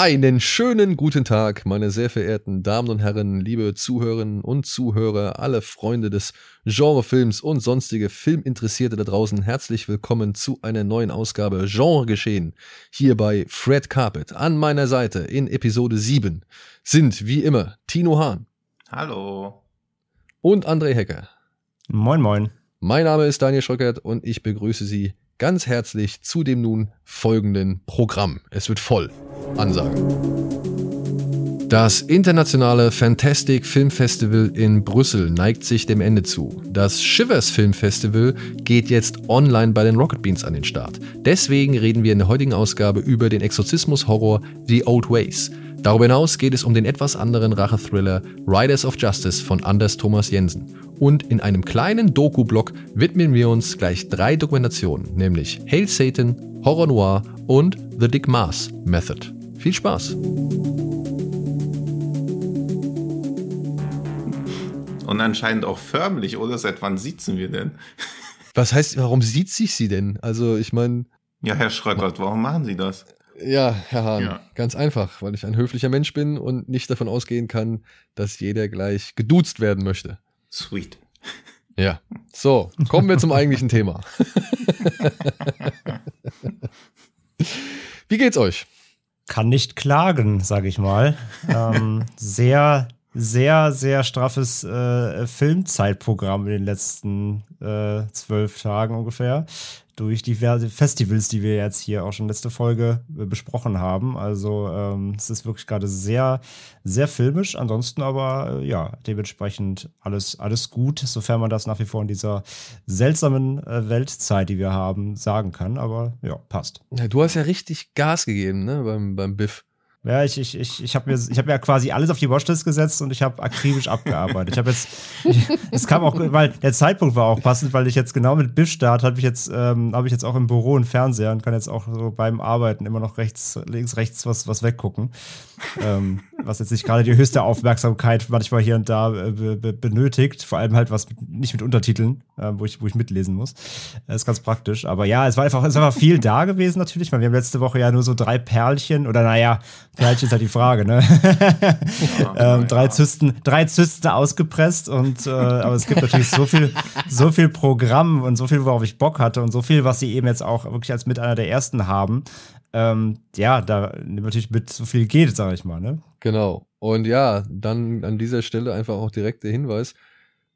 Einen schönen guten Tag, meine sehr verehrten Damen und Herren, liebe Zuhörerinnen und Zuhörer, alle Freunde des Genrefilms und sonstige Filminteressierte da draußen. Herzlich willkommen zu einer neuen Ausgabe Genre geschehen. Hier bei Fred Carpet. An meiner Seite in Episode 7 sind wie immer Tino Hahn. Hallo. Und André Hecker. Moin, moin. Mein Name ist Daniel Schröckert und ich begrüße Sie ganz herzlich zu dem nun folgenden Programm. Es wird voll. Ansage. Das internationale Fantastic Film Festival in Brüssel neigt sich dem Ende zu. Das Shivers Film Festival geht jetzt online bei den Rocket Beans an den Start. Deswegen reden wir in der heutigen Ausgabe über den Exorzismus-Horror The Old Ways. Darüber hinaus geht es um den etwas anderen Rachethriller Riders of Justice von Anders Thomas Jensen. Und in einem kleinen Doku-Blog widmen wir uns gleich drei Dokumentationen, nämlich Hail Satan, Horror Noir und The Dick Mars Method. Viel Spaß! Und anscheinend auch förmlich, oder? Seit wann sitzen wir denn? Was heißt, warum sieht sich sie denn? Also, ich meine. Ja, Herr Schröckert, warum machen Sie das? Ja, Herr Hahn, ja. ganz einfach, weil ich ein höflicher Mensch bin und nicht davon ausgehen kann, dass jeder gleich geduzt werden möchte. Sweet. Ja, so, kommen wir zum eigentlichen Thema. Wie geht's euch? Kann nicht klagen, sage ich mal. ähm, sehr, sehr, sehr straffes äh, Filmzeitprogramm in den letzten äh, zwölf Tagen ungefähr durch diverse Festivals, die wir jetzt hier auch schon letzte Folge äh, besprochen haben. Also ähm, es ist wirklich gerade sehr, sehr filmisch. Ansonsten aber äh, ja, dementsprechend alles, alles gut, sofern man das nach wie vor in dieser seltsamen äh, Weltzeit, die wir haben, sagen kann. Aber ja, passt. Ja, du hast ja richtig Gas gegeben, ne, beim, beim Biff. Ja, ich, ich, ich, ich habe mir, hab mir quasi alles auf die Watchlist gesetzt und ich habe akribisch abgearbeitet. Ich habe jetzt, es kam auch, weil der Zeitpunkt war auch passend, weil ich jetzt genau mit Biff-Start habe ich ähm, habe ich jetzt auch im Büro einen Fernseher und kann jetzt auch so beim Arbeiten immer noch rechts, links, rechts was, was weggucken. ähm, was jetzt nicht gerade die höchste Aufmerksamkeit manchmal hier und da äh, benötigt. Vor allem halt was nicht mit Untertiteln, äh, wo, ich, wo ich mitlesen muss. Das ist ganz praktisch. Aber ja, es war einfach, es war viel da gewesen natürlich. Wir haben letzte Woche ja nur so drei Perlchen oder naja, Perlchen ist halt die Frage, ne? Ja, ähm, drei, ja. Zysten, drei Zysten ausgepresst und äh, aber es gibt natürlich so viel, so viel Programm und so viel, worauf ich Bock hatte und so viel, was sie eben jetzt auch wirklich als mit einer der ersten haben. Ähm, ja, da natürlich mit so viel geht, sage ich mal, ne? Genau. Und ja, dann an dieser Stelle einfach auch direkt der Hinweis.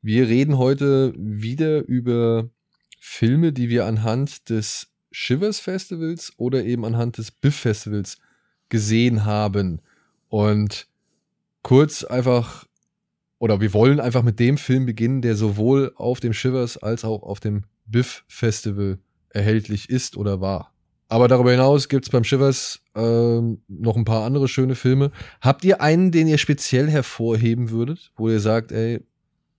Wir reden heute wieder über Filme, die wir anhand des Shivers Festivals oder eben anhand des Biff Festivals gesehen haben. Und kurz einfach, oder wir wollen einfach mit dem Film beginnen, der sowohl auf dem Shivers als auch auf dem Biff Festival erhältlich ist oder war. Aber darüber hinaus gibt es beim Shivers ähm, noch ein paar andere schöne Filme. Habt ihr einen, den ihr speziell hervorheben würdet, wo ihr sagt, ey,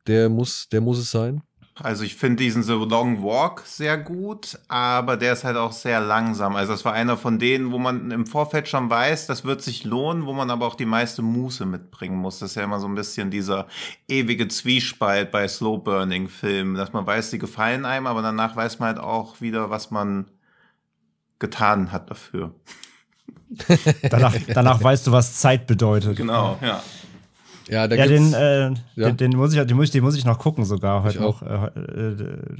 der muss, der muss es sein? Also ich finde diesen The Long Walk sehr gut, aber der ist halt auch sehr langsam. Also das war einer von denen, wo man im Vorfeld schon weiß, das wird sich lohnen, wo man aber auch die meiste Muße mitbringen muss. Das ist ja immer so ein bisschen dieser ewige Zwiespalt bei Slow Burning Filmen, dass man weiß, die gefallen einem, aber danach weiß man halt auch wieder, was man getan hat dafür. danach, danach weißt du, was Zeit bedeutet. Genau, ja. Ja, ja den, äh, ja. Den, den, muss ich, den, muss, den muss ich noch gucken, sogar heute noch, äh, äh,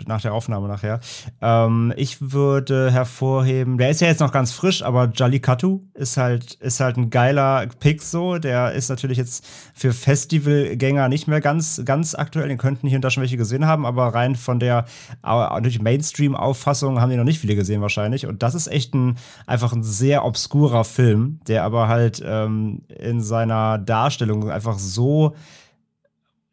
nach der Aufnahme nachher. Ähm, ich würde hervorheben, der ist ja jetzt noch ganz frisch, aber Jallikattu ist halt, ist halt ein geiler Pick so. Der ist natürlich jetzt für Festivalgänger nicht mehr ganz, ganz aktuell. Den könnten hier und da schon welche gesehen haben, aber rein von der durch Mainstream-Auffassung haben die noch nicht viele gesehen wahrscheinlich. Und das ist echt ein, einfach ein sehr obskurer Film, der aber halt ähm, in seiner Darstellung einfach so so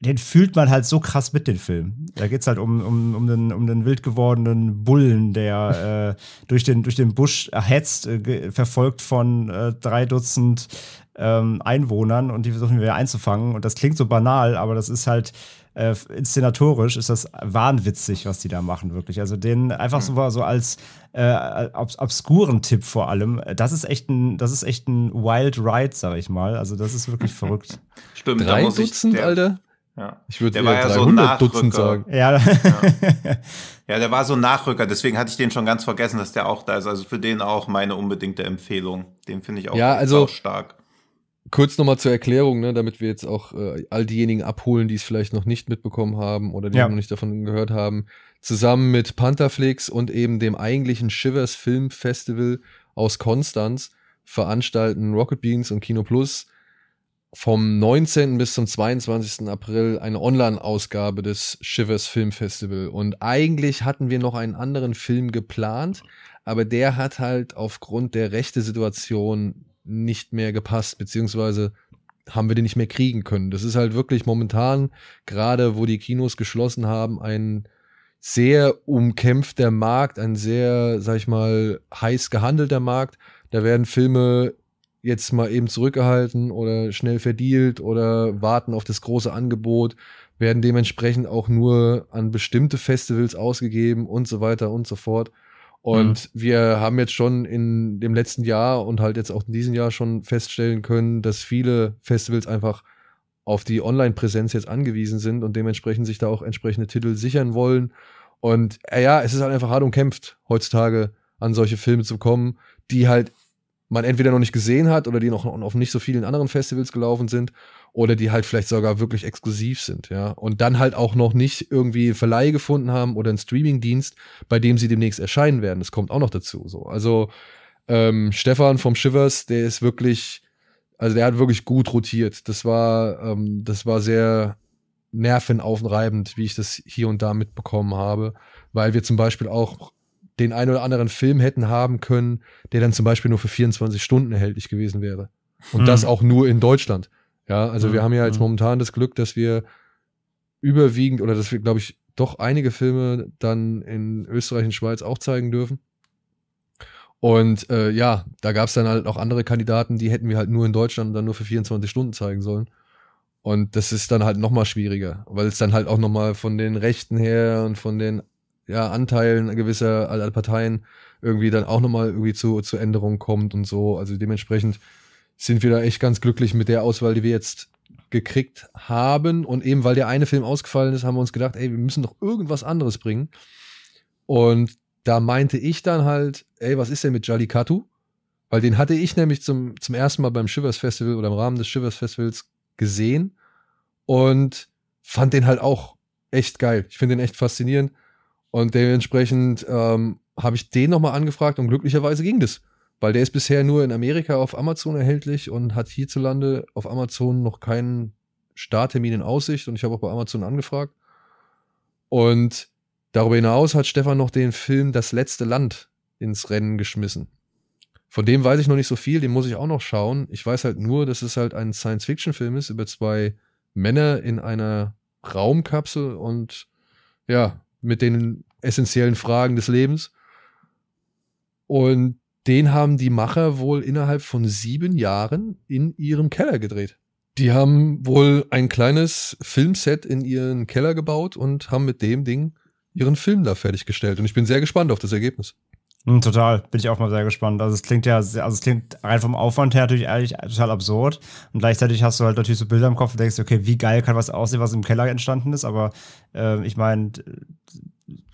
den fühlt man halt so krass mit, den Film. Da geht's halt um, um, um, den, um den wild gewordenen Bullen, der äh, durch, den, durch den Busch hetzt, äh, verfolgt von äh, drei Dutzend ähm, Einwohnern und die versuchen wir einzufangen. Und das klingt so banal, aber das ist halt äh, inszenatorisch ist das wahnwitzig, was die da machen, wirklich. Also den einfach so, so als äh, obskuren Tipp vor allem. Das ist echt ein, das ist echt ein Wild Ride, sag ich mal. Also das ist wirklich verrückt. Stimmt, drei Dutzend, ich, der, Alter. Ja. Ich würde eher ja 300 so Dutzend sagen. Ja. ja. ja, der war so ein Nachrücker, deswegen hatte ich den schon ganz vergessen, dass der auch da ist. Also für den auch meine unbedingte Empfehlung. Den finde ich auch, ja, also, auch stark. Kurz nochmal zur Erklärung, ne, damit wir jetzt auch äh, all diejenigen abholen, die es vielleicht noch nicht mitbekommen haben oder die ja. noch nicht davon gehört haben. Zusammen mit Pantherflix und eben dem eigentlichen Shivers Film Festival aus Konstanz veranstalten Rocket Beans und Kino Plus vom 19. bis zum 22. April eine Online-Ausgabe des Shivers Film Festival. Und eigentlich hatten wir noch einen anderen Film geplant, aber der hat halt aufgrund der rechte Situation nicht mehr gepasst, beziehungsweise haben wir den nicht mehr kriegen können. Das ist halt wirklich momentan, gerade wo die Kinos geschlossen haben, ein sehr umkämpfter Markt, ein sehr, sag ich mal, heiß gehandelter Markt. Da werden Filme jetzt mal eben zurückgehalten oder schnell verdealt oder warten auf das große Angebot, werden dementsprechend auch nur an bestimmte Festivals ausgegeben und so weiter und so fort. Und mhm. wir haben jetzt schon in dem letzten Jahr und halt jetzt auch in diesem Jahr schon feststellen können, dass viele Festivals einfach auf die Online-Präsenz jetzt angewiesen sind und dementsprechend sich da auch entsprechende Titel sichern wollen. Und äh, ja, es ist halt einfach hart umkämpft, heutzutage an solche Filme zu kommen, die halt man entweder noch nicht gesehen hat oder die noch auf nicht so vielen anderen Festivals gelaufen sind oder die halt vielleicht sogar wirklich exklusiv sind, ja. Und dann halt auch noch nicht irgendwie Verleih gefunden haben oder einen Streamingdienst, bei dem sie demnächst erscheinen werden. Das kommt auch noch dazu. So. Also ähm, Stefan vom Shivers, der ist wirklich, also der hat wirklich gut rotiert. Das war, ähm, das war sehr nervenaufreibend, wie ich das hier und da mitbekommen habe, weil wir zum Beispiel auch den einen oder anderen Film hätten haben können, der dann zum Beispiel nur für 24 Stunden erhältlich gewesen wäre. Und hm. das auch nur in Deutschland. Ja, also hm. wir haben ja jetzt hm. momentan das Glück, dass wir überwiegend oder dass wir, glaube ich, doch einige Filme dann in Österreich und Schweiz auch zeigen dürfen. Und äh, ja, da gab es dann halt auch andere Kandidaten, die hätten wir halt nur in Deutschland dann nur für 24 Stunden zeigen sollen. Und das ist dann halt noch mal schwieriger, weil es dann halt auch noch mal von den Rechten her und von den ja, Anteilen gewisser aller Parteien irgendwie dann auch nochmal irgendwie zu, zu Änderungen kommt und so. Also dementsprechend sind wir da echt ganz glücklich mit der Auswahl, die wir jetzt gekriegt haben. Und eben weil der eine Film ausgefallen ist, haben wir uns gedacht, ey, wir müssen doch irgendwas anderes bringen. Und da meinte ich dann halt, ey, was ist denn mit Jallikattu? Weil den hatte ich nämlich zum, zum ersten Mal beim Shivers Festival oder im Rahmen des Shivers Festivals gesehen und fand den halt auch echt geil. Ich finde den echt faszinierend. Und dementsprechend ähm, habe ich den nochmal angefragt und glücklicherweise ging das. Weil der ist bisher nur in Amerika auf Amazon erhältlich und hat hierzulande auf Amazon noch keinen Starttermin in Aussicht. Und ich habe auch bei Amazon angefragt. Und darüber hinaus hat Stefan noch den Film Das letzte Land ins Rennen geschmissen. Von dem weiß ich noch nicht so viel, den muss ich auch noch schauen. Ich weiß halt nur, dass es halt ein Science-Fiction-Film ist über zwei Männer in einer Raumkapsel und ja, mit den essentiellen Fragen des Lebens. Und den haben die Macher wohl innerhalb von sieben Jahren in ihrem Keller gedreht. Die haben wohl ein kleines Filmset in ihren Keller gebaut und haben mit dem Ding ihren Film da fertiggestellt. Und ich bin sehr gespannt auf das Ergebnis. Hm, total, bin ich auch mal sehr gespannt. Also es klingt ja, also es klingt rein vom Aufwand her natürlich eigentlich total absurd. Und gleichzeitig hast du halt natürlich so Bilder im Kopf und denkst, okay, wie geil kann was aussehen, was im Keller entstanden ist. Aber äh, ich meine,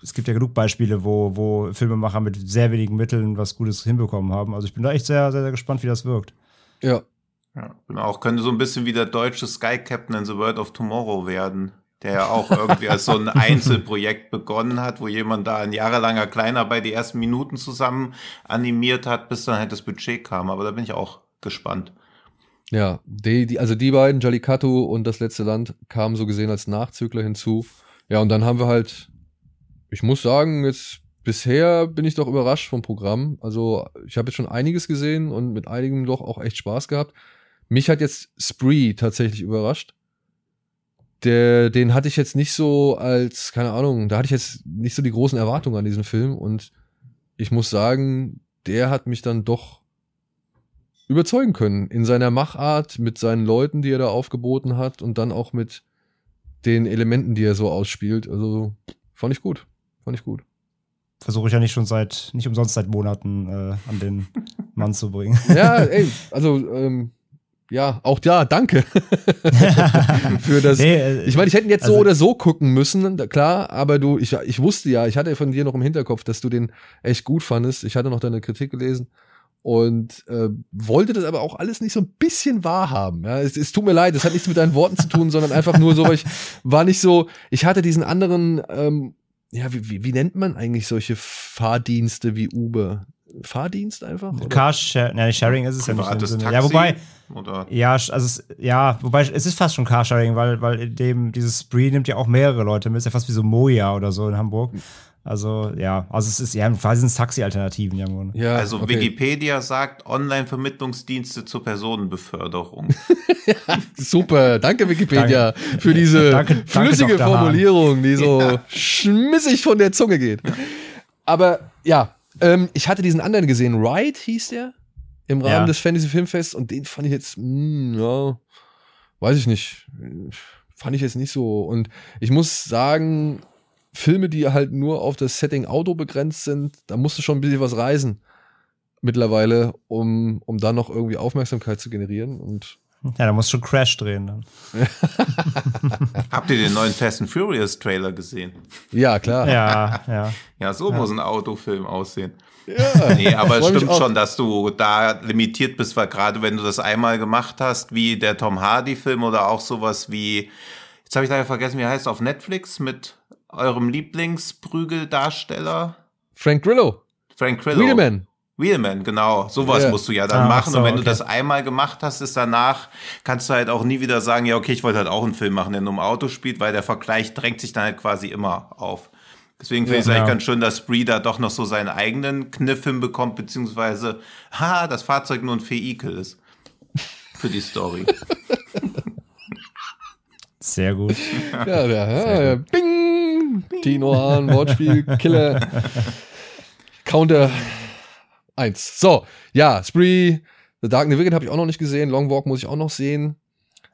es gibt ja genug Beispiele, wo, wo Filmemacher mit sehr wenigen Mitteln was Gutes hinbekommen haben. Also ich bin da echt sehr, sehr, sehr gespannt, wie das wirkt. Ja. Ja, auch könnte so ein bisschen wie der deutsche Sky Captain in The World of Tomorrow werden der ja auch irgendwie als so ein Einzelprojekt begonnen hat, wo jemand da in jahrelanger Kleinarbeit die ersten Minuten zusammen animiert hat, bis dann halt das Budget kam. Aber da bin ich auch gespannt. Ja, die, die, also die beiden, Jallikattu und das letzte Land, kamen so gesehen als Nachzügler hinzu. Ja, und dann haben wir halt, ich muss sagen, jetzt bisher bin ich doch überrascht vom Programm. Also ich habe jetzt schon einiges gesehen und mit einigem doch auch echt Spaß gehabt. Mich hat jetzt Spree tatsächlich überrascht der, den hatte ich jetzt nicht so als, keine Ahnung, da hatte ich jetzt nicht so die großen Erwartungen an diesen Film und ich muss sagen, der hat mich dann doch überzeugen können in seiner Machart, mit seinen Leuten, die er da aufgeboten hat und dann auch mit den Elementen, die er so ausspielt. Also fand ich gut. Fand ich gut. Versuche ich ja nicht schon seit, nicht umsonst seit Monaten äh, an den Mann zu bringen. Ja, ey, also ähm, ja, auch ja, danke für das. Nee, ich meine, ich hätte jetzt so also- oder so gucken müssen, da- klar, aber du, ich, ich wusste ja, ich hatte von dir noch im Hinterkopf, dass du den echt gut fandest. Ich hatte noch deine Kritik gelesen und äh, wollte das aber auch alles nicht so ein bisschen wahrhaben. Ja, es, es tut mir leid, es hat nichts mit deinen Worten zu tun, sondern einfach nur so, weil ich war nicht so, ich hatte diesen anderen, ähm, ja, wie, wie, wie nennt man eigentlich solche Fahrdienste wie Uber? Fahrdienst einfach? oder? Carsharing, nein, Sharing ist es ja nicht. Privates. Taxi? Ja, wobei, Oder? ja, also es, ja, wobei es ist fast schon Carsharing, weil, weil in dem, dieses Spree nimmt ja auch mehrere Leute mit, ist ja fast wie so Moja oder so in Hamburg. Also, ja, also es ist ja quasi sind Taxi-Alternativen ja im. Ja, Also okay. Wikipedia sagt Online-Vermittlungsdienste zur Personenbeförderung. Super, danke Wikipedia für diese Danke- danke, flüssige. Formulierung, die so schmissig von der Zunge geht. Aber ja, ähm, ich hatte diesen anderen gesehen, Ride hieß der, im Rahmen Ja. des Fantasy Filmfests und den fand ich jetzt, mh, ja, weiß ich nicht, fand ich jetzt nicht so. Und ich muss sagen, Filme, die halt nur auf das Setting Auto begrenzt sind, da musst du schon ein bisschen was reisen mittlerweile, um, um dann noch irgendwie Aufmerksamkeit zu generieren. Und Ja, da musst du schon Crash drehen dann. Habt ihr den neuen Fast and Furious Trailer gesehen? ja, klar. Ja, ja. Ja, so muss ein Autofilm aussehen. Ja. Nee, aber es stimmt schon, dass du da limitiert bist, weil gerade wenn du das einmal gemacht hast, wie der Tom Hardy-Film oder auch sowas wie, jetzt habe ich leider vergessen, wie er heißt, auf Netflix mit eurem Lieblingsprügeldarsteller Frank Grillo, Frank Grillo. Wheelman. Wheelman, genau. Sowas Ja. musst du ja dann Ah, machen. so, und wenn du okay. das einmal gemacht hast, ist danach, kannst du halt auch nie wieder sagen, ja, okay, ich wollte halt auch einen Film machen, der nur im Auto spielt, weil der Vergleich drängt sich dann halt quasi immer auf. Deswegen finde ich es Ja. eigentlich ganz schön, dass Spree da doch noch so seinen eigenen Kniff hinbekommt, beziehungsweise, ha, das Fahrzeug nur ein Vehikel ist. Für die Story. Sehr gut. Ja, ja, ja. Bing! Tino Hahn, Wortspiel, Killer. Counter 1. So, ja, Spree, The Dark Division habe ich auch noch nicht gesehen. Long Walk muss ich auch noch sehen.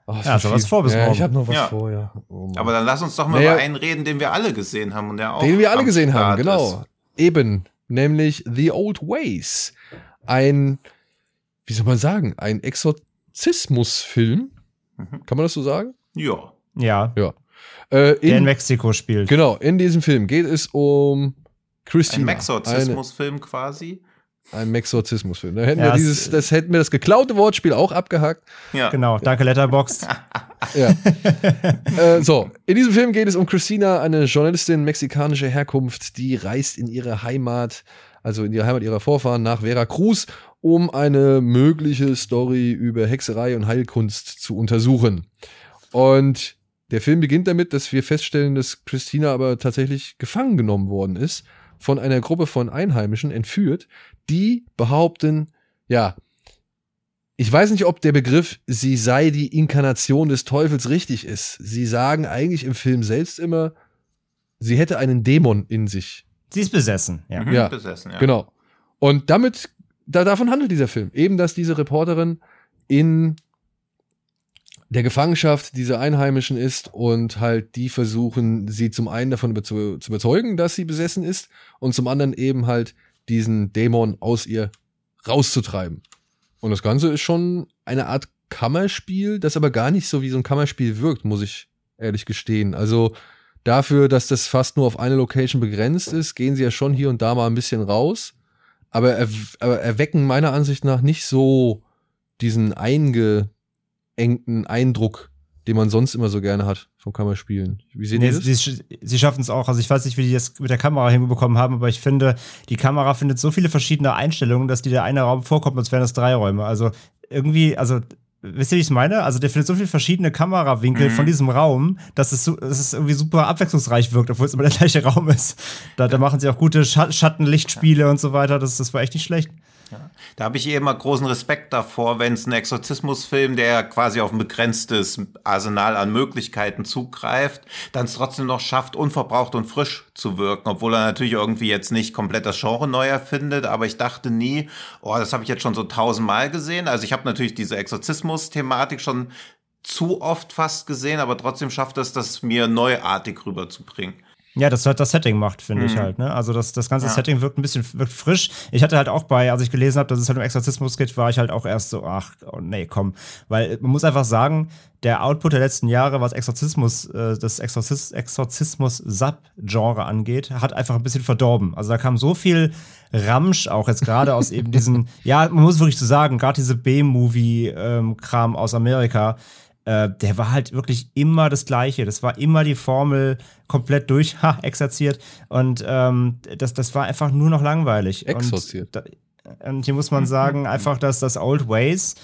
Oh, Ja, hast du was vor bis ja, morgen? Ich habe noch was Ja. vor, ja. Oh. Aber dann lass uns doch mal Naja. über einen reden, den wir alle gesehen haben und der auch. Den wir alle gesehen haben, Start genau. ist. Eben, nämlich The Old Ways. Ein, wie soll man sagen, ein Exorzismusfilm. Mhm. Kann man das so sagen? Ja. Ja, Äh, der in in, Mexiko spielt. genau, in diesem Film geht es um Ein Christina. Mexorzismusfilm quasi. Ein Mexorzismusfilm. Da hätten Ja, wir es- dieses, das hätten wir das geklaute Wortspiel auch abgehakt. Ja. Genau, danke Letterboxd. Ja. äh, so, in diesem Film geht es um Christina, eine Journalistin mexikanischer Herkunft, die reist in ihre Heimat, also in die Heimat ihrer Vorfahren nach Veracruz, um eine mögliche Story über Hexerei und Heilkunst zu untersuchen. Und der Film beginnt damit, dass wir feststellen, dass Christina aber tatsächlich gefangen genommen worden ist, von einer Gruppe von Einheimischen entführt, die behaupten, ja, ich weiß nicht, ob der Begriff sie sei die Inkarnation des Teufels richtig ist. Sie sagen eigentlich im Film selbst immer, sie hätte einen Dämon in sich. Sie ist besessen, ja. Mhm, Ja. Besessen, ja. Genau. Und damit, da, davon handelt dieser Film. Eben, dass diese Reporterin in der Gefangenschaft dieser Einheimischen ist und halt die versuchen, sie zum einen davon zu, zu überzeugen, dass sie besessen ist und zum anderen eben halt diesen Dämon aus ihr rauszutreiben. Und das Ganze ist schon eine Art Kammerspiel, das aber gar nicht so wie so ein Kammerspiel wirkt, muss ich ehrlich gestehen. Also dafür, dass das fast nur auf eine Location begrenzt ist, gehen sie ja schon hier und da mal ein bisschen raus, aber, er, aber erwecken meiner Ansicht nach nicht so diesen eingeengten Eindruck, den man sonst immer so gerne hat vom Kammerspielen. Wie seht Nee, ihr das? sie, sie schaffen es auch. Also ich weiß nicht, wie die das mit der Kamera hinbekommen haben, aber ich finde, die Kamera findet so viele verschiedene Einstellungen, dass die der eine Raum vorkommt, als wären es drei Räume. Also irgendwie, also wisst ihr, wie ich es meine? Also der findet so viele verschiedene Kamerawinkel Mhm. von diesem Raum, dass es, so, dass es irgendwie super abwechslungsreich wirkt, obwohl es immer der gleiche Raum ist. Da, da machen sie auch gute Scha Schattenlichtspiele und so weiter. Das, das war echt nicht schlecht. Ja. Da habe ich eh immer großen Respekt davor, wenn es ein Exorzismusfilm, der quasi auf ein begrenztes Arsenal an Möglichkeiten zugreift, dann es trotzdem noch schafft, unverbraucht und frisch zu wirken, obwohl er natürlich irgendwie jetzt nicht komplett das Genre neu erfindet. Aber ich dachte nie, oh, das habe ich jetzt schon so tausendmal gesehen. Also ich habe natürlich diese Exorzismus-Thematik schon zu oft fast gesehen, aber trotzdem schafft es, das mir neuartig rüberzubringen. Ja, das halt das Setting macht, finde mhm. ich halt. Ne? Also das, das ganze ja. Setting wirkt ein bisschen wirkt frisch. Ich hatte halt auch bei, als ich gelesen habe, dass es halt um Exorzismus geht, war ich halt auch erst so, ach, oh, nee, komm. Weil man muss einfach sagen, der Output der letzten Jahre, was Exorzismus, äh, das Exorzis Exorzismus-Sub-Genre angeht, hat einfach ein bisschen verdorben. Also da kam so viel Ramsch auch jetzt gerade aus eben diesen, ja, man muss wirklich so sagen, gerade diese B-Movie-Kram ähm, aus Amerika, äh, der war halt wirklich immer das Gleiche. Das war immer die Formel komplett durch, ha, exerziert. Und ähm, das, das war einfach nur noch langweilig. Exorziert. Und, und hier muss man sagen, einfach, dass das Old Ways,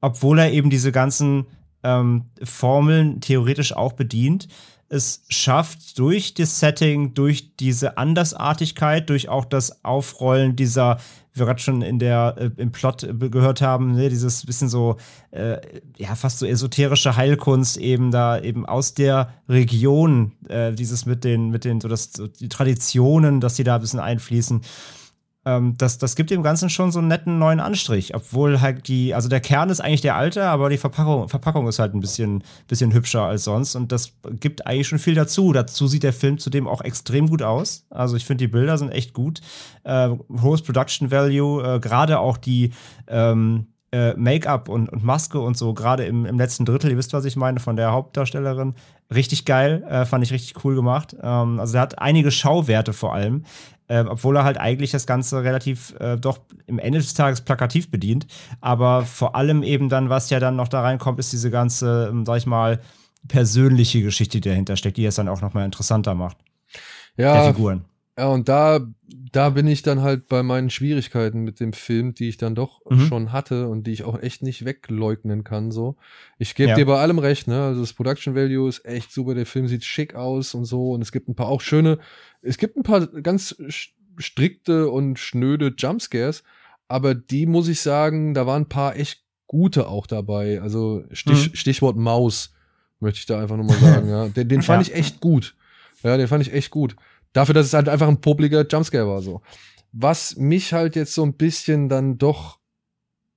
obwohl er eben diese ganzen ähm, Formeln theoretisch auch bedient, es schafft durch das Setting, durch diese Andersartigkeit, durch auch das Aufrollen dieser wir gerade schon in der, äh, im Plot äh, gehört haben, ne, dieses bisschen so, äh, ja, fast so esoterische Heilkunst eben da eben aus der Region, äh, dieses mit den, mit den, so das, so die Traditionen, dass die da ein bisschen einfließen ähm, das, das gibt dem Ganzen schon so einen netten neuen Anstrich. Obwohl halt die, also der Kern ist eigentlich der alte, aber die Verpackung, Verpackung ist halt ein bisschen, bisschen hübscher als sonst und das gibt eigentlich schon viel dazu. Dazu sieht der Film zudem auch extrem gut aus. Also ich finde, die Bilder sind echt gut. Äh, hohes Production Value, äh, gerade auch die ähm, äh, Make-up und, und Maske und so, gerade im, im letzten Drittel, ihr wisst, was ich meine, von der Hauptdarstellerin. Richtig geil, äh, fand ich richtig cool gemacht. Ähm, also er hat einige Schauwerte vor allem äh, obwohl er halt eigentlich das Ganze relativ äh, doch im Ende des Tages plakativ bedient. Aber vor allem eben dann, was ja dann noch da reinkommt, ist diese ganze, ähm, sag ich mal, persönliche Geschichte, die dahinter steckt, die es dann auch nochmal interessanter macht. Ja. Der Figuren. Ja, und da, da bin ich dann halt bei meinen Schwierigkeiten mit dem Film, die ich dann doch mhm. schon hatte und die ich auch echt nicht wegleugnen kann. So, ich gebe ja. dir bei allem recht, ne? Also das Production Value ist echt super, der Film sieht schick aus und so. Und es gibt ein paar auch schöne, es gibt ein paar ganz strikte und schnöde Jumpscares, aber die muss ich sagen, da waren ein paar echt gute auch dabei. Also Stich, mhm. Stichwort Maus, möchte ich da einfach nochmal sagen, ja. Den, den fand ja. ich echt gut. Ja, den fand ich echt gut. Dafür, dass es halt einfach ein popliger Jumpscare war, so. Was mich halt jetzt so ein bisschen dann doch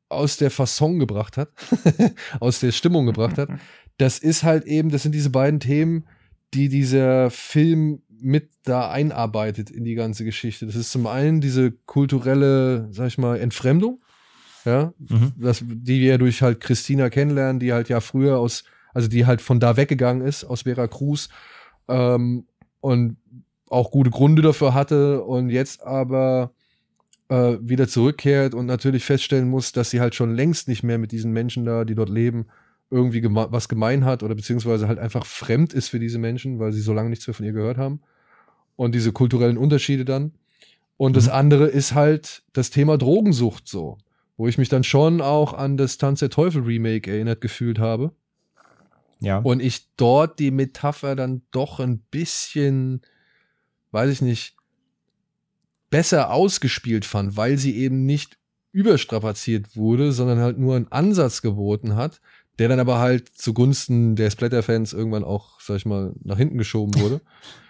aus der Fasson gebracht hat, aus der Stimmung gebracht hat, das ist halt eben, das sind diese beiden Themen, die dieser Film mit da einarbeitet in die ganze Geschichte. Das ist zum einen diese kulturelle, sag ich mal, Entfremdung, ja, mhm. das, die wir durch halt Christina kennenlernen, die halt ja früher aus, also die halt von da weggegangen ist, aus Veracruz, ähm, und auch gute Gründe dafür hatte und jetzt aber äh, wieder zurückkehrt und natürlich feststellen muss, dass sie halt schon längst nicht mehr mit diesen Menschen da, die dort leben, irgendwie geme was gemein hat oder beziehungsweise halt einfach fremd ist für diese Menschen, weil sie so lange nichts mehr von ihr gehört haben. Und diese kulturellen Unterschiede dann. Und mhm. das andere ist halt das Thema Drogensucht so, wo ich mich dann schon auch an das Tanz der Teufel Remake erinnert gefühlt habe. Ja. Und ich dort die Metapher dann doch ein bisschen weiß ich nicht, besser ausgespielt fand, weil sie eben nicht überstrapaziert wurde, sondern halt nur einen Ansatz geboten hat, der dann aber halt zugunsten der Splatter-Fans irgendwann auch, sag ich mal, nach hinten geschoben wurde.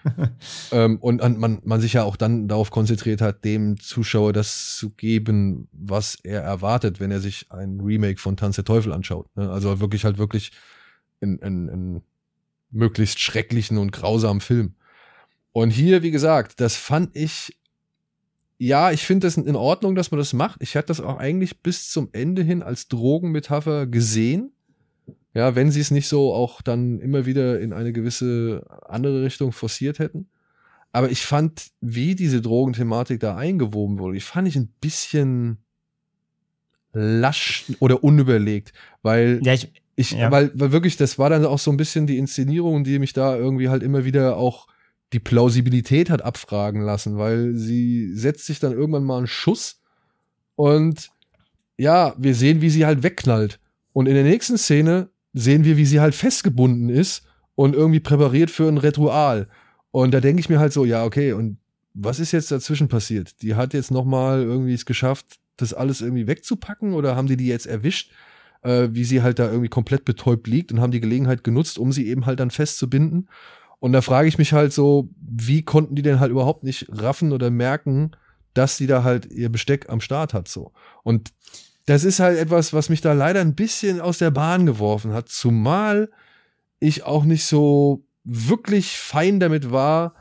ähm, und man, man sich ja auch dann darauf konzentriert hat, dem Zuschauer das zu geben, was er erwartet, wenn er sich ein Remake von Tanz der Teufel anschaut. Ne? Also wirklich halt wirklich in, in, in möglichst schrecklichen und grausamen Film. Und hier, wie gesagt, das fand ich, ja, ich finde das in Ordnung, dass man das macht. Ich hatte das auch eigentlich bis zum Ende hin als Drogenmetapher gesehen. Ja, wenn sie es nicht so auch dann immer wieder in eine gewisse andere Richtung forciert hätten. Aber ich fand, wie diese Drogenthematik da eingewoben wurde, ich fand ich ein bisschen lasch oder unüberlegt, weil ja, ich, ich ja. weil, weil wirklich, das war dann auch so ein bisschen die Inszenierung, die mich da irgendwie halt immer wieder auch die Plausibilität hat abfragen lassen, weil sie setzt sich dann irgendwann mal einen Schuss und ja, wir sehen, wie sie halt wegknallt. Und in der nächsten Szene sehen wir, wie sie halt festgebunden ist und irgendwie präpariert für ein Ritual. Und da denke ich mir halt so, ja, okay, und was ist jetzt dazwischen passiert? Die hat jetzt noch mal irgendwie es geschafft, das alles irgendwie wegzupacken oder haben die die jetzt erwischt, äh, wie sie halt da irgendwie komplett betäubt liegt und haben die Gelegenheit genutzt, um sie eben halt dann festzubinden? Und da frage ich mich halt so, wie konnten die denn halt überhaupt nicht raffen oder merken, dass sie da halt ihr Besteck am Start hat so. Und das ist halt etwas, was mich da leider ein bisschen aus der Bahn geworfen hat, zumal ich auch nicht so wirklich fein damit war,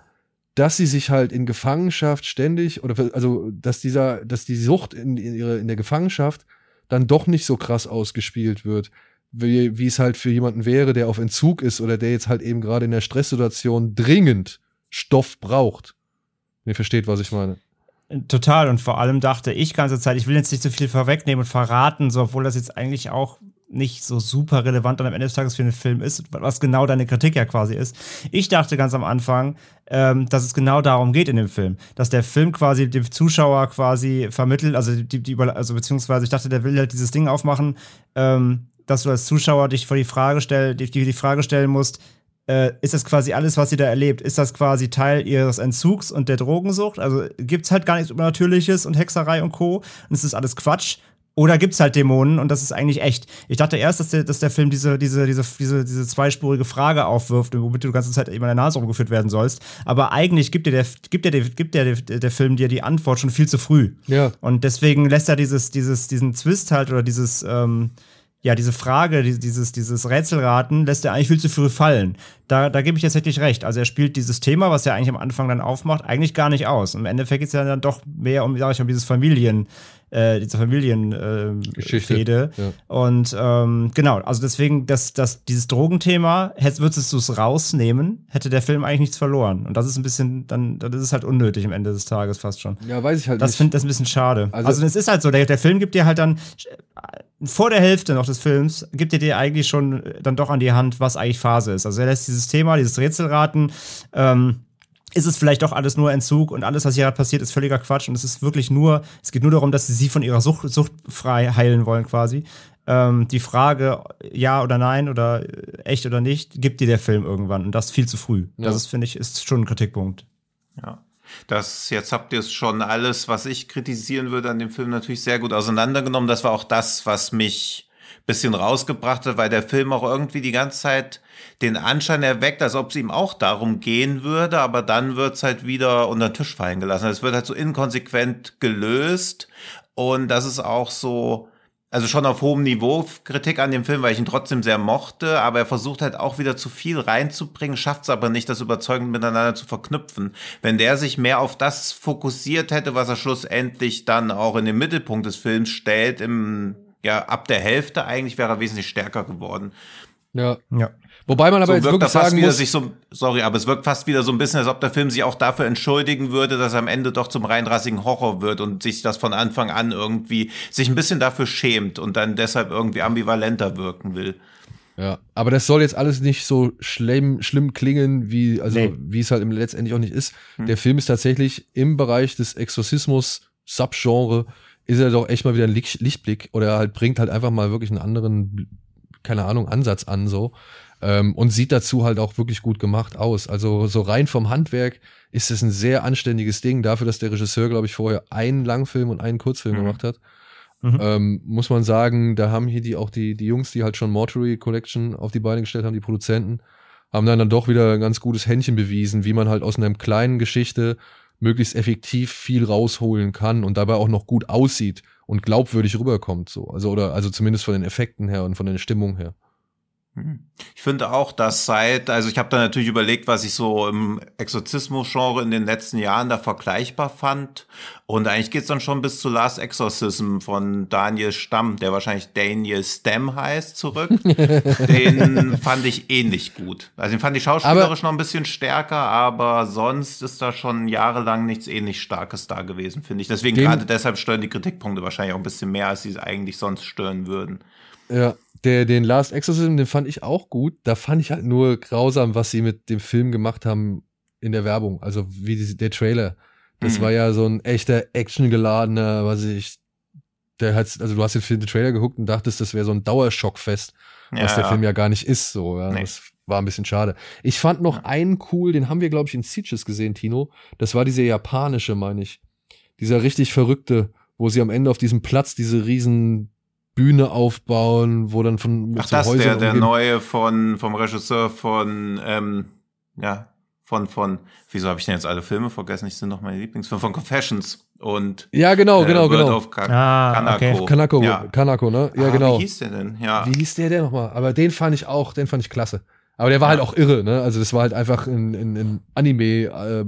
dass sie sich halt in Gefangenschaft ständig oder also dass dieser dass die Sucht in, in ihre in der Gefangenschaft dann doch nicht so krass ausgespielt wird, wie, wie es halt für jemanden wäre, der auf Entzug ist oder der jetzt halt eben gerade in der Stresssituation dringend Stoff braucht. Ihr versteht, was ich meine. Total und vor allem dachte ich ganze Zeit, ich will jetzt nicht so viel vorwegnehmen und verraten, so obwohl das jetzt eigentlich auch nicht so super relevant dann am Ende des Tages für einen Film ist, was genau deine Kritik ja quasi ist. Ich dachte ganz am Anfang, ähm, dass es genau darum geht in dem Film, dass der Film quasi dem Zuschauer quasi vermittelt, also die, die also beziehungsweise ich dachte, der will halt dieses Ding aufmachen, ähm, dass du als Zuschauer dich vor die Frage stell, die, die Frage stellen musst, äh, ist das quasi alles, was sie da erlebt? Ist das quasi Teil ihres Entzugs und der Drogensucht? Also gibt es halt gar nichts Übernatürliches und Hexerei und Co. Und es ist alles Quatsch. Oder gibt es halt Dämonen und das ist eigentlich echt. Ich dachte erst, dass der, dass der Film diese, diese, diese, diese, diese zweispurige Frage aufwirft, womit du die ganze Zeit immer in der Nase rumgeführt werden sollst. Aber eigentlich gibt dir der, gibt dir der, gibt der, der Film dir die Antwort schon viel zu früh. Ja. Und deswegen lässt er dieses, dieses, diesen Twist halt oder dieses, ähm, ja, diese Frage, dieses, dieses Rätselraten lässt er eigentlich viel zu früh fallen. Da, da gebe ich jetzt wirklich recht. Also er spielt dieses Thema, was er eigentlich am Anfang dann aufmacht, eigentlich gar nicht aus. Im Endeffekt geht es ja dann doch mehr um, sag ich, um dieses Familien, äh, diese Familienfehde. Äh, ja. Und ähm, genau, also deswegen, dass das, dieses Drogenthema, würdest du es rausnehmen, hätte der Film eigentlich nichts verloren. Und das ist ein bisschen, dann, das ist halt unnötig am Ende des Tages fast schon. Ja, weiß ich halt das nicht. Find, das ist ein bisschen schade. Also, also es ist halt so, der, der Film gibt dir halt dann vor der Hälfte noch des Films gibt er dir eigentlich schon dann doch an die Hand, was eigentlich Phase ist. Also er lässt dieses Thema, dieses Rätselraten, ähm, ist es vielleicht doch alles nur Entzug und alles, was hier gerade passiert, ist völliger Quatsch und es ist wirklich nur, es geht nur darum, dass sie sie von ihrer Sucht, Sucht frei heilen wollen quasi. Ähm, die Frage, ja oder nein oder äh, echt oder nicht, gibt dir der Film irgendwann und das viel zu früh. Ja. Das ist, finde ich, ist schon ein Kritikpunkt. Ja. Das, jetzt habt ihr es schon alles, was ich kritisieren würde an dem Film natürlich sehr gut auseinandergenommen. Das war auch das, was mich bisschen rausgebracht hat, weil der Film auch irgendwie die ganze Zeit den Anschein erweckt, als ob es ihm auch darum gehen würde, aber dann wird es halt wieder unter den Tisch fallen gelassen. Es wird halt so inkonsequent gelöst und das ist auch so, also schon auf hohem Niveau Kritik an dem Film, weil ich ihn trotzdem sehr mochte, aber er versucht halt auch wieder zu viel reinzubringen, schafft es aber nicht, das überzeugend miteinander zu verknüpfen. Wenn der sich mehr auf das fokussiert hätte, was er schlussendlich dann auch in den Mittelpunkt des Films stellt, im ja, ab der Hälfte eigentlich wäre er wesentlich stärker geworden. Ja. ja. Wobei man aber so jetzt wirklich sagen muss, sich so, sorry, aber es wirkt fast wieder so ein bisschen, als ob der Film sich auch dafür entschuldigen würde, dass er am Ende doch zum reinrassigen Horror wird und sich das von Anfang an irgendwie sich ein bisschen dafür schämt und dann deshalb irgendwie ambivalenter wirken will. Ja, aber das soll jetzt alles nicht so schlimm, schlimm klingen, wie, also, nee. wie es halt letztendlich auch nicht ist. Hm. Der Film ist tatsächlich im Bereich des Exorzismus Subgenre ist er doch echt mal wieder ein Lichtblick oder halt bringt halt einfach mal wirklich einen anderen, keine Ahnung, Ansatz an so. Ähm, und sieht dazu halt auch wirklich gut gemacht aus. Also so rein vom Handwerk ist es ein sehr anständiges Ding, dafür, dass der Regisseur, glaube ich, vorher einen Langfilm und einen Kurzfilm mhm. gemacht hat. Mhm. Ähm, muss man sagen, da haben hier die auch die, die Jungs, die halt schon Mortuary Collection auf die Beine gestellt haben, die Produzenten, haben dann, dann doch wieder ein ganz gutes Händchen bewiesen, wie man halt aus einer kleinen Geschichte möglichst effektiv viel rausholen kann und dabei auch noch gut aussieht und glaubwürdig rüberkommt so. Also oder also zumindest von den Effekten her und von der Stimmung her. Ich finde auch, dass seit, also ich habe da natürlich überlegt, was ich so im Exorzismus-Genre in den letzten Jahren da vergleichbar fand. Und eigentlich geht's dann schon bis zu Last Exorcism von Daniel Stamm, der wahrscheinlich Daniel Stem heißt, zurück. den fand ich ähnlich gut. Also den fand ich schauspielerisch aber noch ein bisschen stärker, aber sonst ist da schon jahrelang nichts ähnlich Starkes da gewesen, finde ich. Deswegen gerade deshalb stören die Kritikpunkte wahrscheinlich auch ein bisschen mehr, als sie eigentlich sonst stören würden. Ja, der, den Last Exorcism, den fand ich auch gut. Da fand ich halt nur grausam, was sie mit dem Film gemacht haben in der Werbung. Also wie die, der Trailer. Das mhm. war ja so ein echter actiongeladener, was ich, der hat, also du hast den Film, den Trailer geguckt und dachtest, das wäre so ein Dauerschockfest, ja, was der Film ja gar nicht ist. So, ja. Nee. Das war ein bisschen schade. Ich fand noch ja. einen cool, den haben wir, glaube ich, in Sieges gesehen, Tino. Das war dieser japanische, meine ich. Dieser richtig verrückte, wo sie am Ende auf diesem Platz diese riesen Bühne aufbauen, wo dann von Ach, so das Häusern der, der umgeben- neue von, vom Regisseur von, ähm, ja, von, von, wieso habe ich denn jetzt alle Filme vergessen? Ich sind noch meine Lieblingsfilme, von Confessions und Ja, genau, äh, genau, World genau. of Ka Ah, Kanako. okay. Kanako, Ja. Kanako, ne? Ja, Ah, genau. Wie hieß der denn? Ja. Wie hieß der denn nochmal? Aber den fand ich auch, den fand ich klasse. Aber der war halt auch irre, ne? Also das war halt einfach ein, ein, ein Anime. Äh,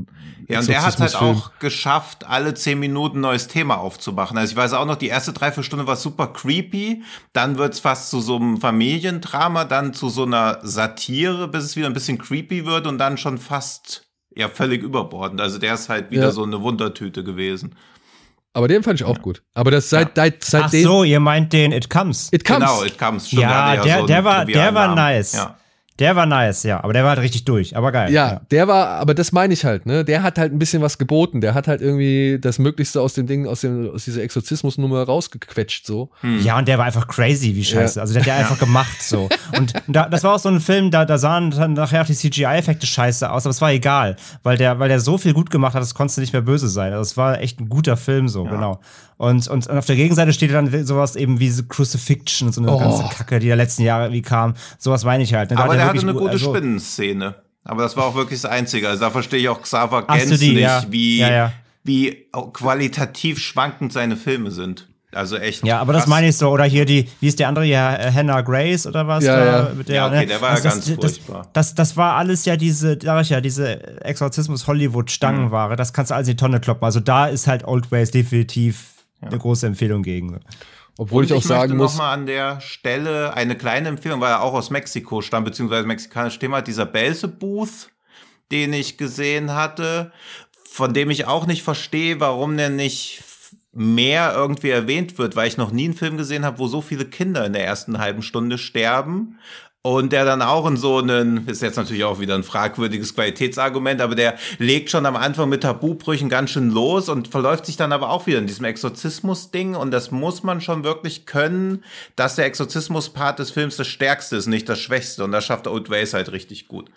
Ja, und der hat halt auch geschafft, alle zehn Minuten ein neues Thema aufzumachen. Also ich weiß auch noch, die erste Dreiviertelstunde war super creepy, dann wird's fast zu so einem Familiendrama, dann zu so einer Satire, bis es wieder ein bisschen creepy wird und dann schon fast ja völlig überbordend. Also der ist halt wieder Ja. so eine Wundertüte gewesen. Aber den fand ich auch gut. Aber das seit, seit, Ach seitdem. so, ihr meint den It Comes. It comes. Genau, it comes. Stimmt, Ja, der- so der war- der war nice. Ja. Der war nice, ja, aber der war halt richtig durch, aber geil. Ja, der war, aber das meine ich halt, ne? Der hat halt ein bisschen was geboten. Der hat halt irgendwie das Möglichste aus dem Ding, aus, dem, aus dieser Exorzismusnummer rausgequetscht, so. Ja, und der war einfach crazy, wie scheiße. Ja. Also der hat der einfach gemacht so. Und da, das war auch so ein Film, da, da sahen dann nachher auch die CGI-Effekte scheiße aus, aber es war egal, weil der, weil der so viel gut gemacht hat, das konntest du nicht mehr böse sein. Also es war echt ein guter Film so, genau. Und, und, und auf der Gegenseite steht dann sowas eben wie so Crucifixion so eine Oh. ganze Kacke, die der letzten Jahre wie kam. Sowas meine ich halt. ne? Da Aber hat der hatte eine gut- gute also- Spinnenszene. Aber das war auch wirklich das Einzige. Also da verstehe ich auch Xaver Gens nicht, ja. wie, Ja, ja. wie qualitativ schwankend seine Filme sind. Also echt. Ja, aber das krass. meine ich so. Oder hier die, wie ist der andere hier, Hannah Grace oder was? Ja, da, ja. Mit der, Ja, okay, ne? der war ja das, ganz das, furchtbar. Das, das war alles ja diese, sag ich ja, diese Exorzismus-Hollywood-Stangenware. Das kannst du alles in die Tonne kloppen. Also da ist halt Old Ways definitiv eine große Empfehlung gegen. Obwohl Und ich auch sagen möchte muss. noch mal an der Stelle eine kleine Empfehlung, weil er auch aus Mexiko stammt, beziehungsweise mexikanisch Thema, dieser Belzebooth, den ich gesehen hatte, von dem ich auch nicht verstehe, warum der nicht mehr irgendwie erwähnt wird, weil ich noch nie einen Film gesehen habe, wo so viele Kinder in der ersten halben Stunde sterben. Und der dann auch in so einen, ist jetzt natürlich auch wieder ein fragwürdiges Qualitätsargument, aber der legt schon am Anfang mit Tabubrüchen ganz schön los und verläuft sich dann aber auch wieder in diesem Exorzismus-Ding. Und das muss man schon wirklich können, dass der Exorzismus-Part des Films das stärkste ist, nicht das schwächste. Und das schafft Old Ways halt richtig gut.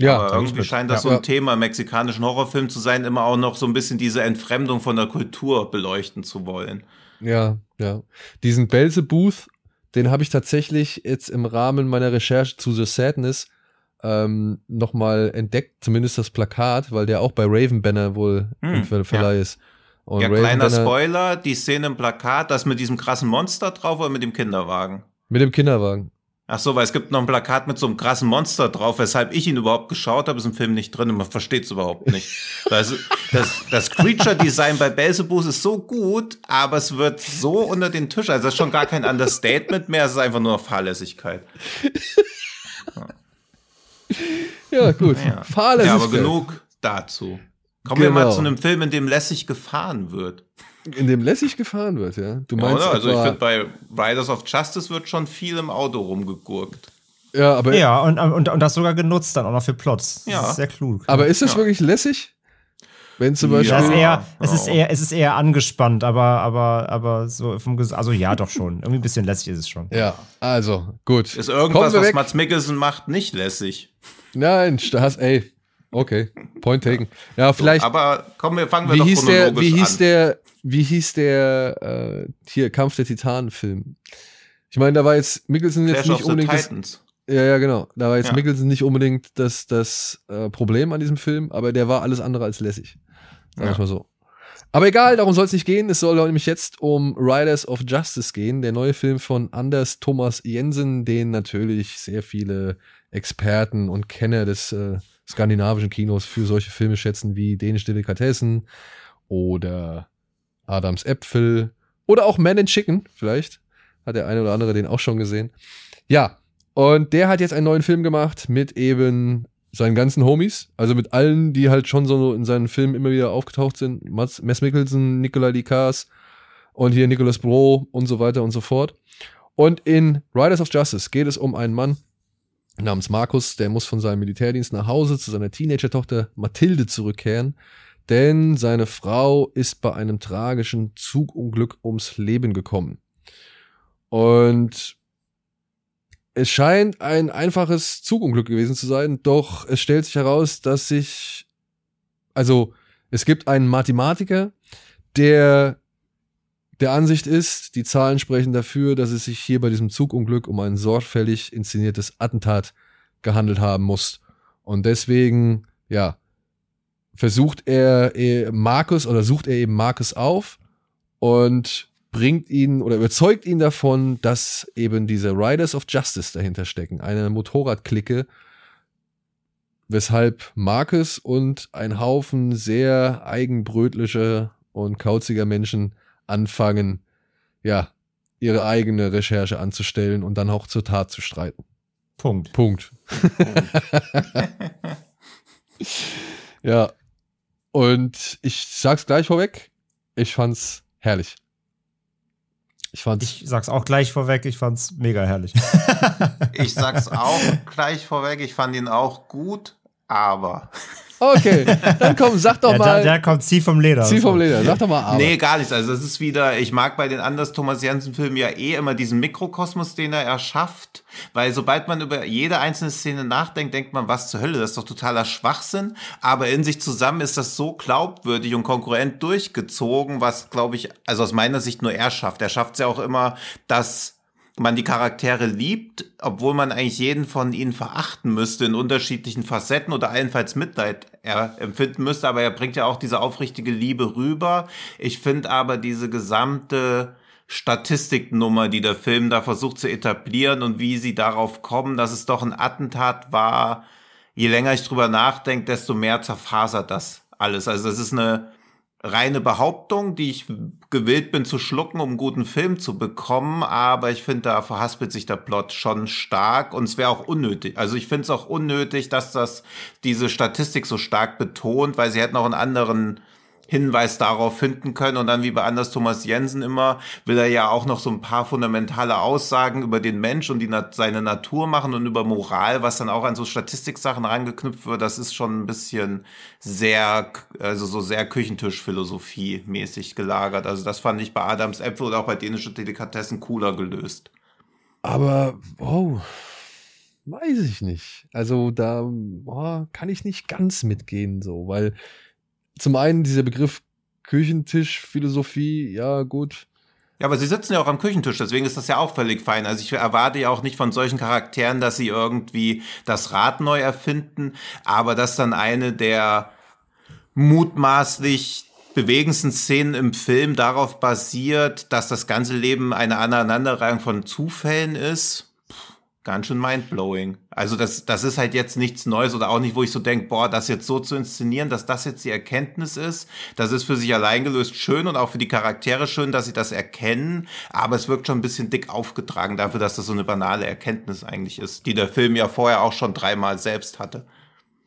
Ja, aber irgendwie scheint das Ja. so ein Thema im mexikanischen Horrorfilm zu sein, immer auch noch so ein bisschen diese Entfremdung von der Kultur beleuchten zu wollen. Ja, ja. Diesen Belzebooth, den habe ich tatsächlich jetzt im Rahmen meiner Recherche zu The Sadness ähm, nochmal entdeckt, zumindest das Plakat, weil der auch bei Raven Banner wohl Hm, im Ver Verleih ist. Und ja, Raven kleiner Banner Spoiler, die Szene im Plakat, das mit diesem krassen Monster drauf oder mit dem Kinderwagen? Mit dem Kinderwagen. Ach so, weil es gibt noch ein Plakat mit so einem krassen Monster drauf, weshalb ich ihn überhaupt geschaut habe, ist im Film nicht drin und man versteht es überhaupt nicht. Das, das, das Creature-Design bei Belzebus ist so gut, aber es wird so unter den Tisch, also das ist schon gar kein Understatement mehr, es ist einfach nur Fahrlässigkeit. Ja, gut. Ja, Fahrlässigkeit. ja aber genug dazu. Kommen wir mal Genau. zu einem Film, in dem lässig gefahren wird. In dem lässig gefahren wird, ja. Du Ja, meinst oder? Also ich finde, bei Riders of Justice wird schon viel im Auto rumgegurkt. ja, aber, Ja, und, und, und das sogar genutzt dann auch noch für Plots. Das Ja. ist sehr klug. aber ist es Ja. wirklich lässig? Wenn zum Ja. Beispiel. Das ist Ja, eher, es ist ja. eher, es ist eher angespannt, aber, aber, aber so vom Ges also ja, doch schon. Irgendwie ein bisschen lässig ist es schon. Ja, also, gut. Ist irgendwas, was. Mats Mikkelsen macht, nicht lässig. Nein, Stars, ey. Okay, point taken. Ja, vielleicht. Aber kommen wir, fangen wir wie doch hieß der, wie hieß an. der, wie hieß der, äh, hier, Kampf der Titanen-Film? Ich meine, da war jetzt Mickelson jetzt Clash nicht unbedingt das, ja, ja, genau. Da war jetzt Ja. Mickelson nicht unbedingt das, das äh, Problem an diesem Film, aber der war alles andere als lässig. Wir Ja. mal so. Aber egal, darum soll es nicht gehen. Es soll nämlich jetzt um Riders of Justice gehen, der neue Film von Anders Thomas Jensen, den natürlich sehr viele Experten und Kenner des äh, skandinavischen Kinos für solche Filme schätzen wie Dänische Delikatessen oder Adams Äpfel oder auch Man in Chicken, vielleicht. Hat der eine oder andere den auch schon gesehen. Ja, und der hat jetzt einen neuen Film gemacht mit eben seinen ganzen Homies, also mit allen, die halt schon so in seinen Filmen immer wieder aufgetaucht sind. Mats, Mess Mikkelsen, Nikolai Likas und hier Nicholas Bro und so weiter und so fort. Und in Riders of Justice geht es um einen Mann namens Markus, der muss von seinem Militärdienst nach Hause zu seiner Teenager-Tochter Mathilde zurückkehren, denn seine Frau ist bei einem tragischen Zugunglück ums Leben gekommen. Und es scheint ein einfaches Zugunglück gewesen zu sein, doch es stellt sich heraus, dass sich, also es gibt einen Mathematiker, der der Ansicht ist, die Zahlen sprechen dafür, dass es sich hier bei diesem Zugunglück um ein sorgfältig inszeniertes Attentat gehandelt haben muss. Und deswegen, ja, versucht er, er Markus oder sucht er eben Markus auf und bringt ihn oder überzeugt ihn davon, dass eben diese Riders of Justice dahinter stecken, eine Motorradklicke, weshalb Marcus und ein Haufen sehr eigenbrötlicher und kauziger Menschen anfangen, ja, ihre eigene Recherche anzustellen und dann auch zur Tat zu streiten. Punkt. Punkt. ja. Und ich sag's gleich vorweg, ich fand's herrlich. Ich fand's. Ich sag's auch gleich vorweg, ich fand's mega herrlich. ich sag's auch gleich vorweg, ich fand ihn auch gut, aber. Okay, dann komm, sag doch ja, mal. Der, der kommt zieh vom Leder. Zieh vom Leder, sag doch mal aber. Nee, gar nichts. Also das ist wieder, ich mag bei den Anders Thomas Jensen Filmen ja eh immer diesen Mikrokosmos, den er erschafft, weil sobald man über jede einzelne Szene nachdenkt, denkt man, was zur Hölle, das ist doch totaler Schwachsinn, aber in sich zusammen ist das so glaubwürdig und konkurrent durchgezogen, was glaube ich, also aus meiner Sicht nur er schafft. Er schafft es ja auch immer, dass man die Charaktere liebt, obwohl man eigentlich jeden von ihnen verachten müsste in unterschiedlichen Facetten oder allenfalls Mitleid er empfinden müsste, aber er bringt ja auch diese aufrichtige Liebe rüber. Ich finde aber diese gesamte Statistiknummer, die der Film da versucht zu etablieren und wie sie darauf kommen, dass es doch ein Attentat war, je länger ich drüber nachdenke, desto mehr zerfasert das alles. Also das ist eine reine Behauptung, die ich gewillt bin zu schlucken, um einen guten Film zu bekommen, aber ich finde, da verhaspelt sich der Plot schon stark und es wäre auch unnötig. Also ich finde es auch unnötig, dass das diese Statistik so stark betont, weil sie hätten auch einen anderen Hinweis darauf finden können. Und dann wie bei Anders Thomas Jensen immer, will er ja auch noch so ein paar fundamentale Aussagen über den Mensch und die, seine Natur machen und über Moral, was dann auch an so Statistiksachen rangeknüpft wird. Das ist schon ein bisschen sehr, also so sehr Küchentischphilosophie mäßig gelagert. Also das fand ich bei Adams Äpfel oder auch bei dänischen Delikatessen cooler gelöst. Aber, oh, weiß ich nicht. Also da oh, kann ich nicht ganz mitgehen, so, weil zum einen dieser Begriff Küchentischphilosophie, ja, gut. Ja, aber sie sitzen ja auch am Küchentisch, deswegen ist das ja auch völlig fein. Also ich erwarte ja auch nicht von solchen Charakteren, dass sie irgendwie das Rad neu erfinden, aber dass dann eine der mutmaßlich bewegendsten Szenen im Film darauf basiert, dass das ganze Leben eine Aneinanderreihung von Zufällen ist ganz schön mindblowing. Also das, das ist halt jetzt nichts Neues oder auch nicht, wo ich so denke, boah, das jetzt so zu inszenieren, dass das jetzt die Erkenntnis ist, das ist für sich allein gelöst schön und auch für die Charaktere schön, dass sie das erkennen, aber es wirkt schon ein bisschen dick aufgetragen dafür, dass das so eine banale Erkenntnis eigentlich ist, die der Film ja vorher auch schon dreimal selbst hatte.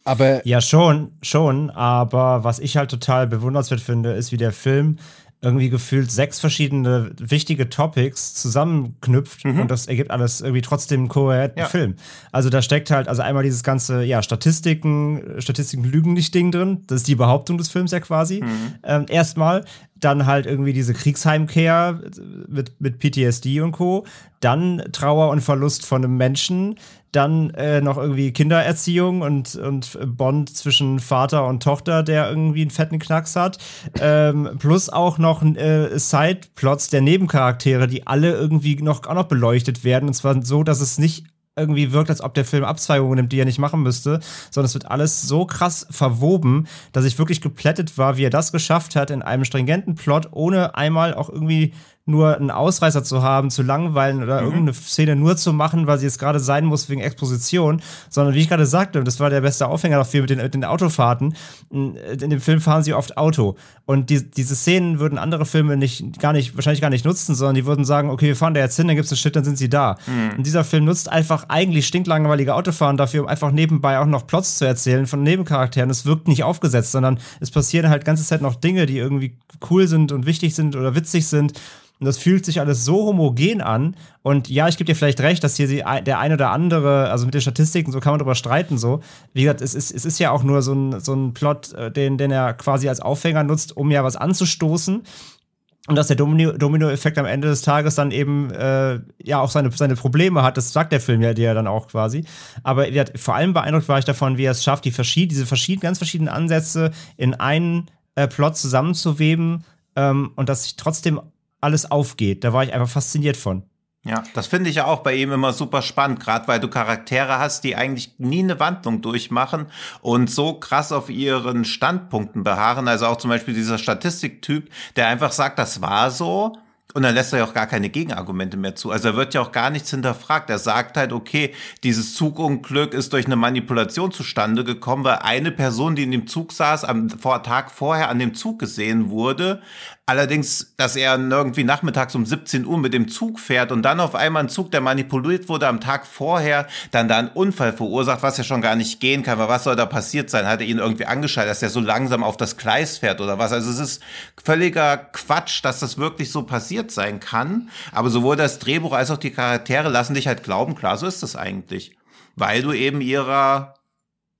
Aber ja, schon, schon, aber was ich halt total bewundernswert finde, ist, wie der Film irgendwie gefühlt sechs verschiedene wichtige Topics zusammenknüpft mhm. und das ergibt alles irgendwie trotzdem einen kohärenten ja. Film. Also da steckt halt also einmal dieses ganze, ja, Statistiken, Statistiken lügen nicht Ding drin. Das ist die Behauptung des Films ja quasi. Mhm. Ähm, erstmal dann halt irgendwie diese Kriegsheimkehr mit, mit PTSD und Co. Dann Trauer und Verlust von einem Menschen. Dann äh, noch irgendwie Kindererziehung und, und Bond zwischen Vater und Tochter, der irgendwie einen fetten Knacks hat. Ähm, plus auch noch äh, Sideplots der Nebencharaktere, die alle irgendwie noch, auch noch beleuchtet werden. Und zwar so, dass es nicht irgendwie wirkt, als ob der Film Abzweigungen nimmt, die er nicht machen müsste, sondern es wird alles so krass verwoben, dass ich wirklich geplättet war, wie er das geschafft hat, in einem stringenten Plot, ohne einmal auch irgendwie nur einen Ausreißer zu haben, zu langweilen oder mhm. irgendeine Szene nur zu machen, weil sie jetzt gerade sein muss wegen Exposition, sondern wie ich gerade sagte, das war der beste Aufhänger dafür mit den, mit den Autofahrten. In, dem Film fahren sie oft Auto. Und die, diese Szenen würden andere Filme nicht, gar nicht, wahrscheinlich gar nicht nutzen, sondern die würden sagen, okay, wir fahren da jetzt hin, dann gibt es einen Shit, dann sind sie da. Mhm. Und dieser Film nutzt einfach eigentlich stinklangweilige Autofahren dafür, um einfach nebenbei auch noch Plots zu erzählen von Nebencharakteren. Es wirkt nicht aufgesetzt, sondern es passieren halt ganze Zeit noch Dinge, die irgendwie cool sind und wichtig sind oder witzig sind. Und das fühlt sich alles so homogen an. Und ja, ich gebe dir vielleicht recht, dass hier der ein oder andere, also mit den Statistiken, so kann man darüber streiten, so. Wie gesagt, es ist, es ist ja auch nur so ein, so ein Plot, äh, den, den er quasi als Aufhänger nutzt, um ja was anzustoßen. Und dass der Domino-Effekt am Ende des Tages dann eben äh, ja auch seine, seine Probleme hat, das sagt der Film ja dir dann auch quasi. Aber ja, vor allem beeindruckt war ich davon, wie er es schafft, die verschied diese verschiedenen, ganz verschiedenen Ansätze in einen äh, Plot zusammenzuweben ähm, und dass sich trotzdem alles aufgeht. Da war ich einfach fasziniert von. Ja, das finde ich ja auch bei ihm immer super spannend, gerade weil du Charaktere hast, die eigentlich nie eine Wandlung durchmachen und so krass auf ihren Standpunkten beharren. Also auch zum Beispiel dieser Statistiktyp, der einfach sagt, das war so und dann lässt er ja auch gar keine Gegenargumente mehr zu. Also er wird ja auch gar nichts hinterfragt. Er sagt halt, okay, dieses Zugunglück ist durch eine Manipulation zustande gekommen, weil eine Person, die in dem Zug saß, am Tag vorher an dem Zug gesehen wurde, Allerdings, dass er irgendwie nachmittags um 17 Uhr mit dem Zug fährt und dann auf einmal ein Zug, der manipuliert wurde am Tag vorher, dann da einen Unfall verursacht, was ja schon gar nicht gehen kann, weil was soll da passiert sein? Hat er ihn irgendwie angeschaltet, dass er so langsam auf das Gleis fährt oder was? Also es ist völliger Quatsch, dass das wirklich so passiert sein kann. Aber sowohl das Drehbuch als auch die Charaktere lassen dich halt glauben, klar, so ist das eigentlich. Weil du eben ihrer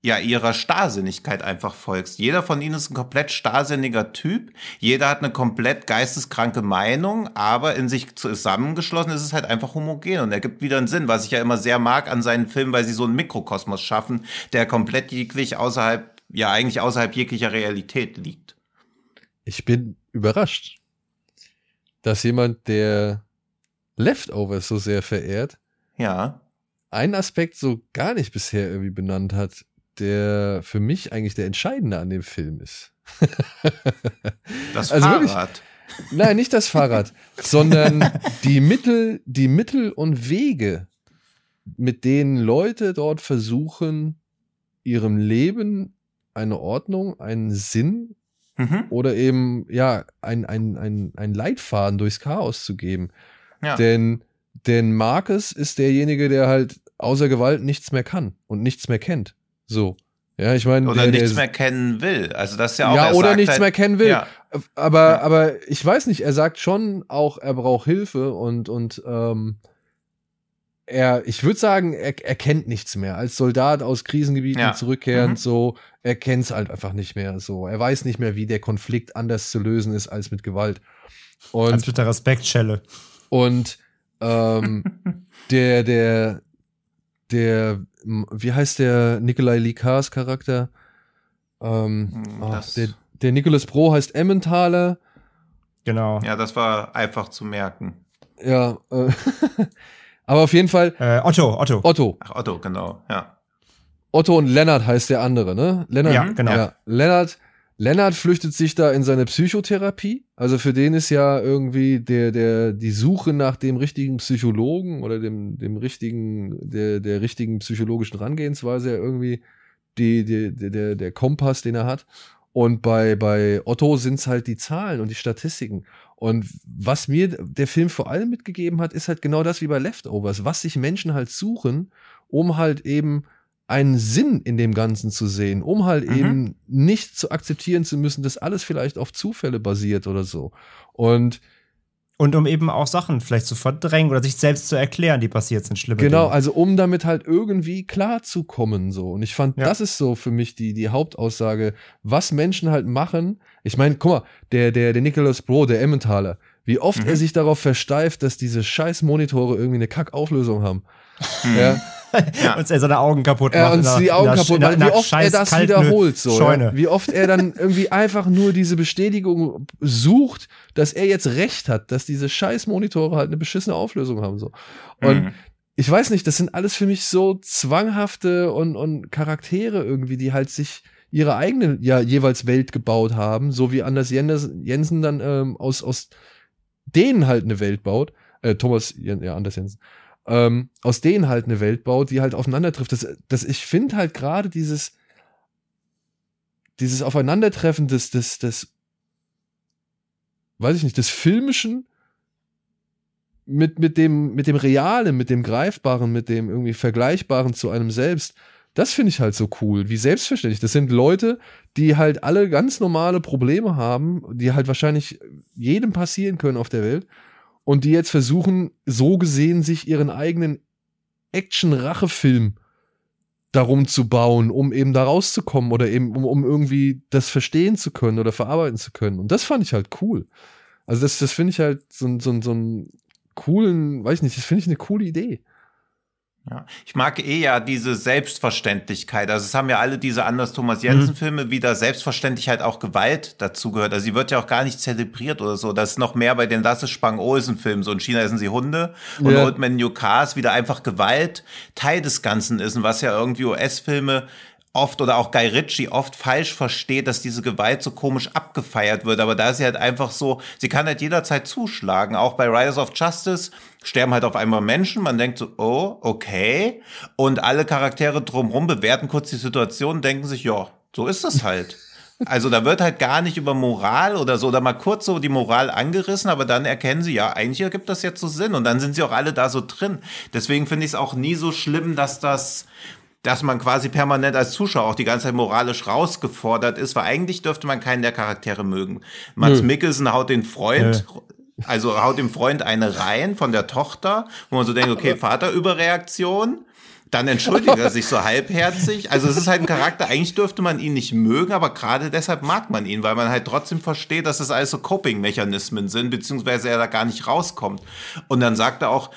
ja ihrer Starrsinnigkeit einfach folgst. Jeder von ihnen ist ein komplett starrsinniger Typ. Jeder hat eine komplett geisteskranke Meinung, aber in sich zusammengeschlossen ist es halt einfach homogen und er gibt wieder einen Sinn, was ich ja immer sehr mag an seinen Filmen, weil sie so einen Mikrokosmos schaffen, der komplett jeglich außerhalb, ja eigentlich außerhalb jeglicher Realität liegt. Ich bin überrascht, dass jemand, der Leftovers so sehr verehrt, ja. einen Aspekt so gar nicht bisher irgendwie benannt hat der für mich eigentlich der entscheidende an dem Film ist. das also Fahrrad. Wirklich, nein, nicht das Fahrrad, sondern die Mittel, die Mittel und Wege, mit denen Leute dort versuchen, ihrem Leben eine Ordnung, einen Sinn mhm. oder eben ja ein, ein, ein, ein Leitfaden durchs Chaos zu geben. Ja. Denn, denn Marcus ist derjenige, der halt außer Gewalt nichts mehr kann und nichts mehr kennt. So. Ja, ich meine. Oder der, nichts der, mehr kennen will. Also das ist ja auch. Ja, oder nichts halt, mehr kennen will. Ja. Aber, ja. aber ich weiß nicht, er sagt schon auch, er braucht Hilfe und, und ähm, er, ich würde sagen, er, er kennt nichts mehr. Als Soldat aus Krisengebieten ja. zurückkehrend, mhm. so, er kennt es halt einfach nicht mehr. So, er weiß nicht mehr, wie der Konflikt anders zu lösen ist als mit Gewalt. Und, als mit der Respektschelle. Und ähm, der, der, der, wie heißt der Nikolai Likars Charakter? Ähm, oh, der, der Nicholas Bro heißt Emmentaler. Genau. Ja, das war einfach zu merken. Ja, äh, aber auf jeden Fall. Äh, Otto, Otto. Otto. Ach, Otto, genau, ja. Otto und Lennart heißt der andere, ne? Lennart, ja, genau. Ja, Lennart Lennart flüchtet sich da in seine Psychotherapie. Also für den ist ja irgendwie der, der, die Suche nach dem richtigen Psychologen oder dem, dem richtigen, der, der richtigen psychologischen Rangehensweise ja irgendwie die, die, der, der Kompass, den er hat. Und bei, bei Otto sind's halt die Zahlen und die Statistiken. Und was mir der Film vor allem mitgegeben hat, ist halt genau das wie bei Leftovers, was sich Menschen halt suchen, um halt eben einen Sinn in dem Ganzen zu sehen, um halt mhm. eben nicht zu akzeptieren zu müssen, dass alles vielleicht auf Zufälle basiert oder so. Und und um eben auch Sachen vielleicht zu verdrängen oder sich selbst zu erklären, die passiert sind, schlimme Genau, Dinge. also um damit halt irgendwie klarzukommen so. Und ich fand, ja. das ist so für mich die, die Hauptaussage, was Menschen halt machen. Ich meine, guck mal, der, der, der Nicholas Bro, der Emmentaler, wie oft mhm. er sich darauf versteift, dass diese scheiß Monitore irgendwie eine Kackauflösung haben. Mhm. Ja. Ja. und er seine Augen kaputt macht. Ja, und die Augen kaputt macht. Wie oft er das wiederholt, so. Ja? Wie oft er dann irgendwie einfach nur diese Bestätigung sucht, dass er jetzt recht hat, dass diese scheiß Monitore halt eine beschissene Auflösung haben, so. Und mhm. ich weiß nicht, das sind alles für mich so zwanghafte und, und Charaktere irgendwie, die halt sich ihre eigene, ja, jeweils Welt gebaut haben, so wie Anders Jensen dann ähm, aus, aus denen halt eine Welt baut. Äh, Thomas, ja, Anders Jensen ähm, aus denen halt eine Welt baut, die halt aufeinander trifft. Das, das, ich finde halt gerade dieses, dieses Aufeinandertreffen des, des, des, weiß ich nicht, des Filmischen mit, mit, dem, mit dem Realen, mit dem Greifbaren, mit dem irgendwie Vergleichbaren zu einem selbst, das finde ich halt so cool, wie selbstverständlich. Das sind Leute, die halt alle ganz normale Probleme haben, die halt wahrscheinlich jedem passieren können auf der Welt und die jetzt versuchen, so gesehen, sich ihren eigenen Action-Rachefilm darum zu bauen, um eben da rauszukommen oder eben, um, um irgendwie das verstehen zu können oder verarbeiten zu können. Und das fand ich halt cool. Also das, das finde ich halt so, so, so einen coolen, weiß ich nicht, das finde ich eine coole Idee. Ja. Ich mag eh ja diese Selbstverständlichkeit. Also es haben ja alle diese Anders Thomas Jensen Filme, wie da Selbstverständlichkeit auch Gewalt dazugehört. Also sie wird ja auch gar nicht zelebriert oder so. Das ist noch mehr bei den Lasse Spang Olsen Filmen. So in China essen sie Hunde und Ja. Old Man New Cars wieder einfach Gewalt Teil des Ganzen ist und was ja irgendwie US-Filme oft oder auch Guy Ritchie oft falsch versteht, dass diese Gewalt so komisch abgefeiert wird. Aber da ist sie halt einfach so, sie kann halt jederzeit zuschlagen. Auch bei Riders of Justice sterben halt auf einmal Menschen. Man denkt so, oh, okay. Und alle Charaktere drumherum bewerten kurz die Situation und denken sich, ja, so ist das halt. Also da wird halt gar nicht über Moral oder so, oder mal kurz so die Moral angerissen, aber dann erkennen sie, ja, eigentlich ergibt das jetzt so Sinn. Und dann sind sie auch alle da so drin. Deswegen finde ich es auch nie so schlimm, dass das dass man quasi permanent als Zuschauer auch die ganze Zeit moralisch rausgefordert ist, weil eigentlich dürfte man keinen der Charaktere mögen. Mats Mikkelsen haut den Freund, also haut dem Freund eine rein von der Tochter, wo man so denkt, okay, Vaterüberreaktion. Dann entschuldigt er sich so halbherzig. Also es ist halt ein Charakter, eigentlich dürfte man ihn nicht mögen, aber gerade deshalb mag man ihn, weil man halt trotzdem versteht, dass das alles so Coping-Mechanismen sind, beziehungsweise er da gar nicht rauskommt. Und dann sagt er auch,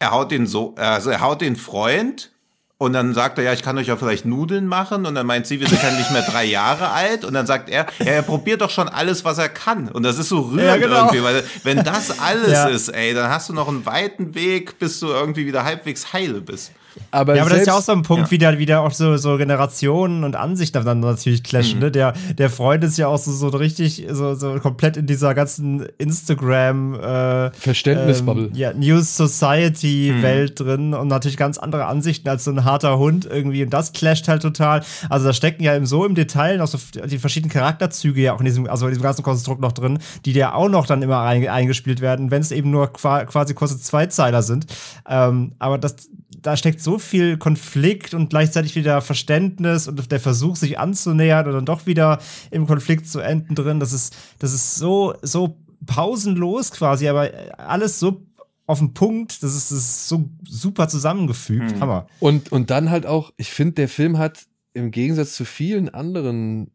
er haut den so, also er haut den Freund und dann sagt er, ja, ich kann euch ja vielleicht Nudeln machen. Und dann meint sie, wir sind ja nicht mehr drei Jahre alt. Und dann sagt er, ja, er probiert doch schon alles, was er kann. Und das ist so rührend Ja, genau. irgendwie, weil wenn das alles Ja. ist, ey, dann hast du noch einen weiten Weg, bis du irgendwie wieder halbwegs heile bist. Aber, Ja, aber das ist ja auch so ein Punkt, ja. wie da wieder auch so, so Generationen und Ansichten dann natürlich clashen. Ne? Der, der Freund ist ja auch so, so richtig, so, so komplett in dieser ganzen Instagram äh, Verständnisbubble. ähm, ja, News Society Welt drin und natürlich ganz andere Ansichten als so ein harter Hund irgendwie. Und das clasht halt total. Also da stecken ja eben so im Detail noch so die verschiedenen Charakterzüge ja auch in diesem, also in diesem ganzen Konstrukt noch drin, die ja auch noch dann immer ein, eingespielt werden, wenn es eben nur qua quasi kurze Zweizeiler sind. Ähm, aber das, da steckt so viel Konflikt und gleichzeitig wieder Verständnis und der Versuch, sich anzunähern und dann doch wieder im Konflikt zu enden drin. Das ist, das ist so, so pausenlos quasi, aber alles so auf den Punkt. Das ist, das ist so super zusammengefügt. Hammer. Und, und dann halt auch, ich finde, der Film hat im Gegensatz zu vielen anderen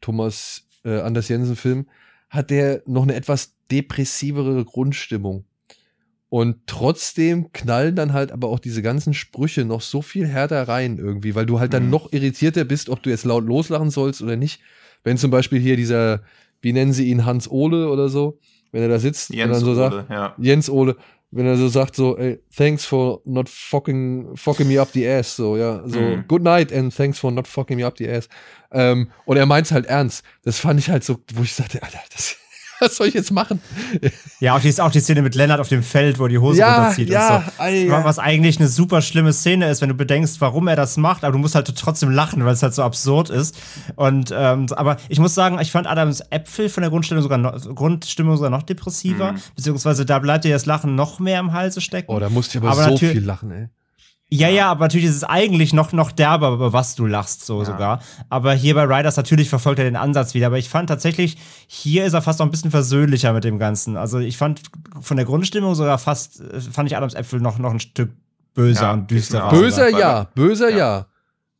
Thomas äh, Anders Jensen-Filmen, hat der noch eine etwas depressivere Grundstimmung. Und trotzdem knallen dann halt aber auch diese ganzen Sprüche noch so viel härter rein irgendwie, weil du halt dann Mhm. noch irritierter bist, ob du jetzt laut loslachen sollst oder nicht. Wenn zum Beispiel hier dieser, wie nennen sie ihn, Hans Ole oder so, wenn er da sitzt und Jens dann so sagt, Ole, ja. Jens Ole, wenn er so sagt, so, ey, thanks for not fucking, fucking me up the ass, so, ja, so, Mhm. good night and thanks for not fucking me up the ass. Ähm, und er meint's halt ernst. Das fand ich halt so, wo ich sagte, Alter, das, was soll ich jetzt machen? Ja, auch die, auch die Szene mit Lennart auf dem Feld, wo er die Hose Ja, runterzieht ja, und so. ja. Was eigentlich eine super schlimme Szene ist, wenn du bedenkst, warum er das macht, aber du musst halt trotzdem lachen, weil es halt so absurd ist. Und ähm, aber ich muss sagen, ich fand Adams Äpfel von der Grundstimmung sogar noch, Grundstimmung sogar noch depressiver, beziehungsweise da bleibt dir das Lachen noch mehr im Halse stecken. Oh, da musste ich aber, Aber so viel lachen, ey. Ja, ja, aber natürlich ist es eigentlich noch, noch derber, über was du lachst, so sogar. Aber hier bei Riders natürlich verfolgt er den Ansatz wieder. Aber ich fand tatsächlich, hier ist er fast noch ein bisschen versöhnlicher mit dem Ganzen. Also ich fand von der Grundstimmung sogar fast, äh, fand ich Adams Äpfel noch, noch ein Stück böser Ja, und düsterer. Böser ja, böser ja. Ja.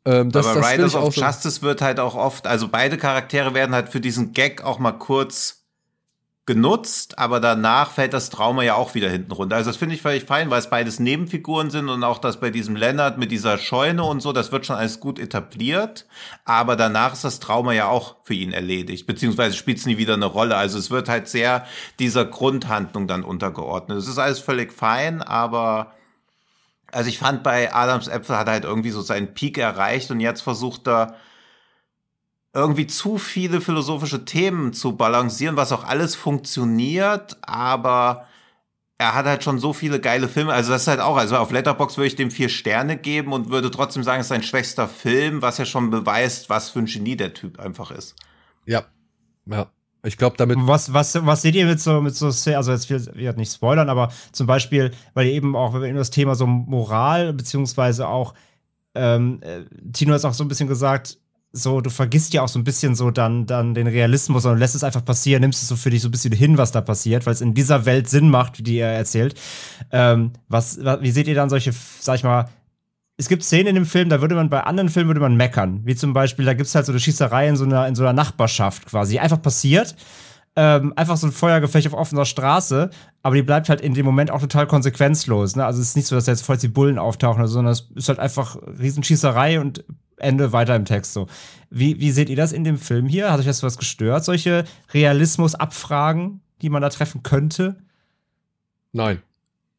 Ähm, das, Aber das Riders of so. Justice wird halt auch oft, also beide Charaktere werden halt für diesen Gag auch mal kurz genutzt, aber danach fällt das Trauma ja auch wieder hinten runter. Also das finde ich völlig fein, weil es beides Nebenfiguren sind und auch das bei diesem Lennart mit dieser Scheune und so, das wird schon alles gut etabliert, aber danach ist das Trauma ja auch für ihn erledigt, beziehungsweise spielt es nie wieder eine Rolle. Also es wird halt sehr dieser Grundhandlung dann untergeordnet. Es ist alles völlig fein, aber also ich fand bei Adams Äpfel hat er halt irgendwie so seinen Peak erreicht und jetzt versucht er irgendwie zu viele philosophische Themen zu balancieren, was auch alles funktioniert, aber er hat halt schon so viele geile Filme. Also das ist halt auch, also auf Letterbox würde ich dem vier Sterne geben und würde trotzdem sagen, es ist sein schwächster Film, was ja schon beweist, was für ein Genie der Typ einfach ist. Ja. Ja. Ich glaube, damit. Was, was, was seht ihr mit so, mit so, Szenen- also jetzt will ich nicht spoilern, aber zum Beispiel, weil ihr eben auch, wenn wir über das Thema so Moral, beziehungsweise auch, ähm, äh, Tino hat auch so ein bisschen gesagt, so, du vergisst ja auch so ein bisschen so dann, dann den Realismus und lässt es einfach passieren, nimmst es so für dich so ein bisschen hin, was da passiert, weil es in dieser Welt Sinn macht, die er erzählt. Ähm, was, wa- wie seht ihr dann solche, sag ich mal, es gibt Szenen in dem Film, da würde man bei anderen Filmen würde man meckern. Wie zum Beispiel, da gibt es halt so eine Schießerei in so einer, in so einer Nachbarschaft quasi, einfach passiert. ähm, einfach so ein Feuergefecht auf offener Straße, aber die bleibt halt in dem Moment auch total konsequenzlos. Ne? Also es ist nicht so, dass jetzt voll die Bullen auftauchen, sondern es ist halt einfach Riesenschießerei und Ende weiter im Text so. Wie, wie seht ihr das in dem Film hier? Hat euch das was gestört? Solche Realismus-Abfragen, die man da treffen könnte? Nein.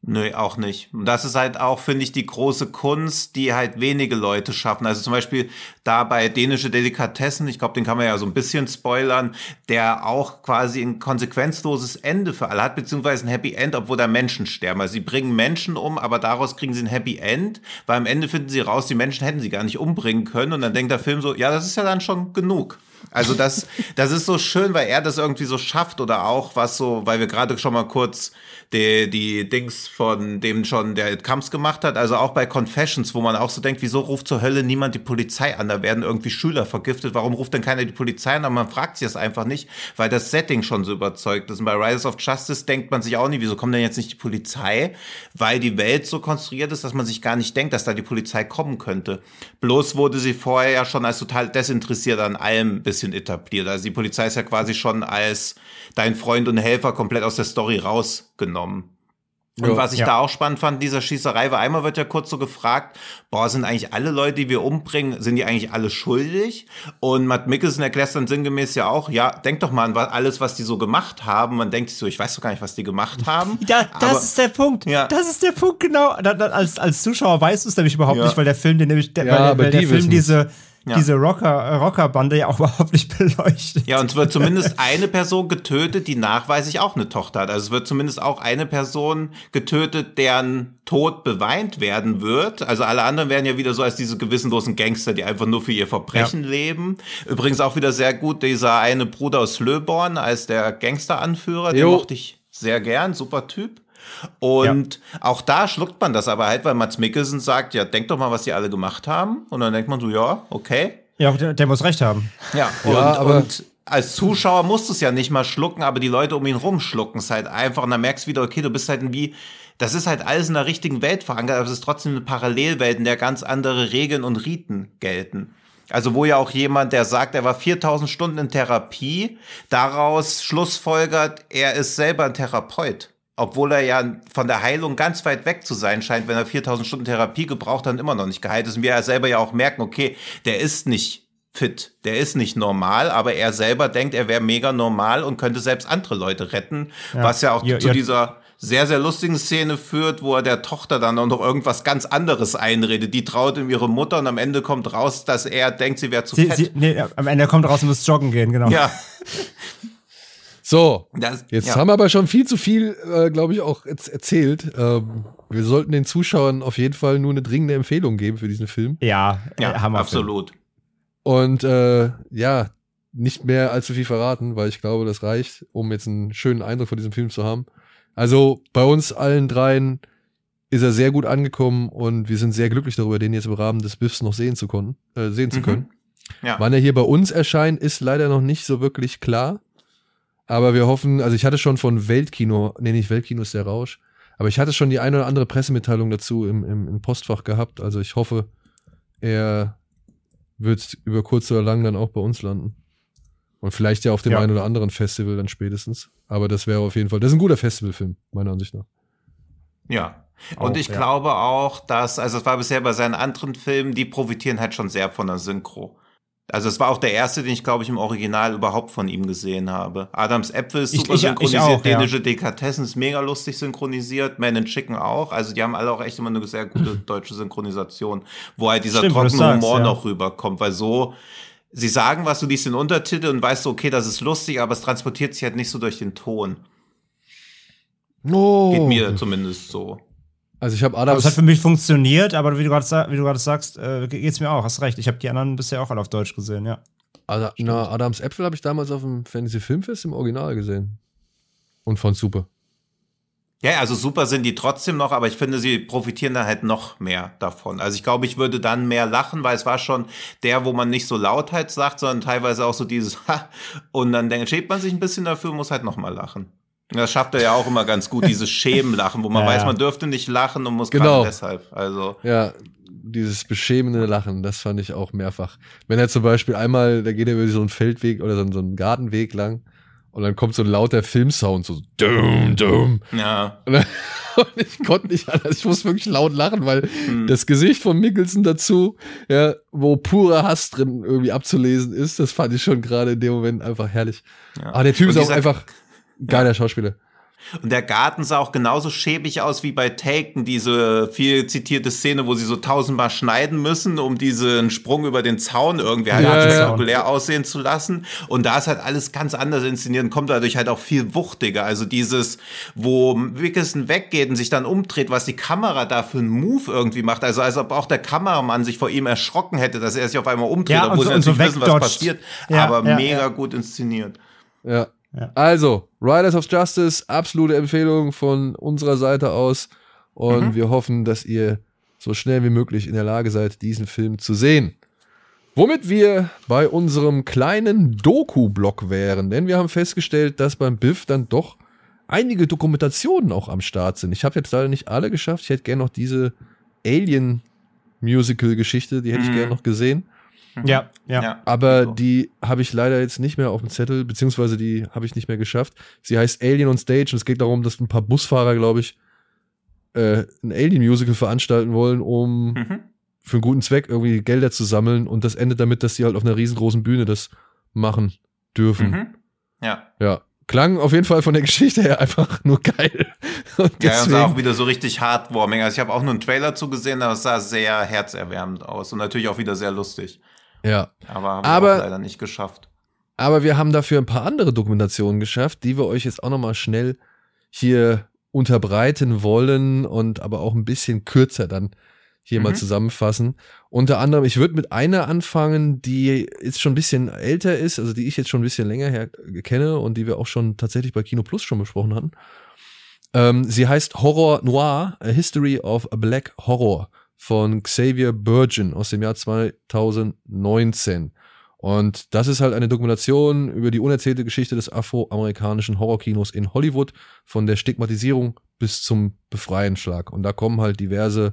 Nö, auch nicht. Und das ist halt auch, finde ich, die große Kunst, die halt wenige Leute schaffen. Also zum Beispiel da bei dänische Delikatessen, ich glaube, den kann man ja so ein bisschen spoilern, der auch quasi ein konsequenzloses Ende für alle hat, beziehungsweise ein Happy End, obwohl da Menschen sterben. Also sie bringen Menschen um, aber daraus kriegen sie ein Happy End, weil am Ende finden sie raus, die Menschen hätten sie gar nicht umbringen können. Und dann denkt der Film so, ja, das ist ja dann schon genug. Also das, das ist so schön, weil er das irgendwie so schafft oder auch was so, weil wir gerade schon mal kurz die, die Dings von dem schon der Kamps gemacht hat, also auch bei Confessions, wo man auch so denkt, wieso ruft zur Hölle niemand die Polizei an? Da werden irgendwie Schüler vergiftet, warum ruft denn keiner die Polizei an? Aber man fragt sich das einfach nicht, weil das Setting schon so überzeugt ist. Und bei Rise of Justice denkt man sich auch nicht, wieso kommt denn jetzt nicht die Polizei? Weil die Welt so konstruiert ist, dass man sich gar nicht denkt, dass da die Polizei kommen könnte. Bloß wurde sie vorher ja schon als total desinteressiert an allem ein bisschen etabliert. Also die Polizei ist ja quasi schon als dein Freund und Helfer komplett aus der Story rausgenommen. Und Ja. was ich Ja. da auch spannend fand, in dieser Schießerei, war einmal wird ja kurz so gefragt, boah, sind eigentlich alle Leute, die wir umbringen, sind die eigentlich alle schuldig? Und Matt Mickelson erklärt dann sinngemäß ja auch, ja, denk doch mal an alles, was die so gemacht haben. Man denkt sich so, ich weiß doch gar nicht, was die gemacht haben. Da, das Aber- ist der Punkt. Ja. Das ist der Punkt, genau. Als, als Zuschauer weißt du es nämlich überhaupt Ja. nicht, weil der Film, den nämlich, der, Ja, weil, weil der Film diese, Ja. diese Rocker, äh, Rockerbande ja auch überhaupt nicht beleuchtet. Ja, und es wird zumindest eine Person getötet, die nachweislich auch eine Tochter hat. Also es wird zumindest auch eine Person getötet, deren Tod beweint werden wird. Also alle anderen werden ja wieder so als diese gewissenlosen Gangster, die einfach nur für ihr Verbrechen leben. Übrigens auch wieder sehr gut dieser eine Bruder aus Löborn als der Gangsteranführer, den mochte ich sehr gern, super Typ. Und auch da schluckt man das aber halt, weil Mats Mikkelsen sagt, ja, denk doch mal, was die alle gemacht haben. Und dann denkt man so, ja, okay. Ja, der, der muss recht haben. Ja, und, Ja, aber- und als Zuschauer musst du es ja nicht mal schlucken, aber die Leute um ihn rum schlucken es halt einfach und dann merkst du wieder, okay, du bist halt wie, das ist halt alles in der richtigen Welt verankert, aber es ist trotzdem eine Parallelwelt, in der ganz andere Regeln und Riten gelten. Also wo ja auch jemand, der sagt, er war 4000 Stunden in Therapie, daraus schlussfolgert, er ist selber ein Therapeut. Obwohl er ja von der Heilung ganz weit weg zu sein scheint, wenn er 4000 Stunden Therapie gebraucht hat und immer noch nicht geheilt ist. Und wir ja selber ja auch merken, okay, der ist nicht fit, der ist nicht normal, aber er selber denkt, er wäre mega normal und könnte selbst andere Leute retten, was ja auch Ja, zu ja. dieser sehr, sehr lustigen Szene führt, wo er der Tochter dann auch noch irgendwas ganz anderes einredet. Die traut ihm ihre Mutter und am Ende kommt raus, dass er denkt, sie wäre zu Sie, fett. sie, nee, am Ende kommt raus und muss joggen gehen, genau. ja, So, das, jetzt ja. haben wir aber schon viel zu viel, äh, glaube ich, auch jetzt erzählt. Ähm, wir sollten den Zuschauern auf jeden Fall nur eine dringende Empfehlung geben für diesen Film. Ja, ja, äh, Hammer. absolut. Und äh, ja, nicht mehr allzu viel verraten, weil ich glaube, das reicht, um jetzt einen schönen Eindruck von diesem Film zu haben. Also bei uns allen dreien ist er sehr gut angekommen und wir sind sehr glücklich darüber, den jetzt im Rahmen des Biffs noch sehen zu, können, äh, sehen zu Mhm. können. Ja. Wann er hier bei uns erscheint, ist leider noch nicht so wirklich klar. Aber wir hoffen, also ich hatte schon von Weltkino, nee, nicht Weltkino ist der Rausch, aber ich hatte schon die eine oder andere Pressemitteilung dazu im, im, im Postfach gehabt. Also ich hoffe, er wird über kurz oder lang dann auch bei uns landen. Und vielleicht ja auf dem Ja. einen oder anderen Festival dann spätestens. Aber das wäre auf jeden Fall, das ist ein guter Festivalfilm, meiner Ansicht nach. Ja. Und Auch, ich ja. glaube auch, dass, also es war bisher bei seinen anderen Filmen, die profitieren halt schon sehr von der Synchro. Also es war auch der erste, den ich, glaube ich, im Original überhaupt von ihm gesehen habe. Adams Äpfel ist Ich- super ich- ich synchronisiert, auch, ja. dänische Delikatessen ist mega lustig synchronisiert, Man in Chicken auch. Also die haben alle auch echt immer eine sehr gute deutsche Synchronisation, wo halt dieser Stimmt, trockene sagst, Humor ja. noch rüberkommt, weil so, sie sagen was, du liest den Untertitel und weißt so, okay, das ist lustig, aber es transportiert sich halt nicht so durch den Ton. Oh. Geht mir zumindest so. Also ich habe Adams, es hat für mich funktioniert, aber wie du gerade sagst, äh, geht's mir auch, hast recht. Ich habe die anderen bisher auch alle auf Deutsch gesehen, ja. Ada, na, Adams Äpfel habe ich damals auf dem Fantasy Filmfest im Original gesehen. Und fand super. Ja, also super sind die trotzdem noch, aber ich finde, sie profitieren dann halt noch mehr davon. Also ich glaube, ich würde dann mehr lachen, weil es war schon der, wo man nicht so laut halt sagt, sondern teilweise auch so dieses Ha und dann denkt, schämt man sich ein bisschen dafür, muss halt noch mal lachen. Das schafft er ja auch immer ganz gut, dieses Schemenlachen, wo man Ja, weiß, man dürfte nicht lachen und muss Genau. deshalb. Also Ja, dieses beschämende Lachen, das fand ich auch mehrfach. Wenn er zum Beispiel einmal, da geht er über so einen Feldweg oder so einen, so einen Gartenweg lang Und dann kommt so ein lauter Filmsound, so dumm, dumm. Ja. Und, dann, und ich konnte nicht anders, ich muss wirklich laut lachen, weil Hm. das Gesicht von Mickelson dazu, ja, wo purer Hass drin irgendwie abzulesen ist, das fand ich schon gerade in dem Moment einfach herrlich. ja. Aber der Typ ist auch einfach geiler Schauspieler. Und der Garten sah auch genauso schäbig aus wie bei Taken, diese viel zitierte Szene, wo sie so tausendmal schneiden müssen, um diesen Sprung über den Zaun irgendwie halt Ja, ja. spektakulär aussehen zu lassen. Und da ist halt alles ganz anders inszeniert und kommt dadurch halt auch viel wuchtiger. Also dieses, wo Wickelson weggeht und sich dann umdreht, was die Kamera da für einen Move irgendwie macht. Also als ob auch der Kameramann sich vor ihm erschrocken hätte, dass er sich auf einmal umdreht, Ja, und obwohl so- sie so wissen, was passiert. Ja, aber ja, mega ja. gut inszeniert. Ja. Ja. Also, Riders of Justice, absolute Empfehlung von unserer Seite aus. Und Mhm. wir hoffen, dass ihr so schnell wie möglich in der Lage seid, diesen Film zu sehen. Womit wir bei unserem kleinen Doku-Block wären, denn wir haben festgestellt, dass beim Biff dann doch einige Dokumentationen auch am Start sind. Ich habe jetzt leider nicht alle geschafft. Ich hätte gerne noch diese Alien-Musical-Geschichte, die hätte ich Mhm. gerne noch gesehen. Ja, ja. Aber So. die habe ich leider jetzt nicht mehr auf dem Zettel, beziehungsweise die habe ich nicht mehr geschafft. Sie heißt Alien on Stage und es geht darum, dass ein paar Busfahrer, glaube ich, äh, ein Alien-Musical veranstalten wollen, um Mhm. für einen guten Zweck irgendwie Gelder zu sammeln. Und das endet damit, dass sie halt auf einer riesengroßen Bühne das machen dürfen. Mhm. Ja. Ja. Klang auf jeden Fall von der Geschichte her einfach nur geil. Und Ja, es sah auch wieder so richtig heartwarming. Also ich habe auch nur einen Trailer zugesehen, aber es sah sehr herzerwärmend aus und natürlich auch wieder sehr lustig. Ja. Aber habe Aber- auch leider nicht geschafft. Aber wir haben dafür ein paar andere Dokumentationen geschafft, die wir euch jetzt auch nochmal schnell hier unterbreiten wollen und aber auch ein bisschen kürzer dann hier mal Mhm. zusammenfassen. Unter anderem, ich würde mit einer anfangen, die jetzt schon ein bisschen älter ist, also die ich jetzt schon ein bisschen länger her kenne und die wir auch schon tatsächlich bei Kino Plus schon besprochen hatten. Ähm, sie heißt Horror Noir, A History of Black Horror von Xavier Burgeon aus dem Jahr 2019. Und das ist halt eine Dokumentation über die unerzählte Geschichte des afroamerikanischen Horrorkinos in Hollywood, von der Stigmatisierung bis zum Befreienschlag. Und da kommen halt diverse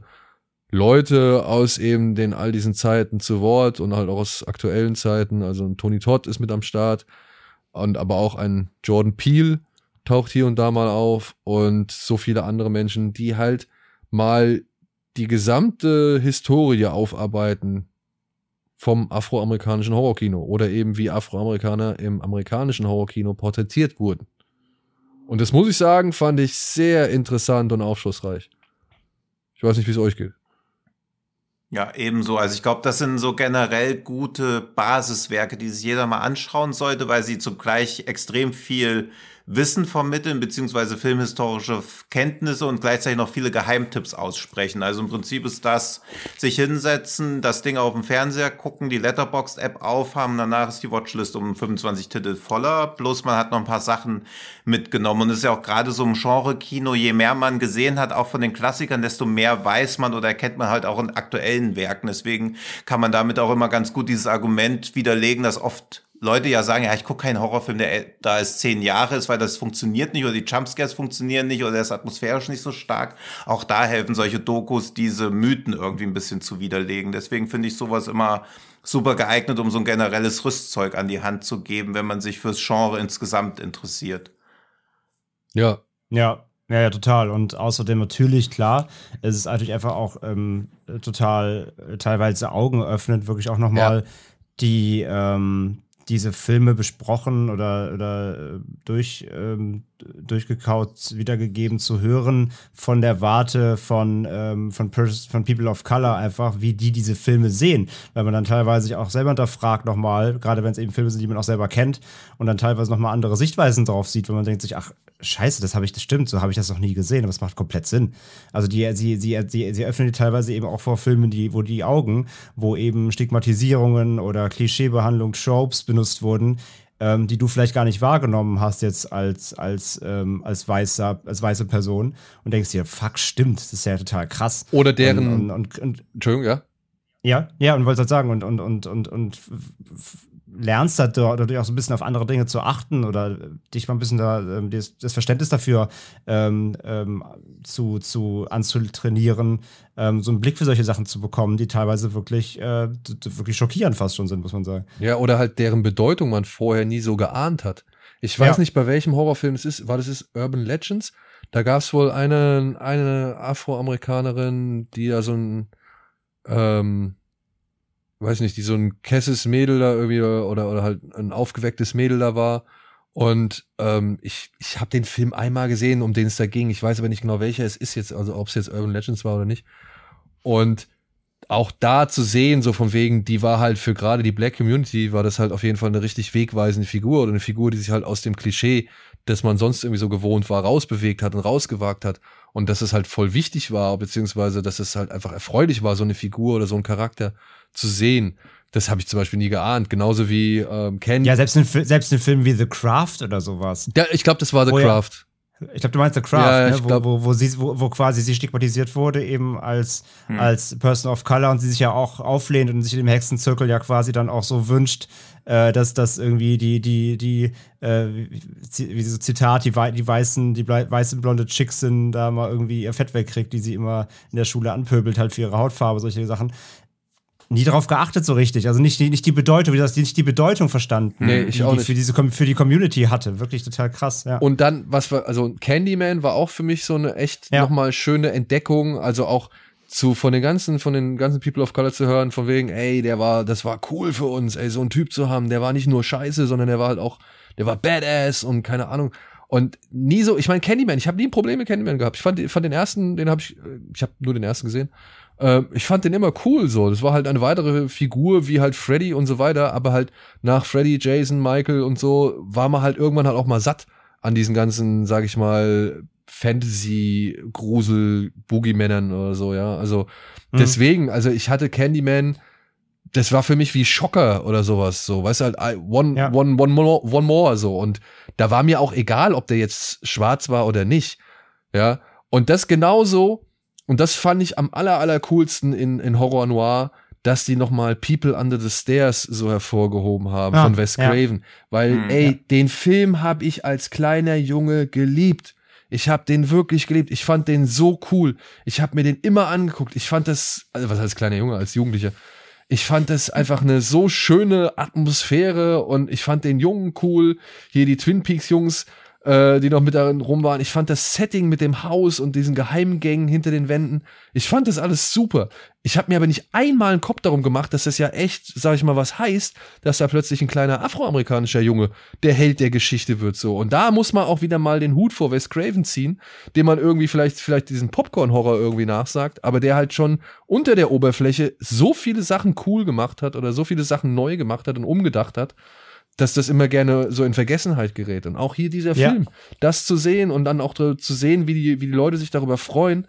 Leute aus eben den all diesen Zeiten zu Wort und halt auch aus aktuellen Zeiten. Also ein Tony Todd ist mit am Start und aber auch ein Jordan Peele taucht hier und da mal auf und so viele andere Menschen, die halt mal die gesamte Historie aufarbeiten vom afroamerikanischen Horrorkino oder eben wie Afroamerikaner im amerikanischen Horrorkino porträtiert wurden. Und das muss ich sagen, fand ich sehr interessant und aufschlussreich. Ich weiß nicht, wie es euch geht. Ja, ebenso. Also ich glaube, das sind so generell gute Basiswerke, die sich jeder mal anschauen sollte, weil sie zugleich extrem viel Wissen vermitteln, beziehungsweise filmhistorische Kenntnisse und gleichzeitig noch viele Geheimtipps aussprechen. Also im Prinzip ist das, sich hinsetzen, das Ding auf dem Fernseher gucken, die Letterboxd-App aufhaben, danach ist die Watchlist um 25 Titel voller, bloß man hat noch ein paar Sachen mitgenommen. Und es ist ja auch gerade so im Genre-Kino, je mehr man gesehen hat, auch von den Klassikern, desto mehr weiß man oder erkennt man halt auch in aktuellen Werken. Deswegen kann man damit auch immer ganz gut dieses Argument widerlegen, dass oft Leute ja sagen, ja, ich gucke keinen Horrorfilm, der da ist zehn Jahre ist, weil das funktioniert nicht oder die Jumpscares funktionieren nicht oder der ist atmosphärisch nicht so stark. Auch da helfen solche Dokus, diese Mythen irgendwie ein bisschen zu widerlegen. Deswegen finde ich sowas immer super geeignet, um so ein generelles Rüstzeug an die Hand zu geben, wenn man sich fürs Genre insgesamt interessiert. Ja, Ja, ja, ja, total. Und außerdem natürlich, klar, es ist natürlich einfach auch ähm, total äh, teilweise Augen öffnet, wirklich auch nochmal die ähm, diese Filme besprochen oder, oder äh, durch, ähm, durchgekaut wiedergegeben zu hören von der Warte von, ähm, von, von People of Color einfach, wie die diese Filme sehen. Weil man dann teilweise sich auch selber hinterfragt nochmal, gerade wenn es eben Filme sind, die man auch selber kennt und dann teilweise nochmal andere Sichtweisen drauf sieht, wenn man denkt sich, ach, scheiße, das habe ich, das stimmt, so habe ich das noch nie gesehen, aber es macht komplett Sinn. Also die, sie, sie, sie, sie öffnen die teilweise eben auch vor Filmen, die, wo die Augen, wo eben Stigmatisierungen oder Klischeebehandlung, Tropes benutzt wurden, ähm, die du vielleicht gar nicht wahrgenommen hast jetzt als, als, ähm, als, weißer, als weiße Person und denkst dir, fuck, stimmt, das ist ja total krass. Oder deren- Und, und, und, und Entschuldigung, ja. ja, ja, und wollte halt sagen, und, und, und, und, und lernst halt dadurch auch so ein bisschen auf andere Dinge zu achten oder dich mal ein bisschen da ähm, das, das Verständnis dafür ähm, ähm, zu, zu anzutrainieren, ähm, so einen Blick für solche Sachen zu bekommen, die teilweise wirklich, äh, wirklich schockierend fast schon sind, muss man sagen. Ja, oder halt deren Bedeutung man vorher nie so geahnt hat. Ich weiß Ja. nicht, bei welchem Horrorfilm es ist. War das ist Urban Legends? Da gab es wohl eine, eine Afroamerikanerin, die da so ein, ähm, weiß nicht, die so ein kesses Mädel da irgendwie oder, oder halt ein aufgewecktes Mädel da war. Und ähm, ich, ich habe den Film einmal gesehen, um den es da ging. Ich weiß aber nicht genau, welcher es ist jetzt, also ob es jetzt Urban Legends war oder nicht. Und auch da zu sehen, so von wegen, die war halt für gerade die Black Community, war das halt auf jeden Fall eine richtig wegweisende Figur oder eine Figur, die sich halt aus dem Klischee, das man sonst irgendwie so gewohnt war, rausbewegt hat und rausgewagt hat. Und dass es halt voll wichtig war, beziehungsweise dass es halt einfach erfreulich war, so eine Figur oder so einen Charakter zu sehen. Das habe ich zum Beispiel nie geahnt. Genauso wie ähm, Candy. Ja, selbst in, selbst in Filmen wie The Craft oder sowas. Ja, ich glaube, das war The ja- Craft. Ich glaube, du meinst The Craft, Ja, ne? wo, wo, wo, sie, wo, wo quasi sie stigmatisiert wurde, eben als, als Person of Color und sie sich ja auch auflehnt und sich im Hexenzirkel ja quasi dann auch so wünscht, äh, dass das irgendwie die, die, die, äh, wie, so Zitat, die, die weißen, die weißen blonde Chicks sind, da mal irgendwie ihr Fett wegkriegt, die sie immer in der Schule anpöbelt, halt für ihre Hautfarbe, solche Sachen. Nie darauf geachtet so richtig. Also nicht, die- nicht die Bedeutung, wie das, nicht die Bedeutung verstanden, Nee, ich die, auch nicht. für diese für die Community hatte. Wirklich total krass, ja. Und dann, was war, also Candyman war auch für mich so eine echt Ja. nochmal schöne Entdeckung. Also auch zu, von den ganzen, von den ganzen People of Color zu hören, von wegen, ey, der war, das war cool für uns, ey, so einen Typ zu haben, der war nicht nur scheiße, sondern der war halt auch, der war badass und keine Ahnung. Und nie so, ich meine, Candyman, ich habe nie ein Problem mit Candyman gehabt. Ich fand, fand den ersten, den habe ich, äh, ich habe nur den ersten gesehen. Äh, ich fand den immer cool so. Das war halt eine weitere Figur wie halt Freddy und so weiter, aber halt nach Freddy, Jason, Michael und so war man halt irgendwann halt auch mal satt an diesen ganzen, sag ich mal, Fantasy, Grusel, Boogeymännern oder so, ja. Also Mhm. deswegen, also ich hatte Candyman, das war für mich wie Schocker oder sowas, so, weißt du halt, I- one, Ja. one, one more, one more, so. Und da war mir auch egal, ob der jetzt schwarz war oder nicht, ja. Und das genauso, und das fand ich am aller, aller coolsten in, in Horror Noir, dass die nochmal People Under the Stairs so hervorgehoben haben Ah, von Wes ja. Craven. Weil, Hm, ey, ja. den Film habe ich als kleiner Junge geliebt. Ich habe den wirklich geliebt. Ich fand den so cool. Ich habe mir den immer angeguckt. Ich fand das, also was als kleiner Junge, als Jugendlicher. Ich fand das einfach eine so schöne Atmosphäre und ich fand den Jungen cool. Hier die Twin Peaks Jungs, äh, die noch mit darin rum waren. Ich fand das Setting mit dem Haus und diesen Geheimgängen hinter den Wänden. Ich fand das alles super. Ich habe mir aber nicht einmal einen Kopf darum gemacht, dass das ja echt, sag ich mal, was heißt, dass da plötzlich ein kleiner afroamerikanischer Junge der Held der Geschichte wird so. Und da muss man auch wieder mal den Hut vor Wes Craven ziehen, dem man irgendwie vielleicht vielleicht diesen Popcorn-Horror irgendwie nachsagt, aber der halt schon unter der Oberfläche so viele Sachen cool gemacht hat oder so viele Sachen neu gemacht hat und umgedacht hat, dass das immer gerne so in Vergessenheit gerät. Und auch hier dieser Ja. Film, das zu sehen und dann auch zu sehen, wie die, wie die Leute sich darüber freuen,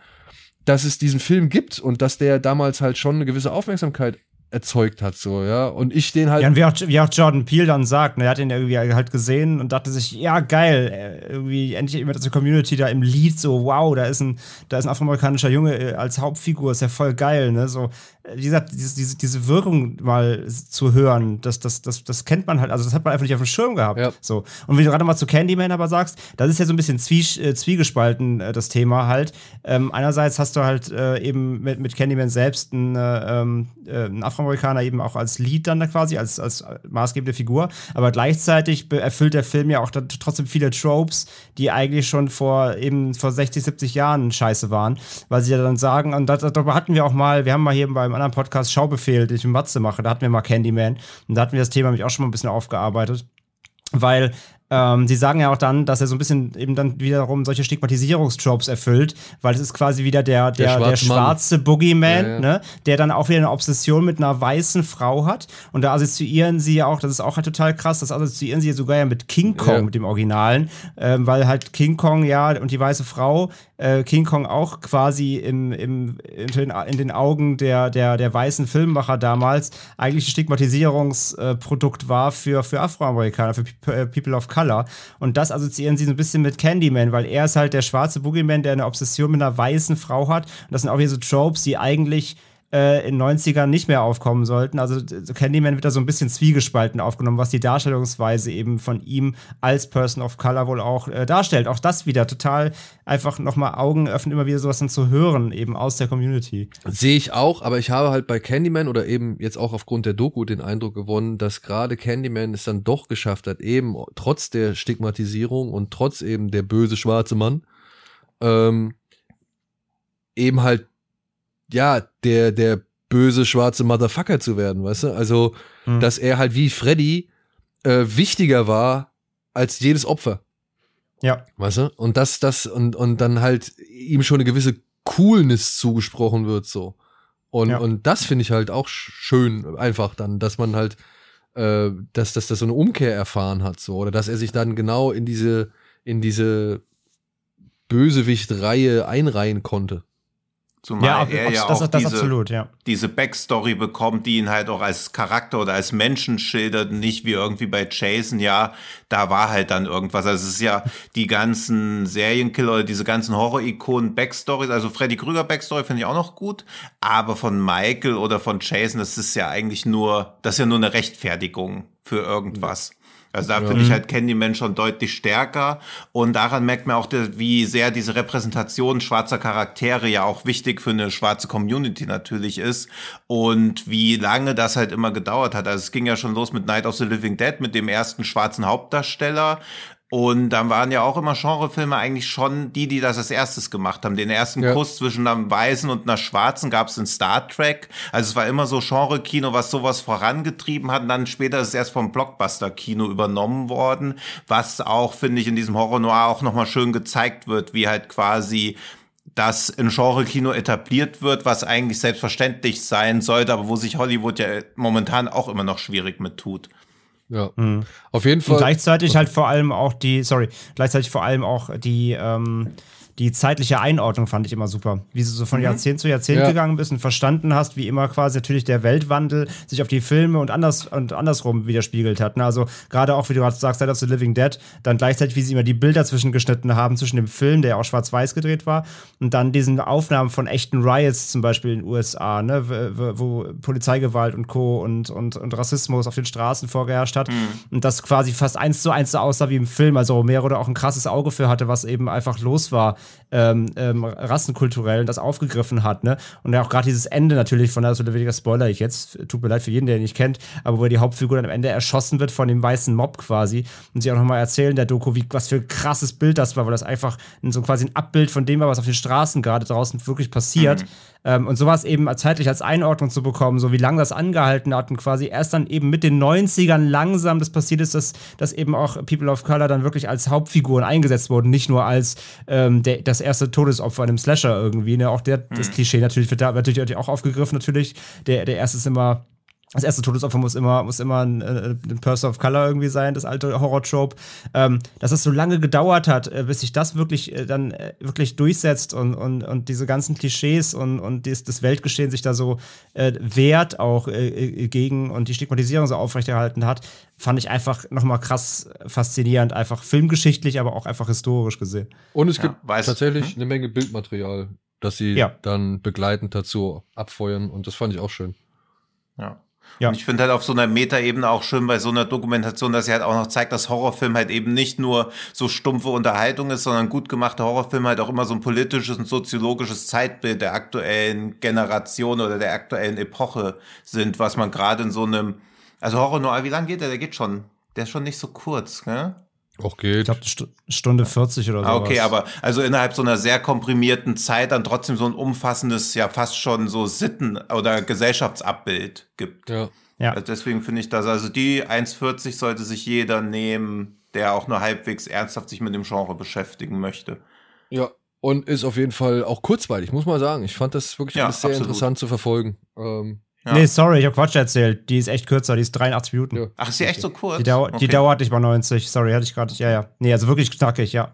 dass es diesen Film gibt und dass der damals halt schon eine gewisse Aufmerksamkeit erzeugt hat, so, ja. Und ich den halt. Ja, und wie auch, wie auch Jordan Peele dann sagt, ne, er hat ihn ja irgendwie halt gesehen und dachte sich, ja, geil, äh, irgendwie endlich immer diese Community da im Lied, so, wow, da ist ein, da ist ein afroamerikanischer Junge äh, als Hauptfigur, ist ja voll geil, ne, so, wie gesagt, diese, diese, diese Wirkung mal zu hören, das, das, das, das kennt man halt, also das hat man einfach nicht auf dem Schirm gehabt, Ja. so. Und wie du gerade mal zu Candyman aber sagst, das ist ja so ein bisschen zwie, äh, zwiegespalten, äh, das Thema halt. Ähm, einerseits hast du halt äh, eben mit, mit Candyman selbst einen, äh, ähm, äh, einen Afroamerikaner eben auch als Lead dann da quasi, als, als maßgebende Figur. Aber gleichzeitig erfüllt der Film ja auch dann trotzdem viele Tropes, die eigentlich schon vor eben vor 60, 70 Jahren scheiße waren. Weil sie ja dann sagen, und darüber hatten wir auch mal, wir haben mal hier beim anderen Podcast Schaubefehl, den ich mit Matze mache, da hatten wir mal Candyman. Und da hatten wir das Thema nämlich auch schon mal ein bisschen aufgearbeitet weil ähm, sie sagen ja auch dann, dass er so ein bisschen eben dann wiederum solche Stigmatisierungstropes erfüllt, weil es ist quasi wieder der, der, der, schwarze schwarze Boogeyman, Ja, ja. Ne, der dann auch wieder eine Obsession mit einer weißen Frau hat. Und da assoziieren sie ja auch, das ist auch halt total krass, das assoziieren sie ja sogar ja mit King Kong, Ja. mit dem Originalen, ähm, weil halt King Kong, ja, und die weiße Frau, äh, King Kong auch quasi im, im, in, den, Augen der, der, der weißen Filmemacher damals eigentlich ein Stigmatisierungsprodukt war für, für Afroamerikaner, für äh, People of Color. Und das assoziieren sie so ein bisschen mit Candyman, weil er ist halt der schwarze Boogeyman, der eine Obsession mit einer weißen Frau hat. Und das sind auch hier so Tropes, die eigentlich äh, in 90ern nicht mehr aufkommen sollten. Also Candyman wird da so ein bisschen zwiegespalten aufgenommen, was die Darstellungsweise eben von ihm als Person of Color wohl auch äh, darstellt. Auch das wieder total einfach nochmal Augen öffnen, immer wieder sowas dann zu hören, eben aus der Community. Sehe ich auch, aber ich habe halt bei Candyman oder eben jetzt auch aufgrund der Doku den Eindruck gewonnen, dass gerade Candyman es dann doch geschafft hat, eben trotz der Stigmatisierung und trotz eben der böse schwarze Mann, ähm, eben halt ja, der, der böse schwarze Motherfucker zu werden, weißt du? Also, mhm. dass er halt wie Freddy äh, wichtiger war als jedes Opfer. Ja. Weißt du? Und das, das, und, und dann halt ihm schon eine gewisse Coolness zugesprochen wird, so. Und, ja. und das finde ich halt auch schön, einfach dann, dass man halt, äh, dass, dass das so eine Umkehr erfahren hat, so. Oder dass er sich dann genau in diese, in diese Bösewicht-Reihe einreihen konnte. Zumal ja, er ja das, auch das diese, absolut, ja. diese Backstory bekommt, die ihn halt auch als Charakter oder als Menschen schildert, nicht wie irgendwie bei Jason, ja, da war halt dann irgendwas. Also es ist ja die ganzen Serienkiller oder diese ganzen Horror-Ikonen Backstories, also Freddy Krüger Backstory finde ich auch noch gut, aber von Michael oder von Jason, das ist ja eigentlich nur, das ist ja nur eine Rechtfertigung für irgendwas. Ja. Also da ja. finde ich halt Candyman schon deutlich stärker und daran merkt man auch, wie sehr diese Repräsentation schwarzer Charaktere ja auch wichtig für eine schwarze Community natürlich ist und wie lange das halt immer gedauert hat. Also es ging ja schon los mit Night of the Living Dead, mit dem ersten schwarzen Hauptdarsteller und dann waren ja auch immer Genrefilme eigentlich schon die, die das als erstes gemacht haben. Den ersten ja. Kuss zwischen einem Weißen und einer Schwarzen gab es in Star Trek. Also es war immer so Genre-Kino, was sowas vorangetrieben hat. Und dann später ist es erst vom Blockbuster-Kino übernommen worden, was auch, finde ich, in diesem Horror Noir auch nochmal schön gezeigt wird, wie halt quasi das in Genre-Kino etabliert wird, was eigentlich selbstverständlich sein sollte, aber wo sich Hollywood ja momentan auch immer noch schwierig mit tut. Ja. Mhm. Auf jeden Fall. Und gleichzeitig halt vor allem auch die, sorry, gleichzeitig vor allem auch die, ähm, die zeitliche Einordnung fand ich immer super. Wie du so von mhm. Jahrzehnt zu Jahrzehnt ja. gegangen bist und verstanden hast, wie immer quasi natürlich der Weltwandel sich auf die Filme und, anders, und andersrum widerspiegelt hat. Ne? Also gerade auch, wie du sagst, Night of the Living Dead, dann gleichzeitig, wie sie immer die Bilder zwischengeschnitten haben, zwischen dem Film, der auch schwarz-weiß gedreht war, und dann diesen Aufnahmen von echten Riots zum Beispiel in den USA, ne? wo, wo Polizeigewalt und Co. Und, und, und Rassismus auf den Straßen vorgeherrscht hat. Mhm. Und das quasi fast eins zu eins so aussah wie im Film. Also Romero da auch ein krasses Auge für hatte, was eben einfach los war ähm, ähm, rassenkulturell das aufgegriffen hat, ne? Und auch gerade dieses Ende natürlich von, also weniger Spoiler ich jetzt, tut mir leid für jeden, der ihn nicht kennt, aber wo die Hauptfigur dann am Ende erschossen wird von dem weißen Mob quasi und sie auch nochmal erzählen, der Doku, wie, was für ein krasses Bild das war, weil das einfach so quasi ein Abbild von dem war, was auf den Straßen gerade draußen wirklich passiert. Mhm. Ähm, und sowas eben zeitlich als Einordnung zu bekommen, so wie lange das angehalten hat und quasi erst dann eben mit den 90ern langsam das passiert ist, dass, dass eben auch People of Color dann wirklich als Hauptfiguren eingesetzt wurden, nicht nur als ähm, der, das erste Todesopfer in einem Slasher irgendwie. Ne? Auch der, das Klischee natürlich wird da natürlich auch aufgegriffen, natürlich. Der, der erste ist immer das erste Todesopfer muss immer, muss immer ein, äh, ein Person of Color irgendwie sein, das alte Horror-Trope. Ähm, dass es so lange gedauert hat, äh, bis sich das wirklich äh, dann äh, wirklich durchsetzt und, und, und diese ganzen Klischees und, und dies, das Weltgeschehen sich da so äh, wehrt auch äh, gegen und die Stigmatisierung so aufrechterhalten hat, fand ich einfach nochmal krass faszinierend. Einfach filmgeschichtlich, aber auch einfach historisch gesehen. Und es gibt ja, tatsächlich hm? eine Menge Bildmaterial, das sie ja. dann begleitend dazu abfeuern und das fand ich auch schön. Ja. Ja. Und ich finde halt auf so einer Metaebene auch schön bei so einer Dokumentation, dass sie halt auch noch zeigt, dass Horrorfilm halt eben nicht nur so stumpfe Unterhaltung ist, sondern gut gemachte Horrorfilme halt auch immer so ein politisches und soziologisches Zeitbild der aktuellen Generation oder der aktuellen Epoche sind, was man gerade in so einem, also Horror Noir, wie lang geht der? Der geht schon, der ist schon nicht so kurz, ne? Auch geht. Ich glaube, St Stunde 40 oder so. Ah, okay, aber also innerhalb so einer sehr komprimierten Zeit dann trotzdem so ein umfassendes, ja fast schon so Sitten- oder Gesellschaftsabbild gibt. Ja. ja. Also deswegen finde ich das, also die 1,40 sollte sich jeder nehmen, der auch nur halbwegs ernsthaft sich mit dem Genre beschäftigen möchte. Ja, und ist auf jeden Fall auch kurzweilig, muss man sagen. Ich fand das wirklich ja, sehr absolut. interessant zu verfolgen. Ähm, ja. Nee, sorry, ich habe Quatsch erzählt. Die ist echt kürzer, die ist 83 Minuten. Ja. Ach, ist die echt so kurz? Die, dau okay. die dauert nicht mal 90. Sorry, hatte ich gerade. Ja, ja. Nee, also wirklich knackig, ja.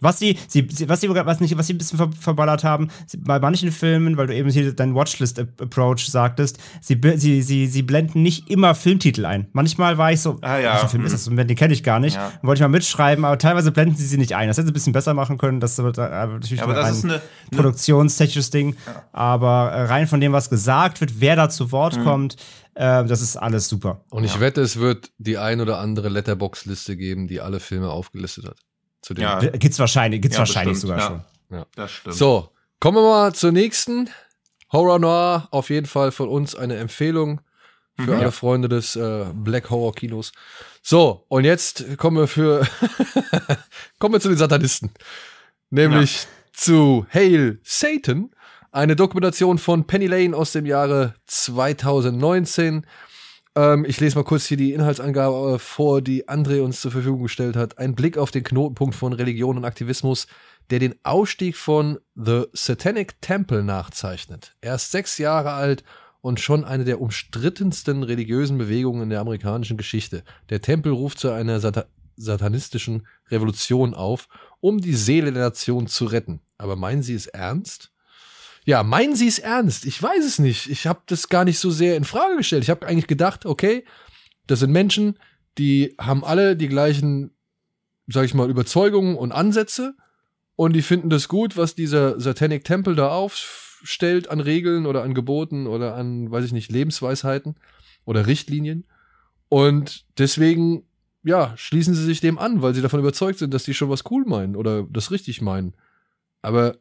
Ja. Was sie, sie, was sie, was nicht, was sie ein bisschen ver verballert haben, sie, bei manchen Filmen, weil du eben hier deinen Watchlist-Approach sagtest, sie, sie, sie, sie blenden nicht immer Filmtitel ein. Manchmal war ich so, ah, ja. welcher Film ist das? Den kenne ich gar nicht. Ja. Wollte ich mal mitschreiben, aber teilweise blenden sie sie nicht ein. Das hätte sie ein bisschen besser machen können. Das ist natürlich ja, aber das ist eine, produktionstechnisches Ding. Ja. Aber äh, rein von dem, was gesagt wird, wer da zu Wort mhm. kommt, äh, das ist alles super. Und ich wette, es wird die ein oder andere Letterbox-Liste geben, die alle Filme aufgelistet hat. Zu dem. Ja. Gibt's wahrscheinlich, gibt's ja, wahrscheinlich sogar schon. Ja, das stimmt. So, kommen wir mal zur nächsten. Horror Noir, auf jeden Fall von uns eine Empfehlung für mhm, alle Freunde des äh, Black Horror Kinos. So, und jetzt kommen wir für kommen wir zu den Satanisten. Nämlich zu Hail Satan, eine Dokumentation von Penny Lane aus dem Jahre 2019. Ähm, ich lese mal kurz hier die Inhaltsangabe äh, vor, die André uns zur Verfügung gestellt hat. Ein Blick auf den Knotenpunkt von Religion und Aktivismus, der den Ausstieg von The Satanic Temple nachzeichnet. Er ist sechs Jahre alt und schon eine der umstrittensten religiösen Bewegungen in der amerikanischen Geschichte. Der Tempel ruft zu einer Sat satanistischen Revolution auf, um die Seele der Nation zu retten. Aber meinen Sie es ernst? Ja, meinen Sie es ernst? Ich weiß es nicht. Ich habe das gar nicht so sehr in Frage gestellt. Ich habe eigentlich gedacht, okay, das sind Menschen, die haben alle die gleichen, sag ich mal, Überzeugungen und Ansätze und die finden das gut, was dieser Satanic Temple da aufstellt an Regeln oder an Geboten oder an, weiß ich nicht, Lebensweisheiten oder Richtlinien. Und deswegen, ja, schließen sie sich dem an, weil sie davon überzeugt sind, dass die schon was cool meinen oder das richtig meinen. Aber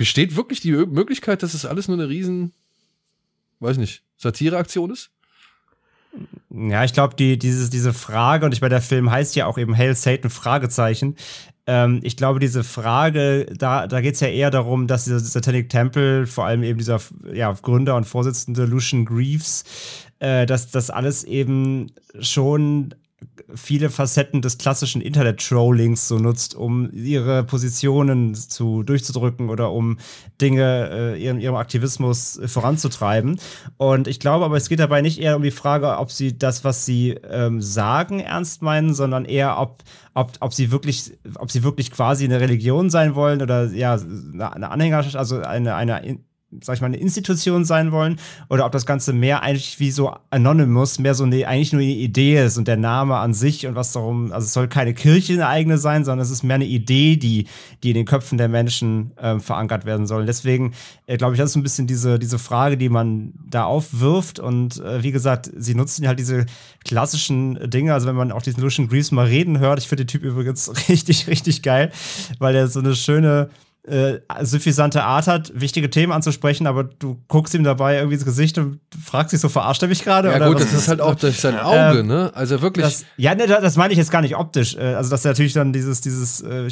Besteht wirklich die Möglichkeit, dass es alles nur eine riesen, weiß nicht, Satireaktion ist? Ja, ich glaube, die, dieses, diese Frage, und ich meine, der Film heißt ja auch eben Hail Satan, Fragezeichen. Ähm, ich glaube, diese Frage, da, da geht es ja eher darum, dass dieser Satanic Temple, vor allem eben dieser ja, Gründer und Vorsitzende Lucian Greaves, äh, dass das alles eben schon viele Facetten des klassischen Internet-Trollings so nutzt, um ihre Positionen zu durchzudrücken oder um Dinge äh, ihrem, ihrem Aktivismus äh, voranzutreiben. Und ich glaube aber, es geht dabei nicht eher um die Frage, ob sie das, was sie ähm, sagen, ernst meinen, sondern eher, ob, ob, ob sie wirklich, ob sie wirklich quasi eine Religion sein wollen oder ja, eine Anhängerschaft, also eine, eine sag ich mal, eine Institution sein wollen oder ob das Ganze mehr eigentlich wie so Anonymous, mehr so eine, eigentlich nur eine Idee ist und der Name an sich und was darum, also es soll keine Kirche eine eigene sein, sondern es ist mehr eine Idee, die, die in den Köpfen der Menschen äh, verankert werden soll. Deswegen äh, glaube ich, das ist ein bisschen diese, diese Frage, die man da aufwirft und äh, wie gesagt, sie nutzen halt diese klassischen Dinge, also wenn man auch diesen Lucian Greaves mal reden hört, ich finde den Typ übrigens richtig, richtig geil, weil er so eine schöne äh, suffisante Art hat, wichtige Themen anzusprechen, aber du guckst ihm dabei irgendwie ins Gesicht und fragst dich so, verarscht er mich gerade? Ja, gut, das ist halt auch durch sein Auge, ähm, ne? Also wirklich. Das, ja, ne, das meine ich jetzt gar nicht optisch. Äh, also, dass er natürlich dann dieses, dieses äh,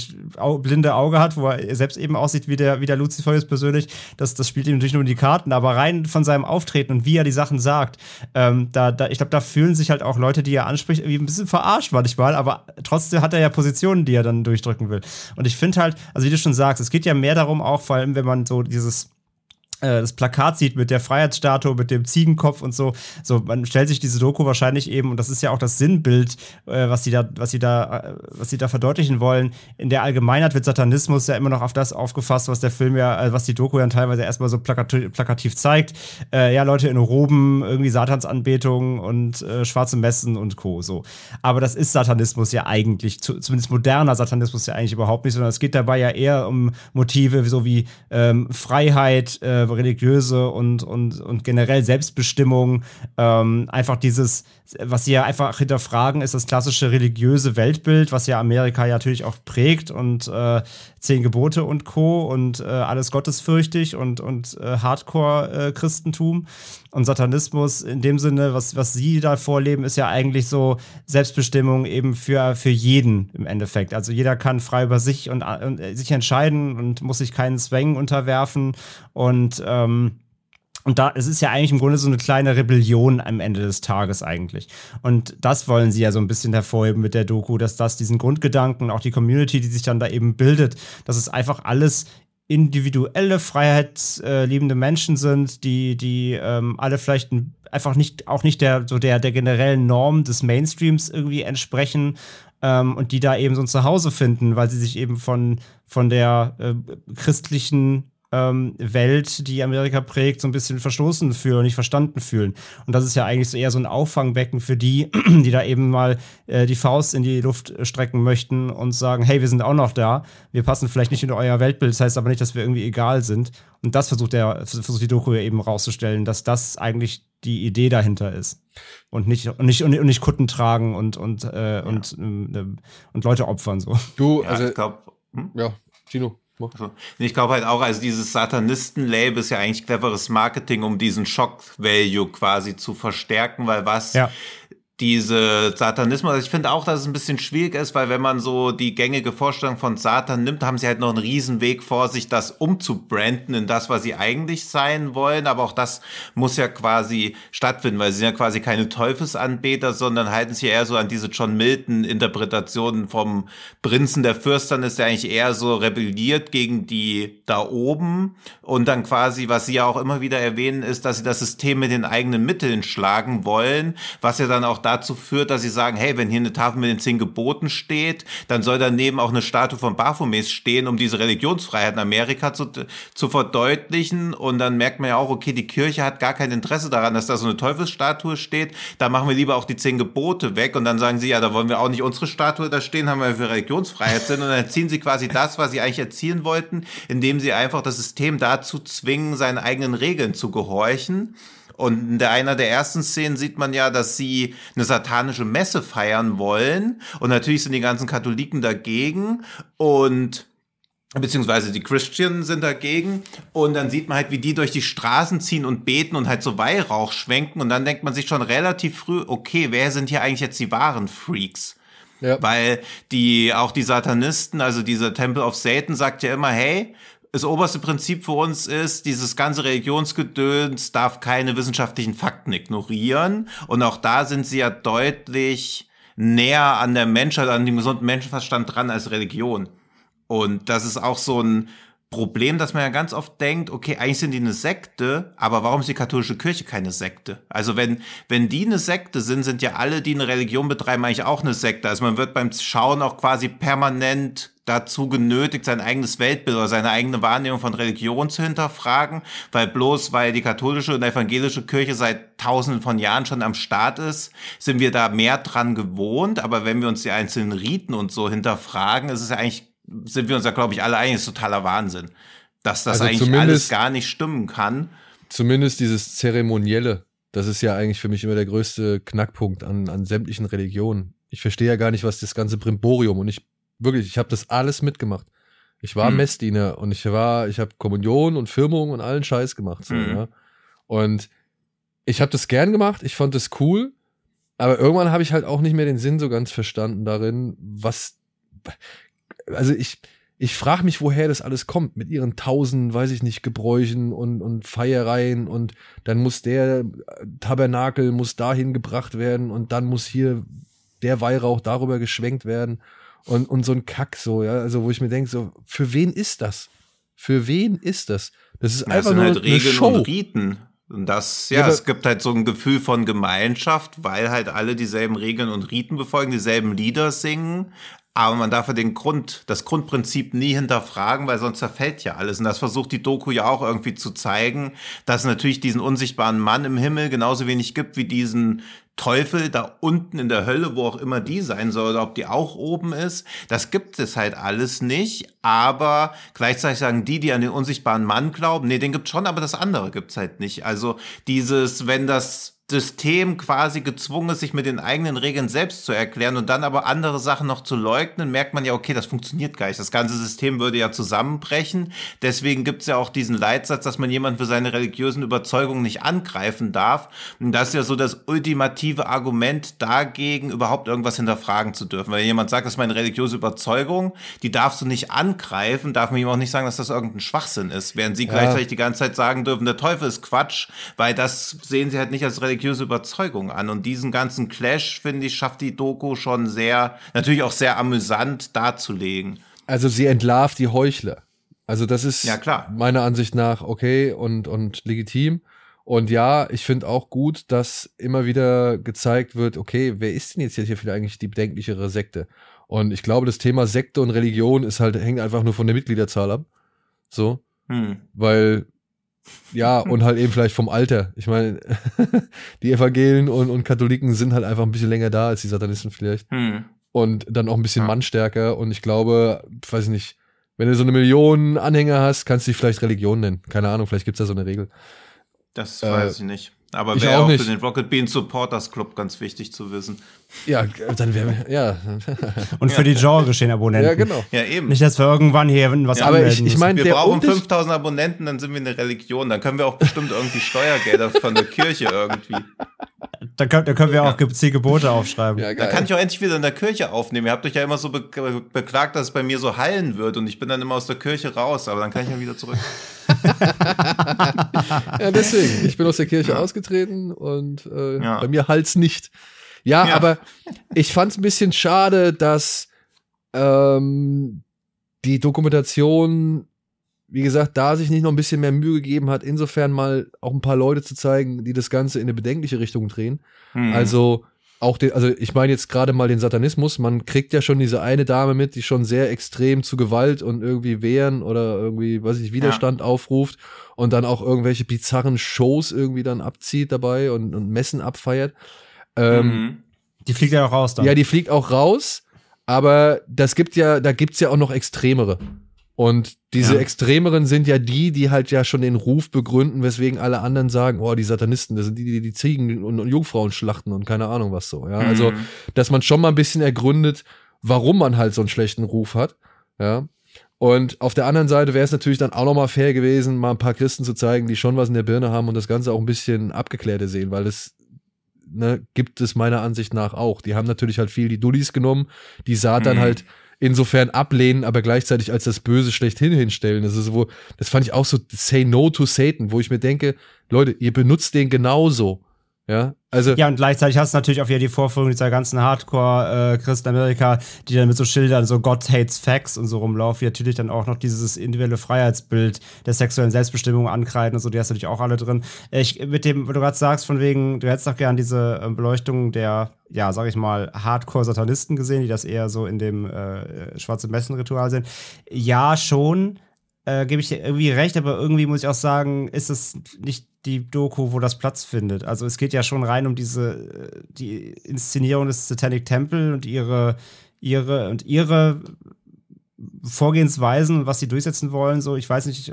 blinde Auge hat, wo er selbst eben aussieht wie der, wie der Lucifer persönlich, das, das spielt ihm natürlich nur in die Karten, aber rein von seinem Auftreten und wie er die Sachen sagt, ähm, da, da, ich glaube, da fühlen sich halt auch Leute, die er anspricht, irgendwie ein bisschen verarscht manchmal, aber trotzdem hat er ja Positionen, die er dann durchdrücken will. Und ich finde halt, also wie du schon sagst, es geht geht ja mehr darum, auch vor allem, wenn man so dieses das Plakat sieht mit der Freiheitsstatue, mit dem Ziegenkopf und so. So, man stellt sich diese Doku wahrscheinlich eben, und das ist ja auch das Sinnbild, äh, was sie da, was sie da, äh, was sie da verdeutlichen wollen. In der Allgemeinheit wird Satanismus ja immer noch auf das aufgefasst, was der Film ja, äh, was die Doku dann teilweise erstmal so plakativ, plakativ zeigt. Äh, ja, Leute in Roben, irgendwie Satansanbetung und äh, schwarze Messen und Co. So. Aber das ist Satanismus ja eigentlich, zu, zumindest moderner Satanismus ja eigentlich überhaupt nicht, sondern es geht dabei ja eher um Motive so wie ähm, Freiheit, äh, religiöse und, und, und generell Selbstbestimmung. Ähm, einfach dieses, was sie ja einfach hinterfragen, ist das klassische religiöse Weltbild, was ja Amerika ja natürlich auch prägt und äh, Zehn Gebote und Co. und äh, alles gottesfürchtig und, und äh, Hardcore-Christentum und Satanismus in dem Sinne, was, was sie da vorleben, ist ja eigentlich so Selbstbestimmung eben für, für jeden im Endeffekt. Also jeder kann frei über sich und, und äh, sich entscheiden und muss sich keinen Zwängen unterwerfen und ähm, und da, es ist ja eigentlich im Grunde so eine kleine Rebellion am Ende des Tages eigentlich. Und das wollen sie ja so ein bisschen hervorheben mit der Doku, dass das diesen Grundgedanken, auch die Community, die sich dann da eben bildet, dass es einfach alles individuelle, freiheitsliebende Menschen sind, die, die ähm, alle vielleicht einfach nicht, auch nicht der, so der, der generellen Norm des Mainstreams irgendwie entsprechen ähm, und die da eben so ein Zuhause finden, weil sie sich eben von, von der äh, christlichen ähm, Welt, die Amerika prägt, so ein bisschen verstoßen fühlen, nicht verstanden fühlen. Und das ist ja eigentlich so eher so ein Auffangbecken für die, die da eben mal äh, die Faust in die Luft strecken möchten und sagen, hey, wir sind auch noch da, wir passen vielleicht nicht in euer Weltbild, das heißt aber nicht, dass wir irgendwie egal sind. Und das versucht der, versucht die Doku eben rauszustellen, dass das eigentlich die Idee dahinter ist. Und nicht, und nicht, und nicht Kutten tragen und, und, äh, ja. und, äh, und Leute opfern so. Du, also, ja, ich glaube, hm? ja, Tino. Also, ich glaube halt auch, also dieses Satanisten-Label ist ja eigentlich cleveres Marketing, um diesen Shock-Value quasi zu verstärken, weil was ja diese Satanismus, also ich finde auch, dass es ein bisschen schwierig ist, weil wenn man so die gängige Vorstellung von Satan nimmt, haben sie halt noch einen Riesenweg vor sich, das umzubranden in das, was sie eigentlich sein wollen. Aber auch das muss ja quasi stattfinden, weil sie sind ja quasi keine Teufelsanbeter, sondern halten sich eher so an diese John Milton-Interpretationen vom Prinzen der Fürstern, ist ja eigentlich eher so rebelliert gegen die da oben. Und dann quasi, was sie ja auch immer wieder erwähnen, ist, dass sie das System mit den eigenen Mitteln schlagen wollen, was ja dann auch dazu führt, dass sie sagen, hey, wenn hier eine Tafel mit den zehn Geboten steht, dann soll daneben auch eine Statue von Baphomet stehen, um diese Religionsfreiheit in Amerika zu, zu verdeutlichen. Und dann merkt man ja auch, okay, die Kirche hat gar kein Interesse daran, dass da so eine Teufelsstatue steht. Da machen wir lieber auch die zehn Gebote weg. Und dann sagen sie, ja, da wollen wir auch nicht unsere Statue da stehen, haben wir für Religionsfreiheit sind. Und dann erzielen sie quasi das, was sie eigentlich erzielen wollten, indem sie einfach das System dazu zwingen, seinen eigenen Regeln zu gehorchen. Und in der, einer der ersten Szenen sieht man ja, dass sie eine satanische Messe feiern wollen. Und natürlich sind die ganzen Katholiken dagegen. Und beziehungsweise die Christian sind dagegen und dann sieht man halt, wie die durch die Straßen ziehen und beten und halt so Weihrauch schwenken und dann denkt man sich schon relativ früh, okay, wer sind hier eigentlich jetzt die wahren Freaks? Ja. Weil die, auch die Satanisten, also dieser Temple of Satan sagt ja immer, hey, das oberste Prinzip für uns ist, dieses ganze Religionsgedöns darf keine wissenschaftlichen Fakten ignorieren. Und auch da sind sie ja deutlich näher an der Menschheit, an dem gesunden Menschenverstand dran als Religion. Und das ist auch so ein Problem, dass man ja ganz oft denkt, okay, eigentlich sind die eine Sekte, aber warum ist die katholische Kirche keine Sekte? Also wenn, wenn die eine Sekte sind, sind ja alle, die eine Religion betreiben, eigentlich auch eine Sekte. Also man wird beim Schauen auch quasi permanent dazu genötigt, sein eigenes Weltbild oder seine eigene Wahrnehmung von Religion zu hinterfragen, weil bloß weil die katholische und evangelische Kirche seit tausenden von Jahren schon am Start ist, sind wir da mehr dran gewohnt. Aber wenn wir uns die einzelnen Riten und so hinterfragen, ist es ja eigentlich sind wir uns ja, glaube ich, alle einig, ist totaler Wahnsinn, dass das also eigentlich alles gar nicht stimmen kann. Zumindest dieses Zeremonielle, das ist ja eigentlich für mich immer der größte Knackpunkt an, an sämtlichen Religionen. Ich verstehe ja gar nicht, was das ganze Brimborium und ich wirklich, ich habe das alles mitgemacht. Ich war hm. Messdiener und ich war, ich habe Kommunion und Firmung und allen Scheiß gemacht. So, hm. ja. Und ich habe das gern gemacht, ich fand das cool, aber irgendwann habe ich halt auch nicht mehr den Sinn so ganz verstanden darin, was also ich, ich frage mich, woher das alles kommt, mit ihren tausend, weiß ich nicht, Gebräuchen und, und Feiereien und dann muss der Tabernakel muss dahin gebracht werden und dann muss hier der Weihrauch darüber geschwenkt werden und, und so ein Kack so, ja, also wo ich mir denke, so, für wen ist das? Für wen ist das? Das ist einfach das sind nur halt Regeln Show. und Riten. Und das, ja, ja es gibt halt so ein Gefühl von Gemeinschaft, weil halt alle dieselben Regeln und Riten befolgen, dieselben Lieder singen, aber man darf ja den Grund, das Grundprinzip nie hinterfragen, weil sonst zerfällt ja alles. Und das versucht die Doku ja auch irgendwie zu zeigen, dass es natürlich diesen unsichtbaren Mann im Himmel genauso wenig gibt wie diesen Teufel da unten in der Hölle, wo auch immer die sein soll, oder ob die auch oben ist. Das gibt es halt alles nicht. Aber gleichzeitig sagen die, die an den unsichtbaren Mann glauben, nee, den gibt's schon, aber das andere gibt's halt nicht. Also dieses, wenn das System quasi gezwungen ist, sich mit den eigenen Regeln selbst zu erklären und dann aber andere Sachen noch zu leugnen, merkt man ja, okay, das funktioniert gar nicht. Das ganze System würde ja zusammenbrechen. Deswegen gibt es ja auch diesen Leitsatz, dass man jemanden für seine religiösen Überzeugungen nicht angreifen darf. Und das ist ja so das ultimative Argument dagegen, überhaupt irgendwas hinterfragen zu dürfen. Wenn jemand sagt, das ist meine religiöse Überzeugung, die darfst du nicht angreifen, darf man ihm auch nicht sagen, dass das irgendein Schwachsinn ist. Während sie ja. gleichzeitig die ganze Zeit sagen dürfen, der Teufel ist Quatsch, weil das sehen sie halt nicht als religiöse religiöse Überzeugung an. Und diesen ganzen Clash, finde ich, schafft die Doku schon sehr, natürlich auch sehr amüsant darzulegen. Also sie entlarvt die Heuchler. Also das ist ja, klar. meiner Ansicht nach okay und, und legitim. Und ja, ich finde auch gut, dass immer wieder gezeigt wird, okay, wer ist denn jetzt hier vielleicht eigentlich die bedenklichere Sekte? Und ich glaube, das Thema Sekte und Religion ist halt, hängt einfach nur von der Mitgliederzahl ab. So. Hm. Weil, ja, und halt eben vielleicht vom Alter. Ich meine, die Evangelen und, und Katholiken sind halt einfach ein bisschen länger da als die Satanisten vielleicht. Hm. Und dann auch ein bisschen Ja. mannstärker. Und ich glaube, weiß ich nicht, wenn du so eine Million Anhänger hast, kannst du dich vielleicht Religion nennen. Keine Ahnung, vielleicht gibt's da so eine Regel. Das Äh, weiß ich nicht. Aber wäre auch auch, nicht. für den Rocket Bean Supporters Club ganz wichtig zu wissen. Ja, dann wäre, ja. Und für die Genre-Geschehen-Abonnenten. ja, genau. Ja, eben. Nicht, dass wir irgendwann hier was Ja, aber anmelden ich- ich mein- wir brauchen Unterschied- 5000 Abonnenten, dann sind wir eine Religion. Dann können wir auch bestimmt irgendwie Steuergelder von der Kirche irgendwie. da, können, da können wir auch zehn Gebote aufschreiben. Ja, Da kann ich auch endlich wieder in der Kirche aufnehmen. Ihr habt euch ja immer so be beklagt, dass es bei mir so hallen wird und ich bin dann immer aus der Kirche raus, aber dann kann ich ja wieder zurück. Ja, deswegen. Ich bin aus der Kirche ausgetreten und äh, Ja. bei mir halt's nicht. Ja, Ja. aber ich fand's ein bisschen schade, dass ähm, die Dokumentation, wie gesagt, da sich nicht noch ein bisschen mehr Mühe gegeben hat, insofern mal auch ein paar Leute zu zeigen, die das Ganze in eine bedenkliche Richtung drehen. Hm. Also auch den, also ich meine jetzt gerade mal den Satanismus, man kriegt ja schon diese eine Dame mit, die schon sehr extrem zu Gewalt und irgendwie Wehren oder irgendwie, weiß ich nicht, Widerstand aufruft und dann auch irgendwelche bizarren Shows irgendwie dann abzieht dabei und, und Messen abfeiert. Ähm, Mhm. Die fliegt ja auch raus dann. ja, die fliegt auch raus, aber das gibt ja, da gibt's ja auch noch Extremere. Und diese Ja. Extremeren sind ja die, die halt ja schon den Ruf begründen, weswegen alle anderen sagen, oh, die Satanisten, das sind die, die die Ziegen und, und Jungfrauen schlachten und keine Ahnung was so. Ja, also, Mhm. dass man schon mal ein bisschen ergründet, warum man halt so einen schlechten Ruf hat. Ja. Und auf der anderen Seite wäre es natürlich dann auch nochmal fair gewesen, mal ein paar Christen zu zeigen, die schon was in der Birne haben und das Ganze auch ein bisschen abgeklärter sehen, weil das ne, gibt es meiner Ansicht nach auch. Die haben natürlich halt viel die Dullis genommen, die Satan Mhm. halt insofern ablehnen, aber gleichzeitig als das Böse schlechthin hinstellen. Das ist wo, das fand ich auch so say no to Satan, wo ich mir denke, Leute, ihr benutzt den genauso. Ja, also Ja, und gleichzeitig hast du natürlich auch wieder die Vorführung dieser ganzen Hardcore-Christen Amerika, die dann mit so Schildern, so God hates facts und so rumlaufen, die natürlich dann auch noch dieses individuelle Freiheitsbild der sexuellen Selbstbestimmung ankreiden und so, die hast du natürlich auch alle drin. Ich, mit dem, wo du gerade sagst, von wegen, du hättest doch gern diese ähm, Beleuchtung der, ja, sag ich mal, Hardcore-Satanisten gesehen, die das eher so in dem äh, schwarze Messen-Ritual sind. Ja, schon äh, gebe ich dir irgendwie recht, aber irgendwie muss ich auch sagen, ist es nicht die Doku, wo das Platz findet. Also es geht ja schon rein um diese äh, die Inszenierung des Satanic Temple und ihre ihre und ihre Vorgehensweisen, was sie durchsetzen wollen. So, ich weiß nicht,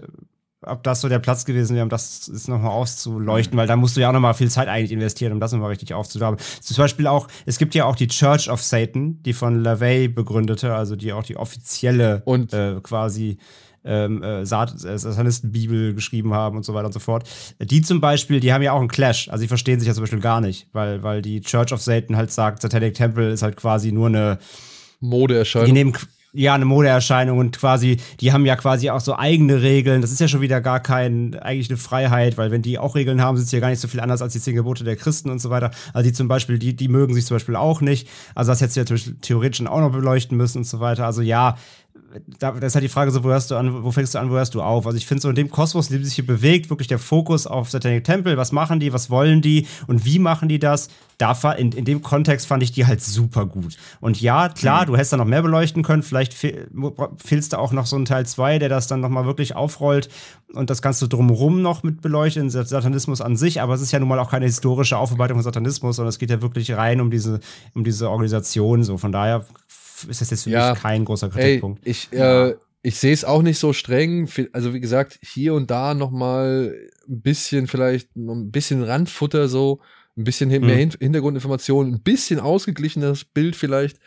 ob das so der Platz gewesen wäre, um das ist nochmal auszuleuchten, weil da musst du ja auch nochmal viel Zeit eigentlich investieren, um das nochmal richtig aufzudaben. Zum Beispiel auch, es gibt ja auch die Church of Satan, die von LaVey begründete, also die auch die offizielle Und- äh, quasi ähm, äh, äh, Satanistenbibel geschrieben haben und so weiter und so fort. Die zum Beispiel, die haben ja auch einen Clash. Also die verstehen sich ja zum Beispiel gar nicht, weil, weil die Church of Satan halt sagt, Satanic Temple ist halt quasi nur eine, die Modeerscheinung. nehmen qu- ja eine Modeerscheinung und quasi, die haben ja quasi auch so eigene Regeln. Das ist ja schon wieder gar kein, eigentlich eine Freiheit, weil wenn die auch Regeln haben, sind sie ja gar nicht so viel anders als die zehn Gebote der Christen und so weiter. Also die zum Beispiel, die, die mögen sich zum Beispiel auch nicht. Also das hättest du ja natürlich theoretisch auch noch beleuchten müssen und so weiter. Also ja, da, das ist halt die Frage, so, wo hörst du an, wo fängst du an, wo hörst du auf? Also ich finde so in dem Kosmos, in dem sich hier bewegt, wirklich der Fokus auf Satanic Temple, was machen die, was wollen die und wie machen die das? Da, in, in dem Kontext fand ich die halt super gut. Und ja, klar, du hättest da noch mehr beleuchten können, vielleicht fehl, fehlst da auch noch so ein Teil 2, der das dann nochmal wirklich aufrollt und das Ganze drumherum noch mit beleuchten, Satanismus an sich, aber es ist ja nun mal auch keine historische Aufarbeitung von Satanismus, sondern es geht ja wirklich rein um diese, um diese Organisation, so von daher ist das jetzt für Ja. mich kein großer Ey, Kritikpunkt. ich, äh, ich sehe es auch nicht so streng. Also wie gesagt, hier und da noch mal ein bisschen vielleicht noch ein bisschen Randfutter so, ein bisschen mehr Mhm. Hin Hintergrundinformationen, ein bisschen ausgeglichenes Bild vielleicht.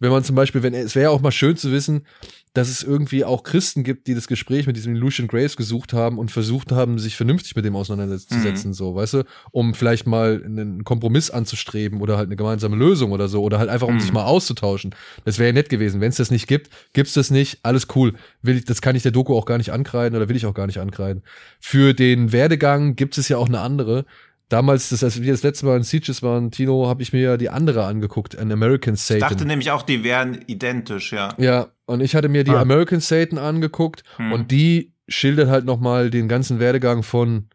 Wenn man zum Beispiel, wenn es wäre ja auch mal schön zu wissen, dass es irgendwie auch Christen gibt, die das Gespräch mit diesem Lucian Graves gesucht haben und versucht haben, sich vernünftig mit dem auseinanderzusetzen, so, weißt du, um vielleicht mal einen Kompromiss anzustreben oder halt eine gemeinsame Lösung oder so, oder halt einfach, um Mhm. sich mal auszutauschen. Das wäre ja nett gewesen. Wenn es das nicht gibt, gibt's das nicht, alles cool. Will ich, das kann ich der Doku auch gar nicht ankreiden oder will ich auch gar nicht ankreiden. Für den Werdegang gibt es ja auch eine andere. Damals, das, als wir das letzte Mal in Sieges waren, Tino, habe ich mir ja die andere angeguckt, An American Ich Satan. dachte nämlich auch, die wären identisch, ja. Ja, und ich hatte mir die Ah. American Satan angeguckt Hm. und die schildert halt nochmal den ganzen Werdegang von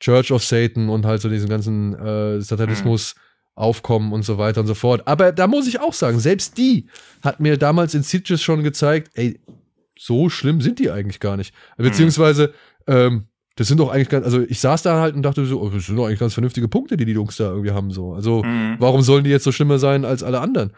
Church of Satan und halt so diesen ganzen äh, Satanismus aufkommen und so weiter und so fort. Aber da muss ich auch sagen, selbst die hat mir damals in Sitges schon gezeigt, ey, so schlimm sind die eigentlich gar nicht. Beziehungsweise, ähm, das sind doch eigentlich ganz, also ich saß da halt und dachte so, oh, das sind doch eigentlich ganz vernünftige Punkte, die die Jungs da irgendwie haben so. Also Mhm. warum sollen die jetzt so schlimmer sein als alle anderen?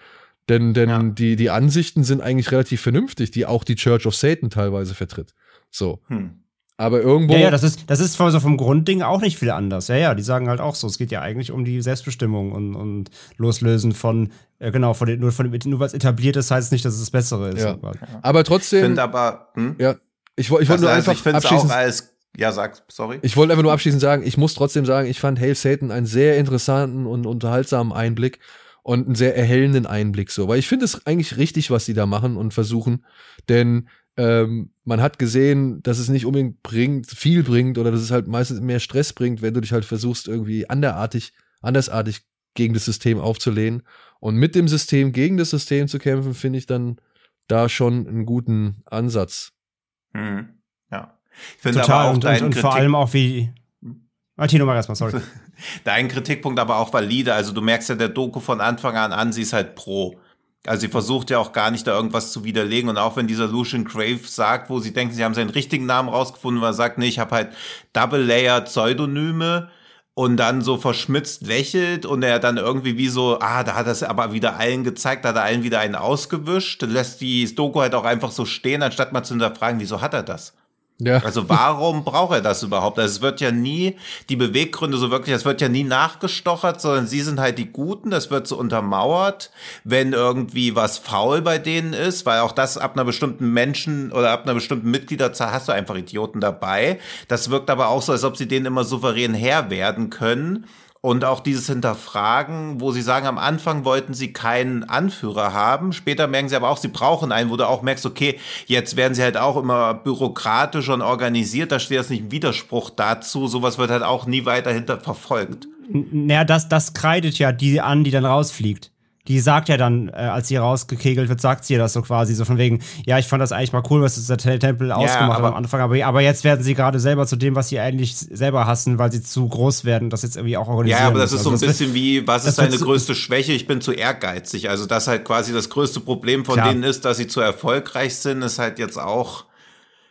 Denn, denn Ja. die, die Ansichten sind eigentlich relativ vernünftig, die auch die Church of Satan teilweise vertritt. So. Hm. Aber irgendwo. Ja, ja, das ist, das ist von- so vom Grundding auch nicht viel anders. Ja, ja, die sagen halt auch so, es geht ja eigentlich um die Selbstbestimmung und, und Loslösen von, äh, genau, von den, nur, von dem, nur weil es etabliert ist, heißt nicht, dass es das Bessere ist. Ja. Aber Ich trotzdem. finde aber, hm? ja, ich, ich wollte also, nur also einfach ich finde es auch abschließend. als, ja, sag, sorry. Ich wollte einfach nur abschließend sagen, ich muss trotzdem sagen, ich fand Hail Satan einen sehr interessanten und unterhaltsamen Einblick und einen sehr erhellenden Einblick so. Weil ich finde es eigentlich richtig, was sie da machen und versuchen. Denn ähm, man hat gesehen, dass es nicht unbedingt bringt, viel bringt oder dass es halt meistens mehr Stress bringt, wenn du dich halt versuchst, irgendwie anderartig, andersartig gegen das System aufzulehnen. Und mit dem System gegen das System zu kämpfen, finde ich dann da schon einen guten Ansatz. Hm. Ja. Ich finde aber Total. auch Und, und, und vor allem auch wie. Martino, mach erstmal, sorry. Dein Kritikpunkt aber auch valide. Also du merkst ja der Doku von Anfang an an, sie ist halt pro. Also sie versucht ja auch gar nicht da irgendwas zu widerlegen. Und auch wenn dieser Lucian Crave sagt, wo sie denken, sie haben seinen richtigen Namen rausgefunden, weil er sagt, nee, ich habe halt Double-Layer Pseudonyme und dann so verschmitzt lächelt und er dann irgendwie wie so, ah, da hat er es aber wieder allen gezeigt, da hat er allen wieder einen ausgewischt, lässt die Doku halt auch einfach so stehen, anstatt mal zu hinterfragen, wieso hat er das? Ja. Also warum braucht er das überhaupt? Also es wird ja nie, die Beweggründe so wirklich, es wird ja nie nachgestochert, sondern sie sind halt die Guten, das wird so untermauert, wenn irgendwie was faul bei denen ist, weil auch das ab einer bestimmten Menschen oder ab einer bestimmten Mitgliederzahl hast du einfach Idioten dabei. Das wirkt aber auch so, als ob sie denen immer souverän Herr werden können. Und auch dieses Hinterfragen, wo sie sagen, am Anfang wollten sie keinen Anführer haben, später merken sie aber auch, sie brauchen einen, wo du auch merkst, okay, jetzt werden sie halt auch immer bürokratisch und organisiert, da steht das nicht im Widerspruch dazu, sowas wird halt auch nie weiter hinter verfolgt. Naja, das, das kreidet ja die an, die dann rausfliegt. Die sagt ja dann, äh, als sie rausgekegelt wird, sagt sie ja das so quasi, so von wegen, ja, ich fand das eigentlich mal cool, was der Tempel ausgemacht hat aber- am Anfang, aber, aber jetzt werden sie gerade selber zu dem, was sie eigentlich selber hassen, weil sie zu groß werden, das jetzt irgendwie auch organisieren Ja, aber das ist so ein Also wird- bisschen wie, was ist deine größte Schwäche? Ich bin zu ehrgeizig. Also das halt quasi das größte Problem von Klar. denen ist, dass sie zu erfolgreich sind, ist halt jetzt auch.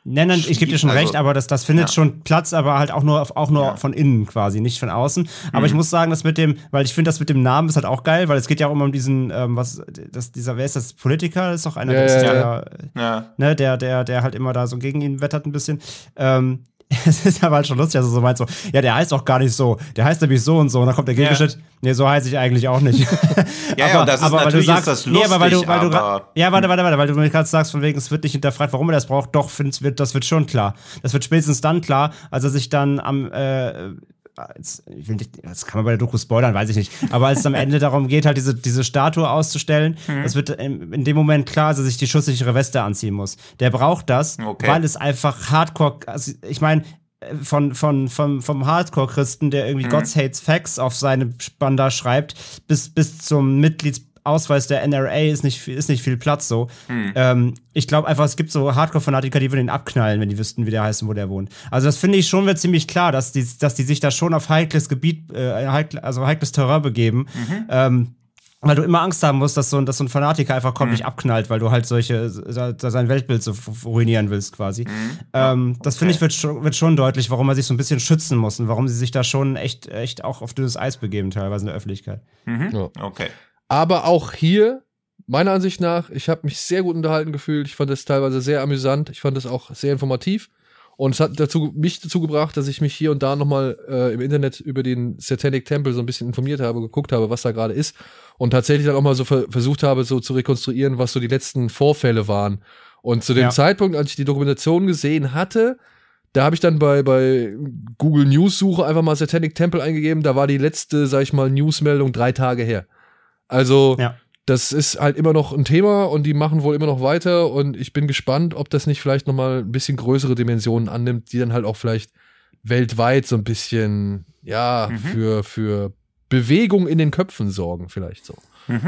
Nein, nein, ich gebe dir schon Also, recht, aber das, das findet ja. schon Platz, aber halt auch nur, auch nur Ja. von innen quasi, nicht von außen. Aber Mhm. ich muss sagen, das mit dem, weil ich finde, das mit dem Namen ist halt auch geil, weil es geht ja auch immer um diesen, ähm, was, das, dieser, wer ist das, Politiker? Das ist doch einer, Ja, der, ne, der, der, der halt immer da so gegen ihn wettert ein bisschen. Ähm, es ist aber halt schon lustig, also so meint so, ja, der heißt doch gar nicht so, der heißt nämlich so und so. Und dann kommt der Gegenschnitt, nee, so heiße ich eigentlich auch nicht. Ja, ja, und das ist weil du ist das nee, aber weil du, lustig, weil du, aber- ja, warte, warte, warte, weil du mir gerade sagst, von wegen, es wird nicht hinterfragt, warum er das braucht. Doch, find's, wird, das wird schon klar. Das wird spätestens dann klar, als er sich dann am, äh, als, ich will nicht, das kann man bei der Doku spoilern, weiß ich nicht. Aber als es am Ende darum geht, halt diese, diese Statue auszustellen, Mhm. das wird in, in dem Moment klar, dass er sich die schusssichere Weste anziehen muss. Der braucht das, Okay. weil es einfach Hardcore, also ich meine, von, von, vom, vom Hardcore-Christen, der irgendwie God's Hates Facts auf seine Banda schreibt, bis, bis zum Mitgliedsausweis der NRA ist nicht, viel- ist nicht viel Platz so. Ähm, ich glaube einfach, es gibt so Hardcore-Fanatiker, die würden ihn abknallen, wenn die wüssten, wie der heißt und wo der wohnt. Also das finde ich schon wird ziemlich klar, dass die, dass die sich da schon auf heikles Gebiet, äh, heikle, also heikles Terrain begeben. Ähm, weil du immer Angst haben musst, dass so, ein- dass so ein Fanatiker einfach kommt, dich abknallt, weil du halt solche, se- sein Weltbild so ruinieren willst, quasi. Ähm, das finde ich wird schon, wird schon deutlich, warum er sich so ein bisschen schützen muss und warum sie sich da schon echt, echt auch auf dünnes Eis begeben, teilweise in der Öffentlichkeit. Ja. Okay. Aber auch hier, meiner Ansicht nach, ich habe mich sehr gut unterhalten gefühlt. Ich fand es teilweise sehr amüsant. Ich fand es auch sehr informativ. Und es hat dazu, mich dazu gebracht, dass ich mich hier und da nochmal äh, im Internet über den Satanic Temple so ein bisschen informiert habe, geguckt habe, was da gerade ist. Und tatsächlich dann auch mal so ver versucht habe, so zu rekonstruieren, was so die letzten Vorfälle waren. Und zu dem Ja. Zeitpunkt, als ich die Dokumentation gesehen hatte, da habe ich dann bei, bei Google News Suche einfach mal Satanic Temple eingegeben. Da war die letzte, sag ich mal, Newsmeldung drei Tage her. Also, Ja. das ist halt immer noch ein Thema und die machen wohl immer noch weiter und ich bin gespannt, ob das nicht vielleicht noch mal ein bisschen größere Dimensionen annimmt, die dann halt auch vielleicht weltweit so ein bisschen, ja, für, für Bewegung in den Köpfen sorgen, vielleicht so.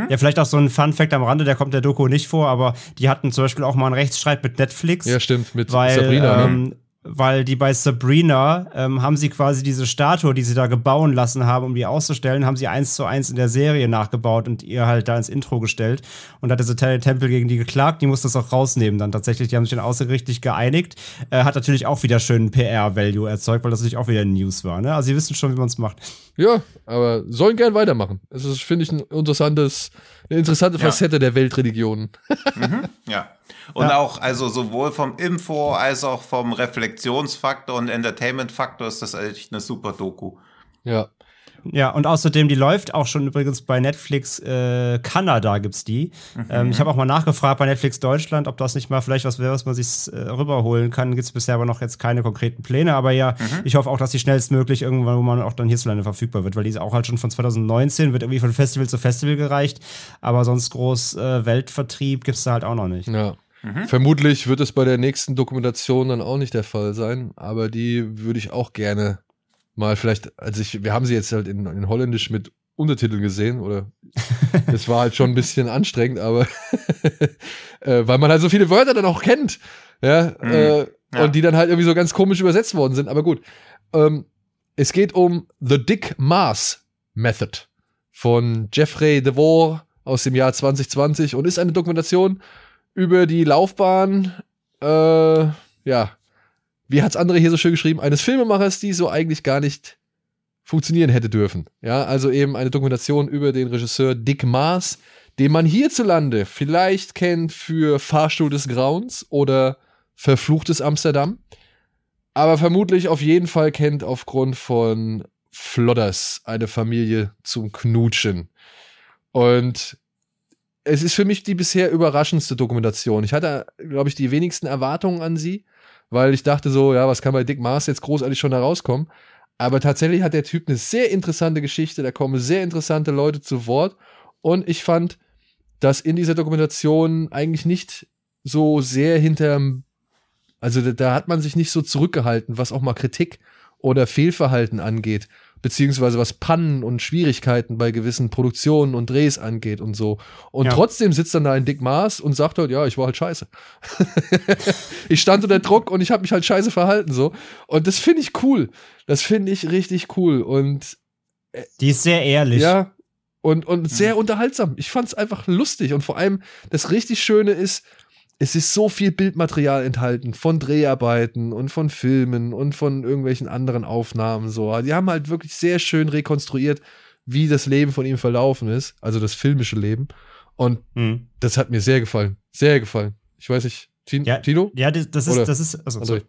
Ja, vielleicht auch so ein Fun-Fact am Rande, der kommt der Doku nicht vor, aber die hatten zum Beispiel auch mal einen Rechtsstreit mit Netflix. Ja, stimmt, mit weil, Sabrina, ne? Weil die bei Sabrina ähm, haben sie quasi diese Statue, die sie da gebauen lassen haben, um die auszustellen, haben sie eins zu eins in der Serie nachgebaut und ihr halt da ins Intro gestellt. Und da hat der Satellite Temple gegen die geklagt, die muss das auch rausnehmen dann tatsächlich. Die haben sich dann außergerichtlich geeinigt. Äh, hat natürlich auch wieder schönen PR-Value erzeugt, weil das natürlich auch wieder News war. Ne? Also sie wissen schon, wie man es macht. Ja, aber sollen gern weitermachen. Das ist, finde ich, ein interessantes, eine interessante Ja. Facette der Weltreligionen. Ja. Und Ja. auch, also sowohl vom Info als auch vom Reflexionsfaktor und Entertainment-Faktor ist das echt eine super Doku. Ja. Ja, und außerdem, die läuft auch schon übrigens bei Netflix äh, Kanada gibt's die. Ähm, ich habe auch mal nachgefragt bei Netflix Deutschland, ob das nicht mal vielleicht was wäre, was man sich äh, rüberholen kann. Gibt's bisher aber noch jetzt keine konkreten Pläne. Aber ja, ich hoffe auch, dass die schnellstmöglich irgendwann, wo man auch dann hierzulande verfügbar wird, weil die ist auch halt schon von 2019, wird irgendwie von Festival zu Festival gereicht. Aber sonst groß äh, Weltvertrieb gibt's da halt auch noch nicht. Ja. Vermutlich wird es bei der nächsten Dokumentation dann auch nicht der Fall sein, aber die würde ich auch gerne mal vielleicht, also ich, wir haben sie jetzt halt in, in Holländisch mit Untertiteln gesehen, oder es war halt schon ein bisschen anstrengend, aber äh, weil man halt so viele Wörter dann auch kennt, ja, äh, Ja. und die dann halt irgendwie so ganz komisch übersetzt worden sind, aber gut. Ähm, es geht um The Dick Mars Method von Jeffrey DeVore aus dem Jahr 2020 und ist eine Dokumentation über die Laufbahn, äh, ja, wie hat's andere hier so schön geschrieben, eines Filmemachers, die so eigentlich gar nicht funktionieren hätte dürfen. Ja, also eben eine Dokumentation über den Regisseur Dick Maas, den man hierzulande vielleicht kennt für Fahrstuhl des Grauens oder Verfluchtes Amsterdam, aber vermutlich auf jeden Fall kennt aufgrund von Flodders, eine Familie zum Knutschen. Und es ist für mich die bisher überraschendste Dokumentation. Ich hatte, glaube ich, die wenigsten Erwartungen an sie, weil ich dachte so, ja, was kann bei Dick Mars jetzt großartig schon herauskommen? Aber tatsächlich hat der Typ eine sehr interessante Geschichte, da kommen sehr interessante Leute zu Wort. Und ich fand, dass in dieser Dokumentation eigentlich nicht so sehr hinterm, also da, da hat man sich nicht so zurückgehalten, was auch mal Kritik oder Fehlverhalten angeht, beziehungsweise was Pannen und Schwierigkeiten bei gewissen Produktionen und Drehs angeht und so. Und Ja. trotzdem sitzt dann da ein Dick Maas und sagt halt, ja, ich war halt scheiße. ich stand unter Druck und ich habe mich halt scheiße verhalten so. Und das finde ich cool. Das finde ich richtig cool. Und Die ist sehr ehrlich. ja, und, und sehr unterhaltsam. Ich fand es einfach lustig. Und vor allem, das richtig Schöne ist, es ist so viel Bildmaterial enthalten von Dreharbeiten und von Filmen und von irgendwelchen anderen Aufnahmen. So. Die haben halt wirklich sehr schön rekonstruiert, wie das Leben von ihm verlaufen ist, also das filmische Leben. Und Hm. das hat mir sehr gefallen. Sehr gefallen. Ich weiß nicht, Tin Ja, Tino? Ja, das, das Oder ist, das ist, also, André?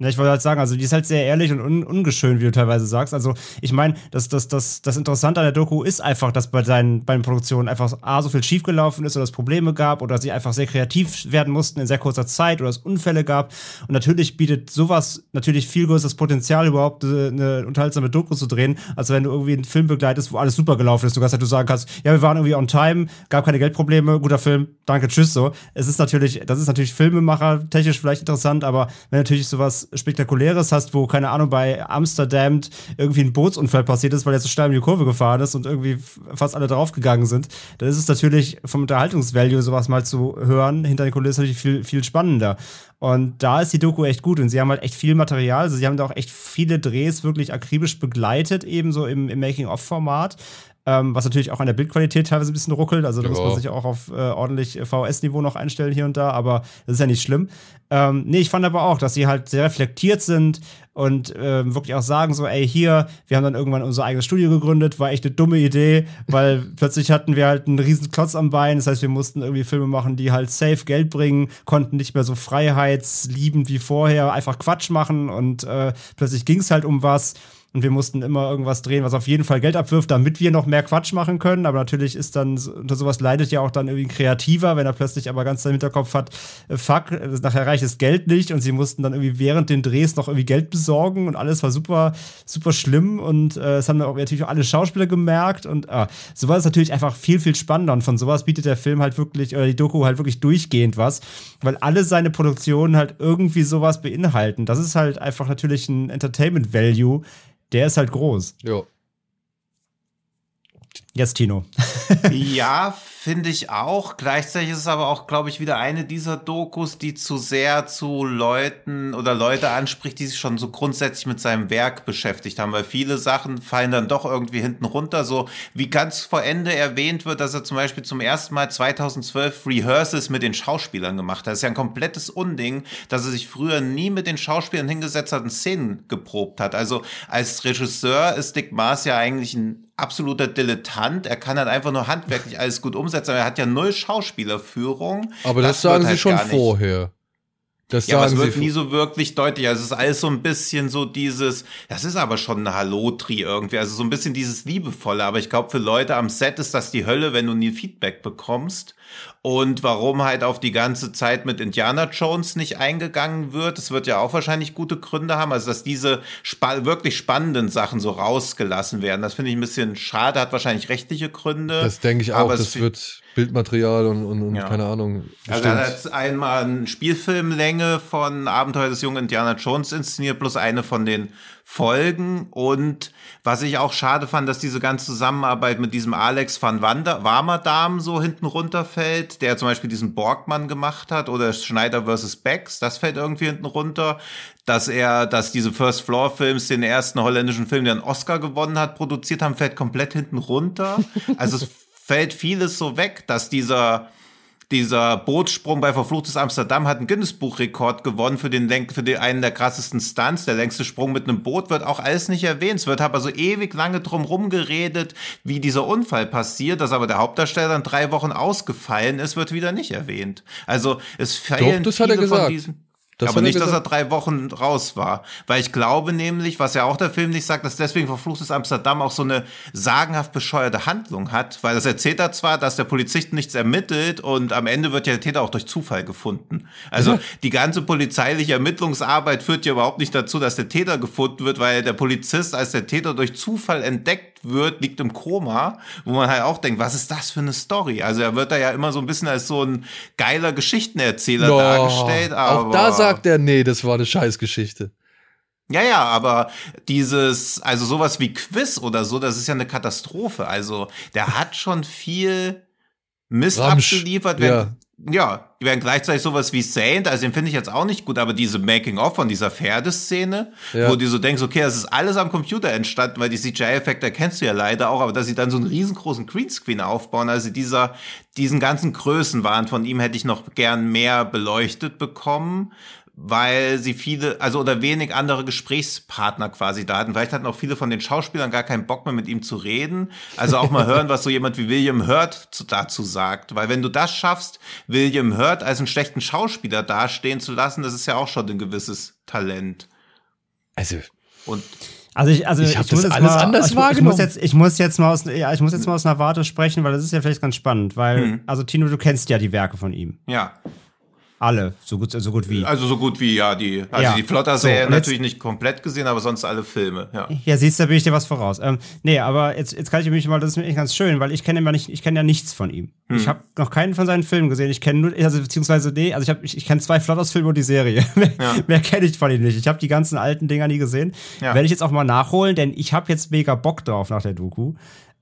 Ja, ich wollte halt sagen, also die ist halt sehr ehrlich und un ungeschönt, wie du teilweise sagst. Also ich meine, das, das, das, das Interessante an der Doku ist einfach, dass bei seinen bei den Produktionen einfach A, so viel schiefgelaufen ist oder es Probleme gab oder sie einfach sehr kreativ werden mussten in sehr kurzer Zeit oder es Unfälle gab. Und natürlich bietet sowas natürlich viel größeres Potenzial, überhaupt äh, eine unterhaltsame Doku zu drehen, als wenn du irgendwie einen Film begleitest, wo alles super gelaufen ist. Du kannst halt nur sagen kannst, ja, wir waren irgendwie on time, gab keine Geldprobleme, guter Film, danke, tschüss, so. Es ist natürlich, das ist natürlich Filmemacher technisch vielleicht interessant, aber wenn natürlich sowas Spektakuläres hast, wo, keine Ahnung, bei Amsterdam irgendwie ein Bootsunfall passiert ist, weil er so steil in die Kurve gefahren ist und irgendwie fast alle draufgegangen sind, dann ist es natürlich vom Unterhaltungsvalue sowas mal zu hören, hinter den Kulissen natürlich viel, viel spannender. Und da ist die Doku echt gut und sie haben halt echt viel Material. Also sie haben da auch echt viele Drehs wirklich akribisch begleitet, ebenso im, im Making-of-Format. Ähm, was natürlich auch an der Bildqualität teilweise ein bisschen ruckelt. Also da muss man sich auch auf äh, ordentlich VS-Niveau noch einstellen hier und da, aber das ist ja nicht schlimm. Ähm, nee, ich fand aber auch, dass sie halt sehr reflektiert sind und ähm, wirklich auch sagen so, ey, hier, wir haben dann irgendwann unser eigenes Studio gegründet, war echt eine dumme Idee, weil plötzlich hatten wir halt einen riesen Klotz am Bein, das heißt, wir mussten irgendwie Filme machen, die halt safe Geld bringen, konnten nicht mehr so freiheitsliebend wie vorher einfach Quatsch machen und äh, plötzlich ging es halt um was. Und wir mussten immer irgendwas drehen, was auf jeden Fall Geld abwirft, damit wir noch mehr Quatsch machen können. Aber natürlich ist dann, unter sowas leidet ja auch dann irgendwie ein Kreativer, wenn er plötzlich aber ganz im Hinterkopf hat, äh, fuck, äh, nachher reicht das Geld nicht und sie mussten dann irgendwie während den Drehs noch irgendwie Geld besorgen und alles war super, super schlimm und äh, es haben dann auch natürlich auch alle Schauspieler gemerkt und ah, sowas ist natürlich einfach viel, viel spannender und von sowas bietet der Film halt wirklich, oder die Doku halt wirklich durchgehend was, weil alle seine Produktionen halt irgendwie sowas beinhalten. Das ist halt einfach natürlich ein Entertainment-Value, der ist halt groß. Ja. Jetzt Tino. ja, finde ich auch. Gleichzeitig ist es aber auch, glaube ich, wieder eine dieser Dokus, die zu sehr zu Leuten oder Leute anspricht, die sich schon so grundsätzlich mit seinem Werk beschäftigt haben, weil viele Sachen fallen dann doch irgendwie hinten runter. So wie ganz vor Ende erwähnt wird, dass er zum Beispiel zum ersten Mal 2012 Rehearsals mit den Schauspielern gemacht hat. Das ist ja ein komplettes Unding, dass er sich früher nie mit den Schauspielern hingesetzt hat und Szenen geprobt hat. Also als Regisseur ist Dick Maas ja eigentlich ein absoluter Dilettant. Er kann halt einfach nur handwerklich alles gut umsetzen, aber er hat ja null Schauspielerführung. Aber das, das sagen halt sie schon vorher. Das ja, aber es wird nie so wirklich deutlich. Also es ist alles so ein bisschen so dieses, das ist aber schon eine Hallotri irgendwie. Also so ein bisschen dieses Liebevolle. Aber ich glaube, für Leute am Set ist das die Hölle, wenn du nie Feedback bekommst. Und warum halt auf die ganze Zeit mit Indiana Jones nicht eingegangen wird, das wird ja auch wahrscheinlich gute Gründe haben. Also dass diese spa wirklich spannenden Sachen so rausgelassen werden, das finde ich ein bisschen schade, hat wahrscheinlich rechtliche Gründe. Das denke ich auch, das wird Bildmaterial und, und, und ja. keine Ahnung. Also er hat jetzt einmal eine Spielfilmlänge von Abenteuer des jungen Indiana Jones inszeniert, plus eine von den Folgen. Und was ich auch schade fand, dass diese ganze Zusammenarbeit mit diesem Alex van Wander Warmerdam so hinten runterfällt, der zum Beispiel diesen Borgmann gemacht hat oder Schneider vs. Becks, das fällt irgendwie hinten runter. Dass er, dass diese First Floor Films den ersten holländischen Film, der einen Oscar gewonnen hat, produziert haben, fällt komplett hinten runter. Also es fällt vieles so weg, dass dieser dieser Bootssprung bei Verfluchtes Amsterdam hat einen Guinness-Buch-Rekord gewonnen für den, für den einen der krassesten Stunts. Der längste Sprung mit einem Boot wird auch alles nicht erwähnt. Es wird aber so ewig lange drum rumgeredet, wie dieser Unfall passiert, dass aber der Hauptdarsteller dann drei Wochen ausgefallen ist, wird wieder nicht erwähnt. Also es fehlen Doch, das hat er gesagt. von diesen. Das aber nicht, dass er drei Wochen raus war. Weil ich glaube nämlich, was ja auch der Film nicht sagt, dass deswegen Verfluchtes Amsterdam auch so eine sagenhaft bescheuerte Handlung hat. Weil das erzählt er zwar, dass der Polizist nichts ermittelt und am Ende wird ja der Täter auch durch Zufall gefunden. Also ja. die ganze polizeiliche Ermittlungsarbeit führt ja überhaupt nicht dazu, dass der Täter gefunden wird, weil der Polizist, als der Täter durch Zufall entdeckt wird, liegt im Koma, wo man halt auch denkt, was ist das für eine Story? Also er wird da ja immer so ein bisschen als so ein geiler Geschichtenerzähler no, dargestellt. Aber auch da sagt er, nee, das war eine Scheißgeschichte. Ja, ja, aber dieses, also sowas wie Quiz oder so, das ist ja eine Katastrophe. Also der hat schon viel Mist Ramsch, abgeliefert. Wenn, ja. ja, während gleichzeitig sowas wie Saint, also den finde ich jetzt auch nicht gut, aber diese Making-of von dieser Pferdeszene, ja. wo du so denkst, okay, das ist alles am Computer entstanden, weil die CGI-Effekte kennst du ja leider auch, aber dass sie dann so einen riesengroßen Greenscreen aufbauen, also dieser, diesen ganzen Größenwahn von ihm hätte ich noch gern mehr beleuchtet bekommen weil sie viele, also oder wenig andere Gesprächspartner quasi da hatten. Vielleicht hatten auch viele von den Schauspielern gar keinen Bock mehr mit ihm zu reden. Also auch mal hören, was so jemand wie William Hurt dazu sagt. Weil wenn du das schaffst, William Hurt als einen schlechten Schauspieler dastehen zu lassen, das ist ja auch schon ein gewisses Talent. Also. Und also ich, also ich habe das alles mal, anders ich, wahrgenommen. Ich muss, jetzt, ich muss jetzt mal aus, ja, ich muss jetzt mal aus einer Warte sprechen, weil das ist ja vielleicht ganz spannend, weil, hm. also Tino, du kennst ja die Werke von ihm. Ja. Alle, so gut, so gut wie. Also so gut wie, ja, die, also ja. die Flotter-Serie so, natürlich nicht komplett gesehen, aber sonst alle Filme, ja. Ja, siehst du, da bin ich dir was voraus. Ähm, nee, aber jetzt, jetzt kann ich mich mal, das ist mir echt ganz schön, weil ich kenne ja nicht, ich kenne ja nichts von ihm. Hm. Ich habe noch keinen von seinen Filmen gesehen. Ich kenne nur, also beziehungsweise nee, also ich habe, ich, ich kenne zwei Flotters-Filme und die Serie. mehr, ja. mehr kenne ich von ihm nicht. Ich habe die ganzen alten Dinger nie gesehen. Ja. Werde ich jetzt auch mal nachholen, denn ich habe jetzt mega Bock drauf nach der Doku.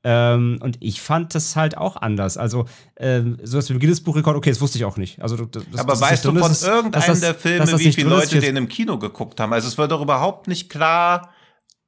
Ähm, und ich fand das halt auch anders. Also, ähm, sowas wie ein Guinness-Buchrekord, okay, das wusste ich auch nicht. Also, das, Aber das weißt du von irgendeinem das, der Filme, wie viele Leute den im Kino geguckt haben? Also, es wird doch überhaupt nicht klar,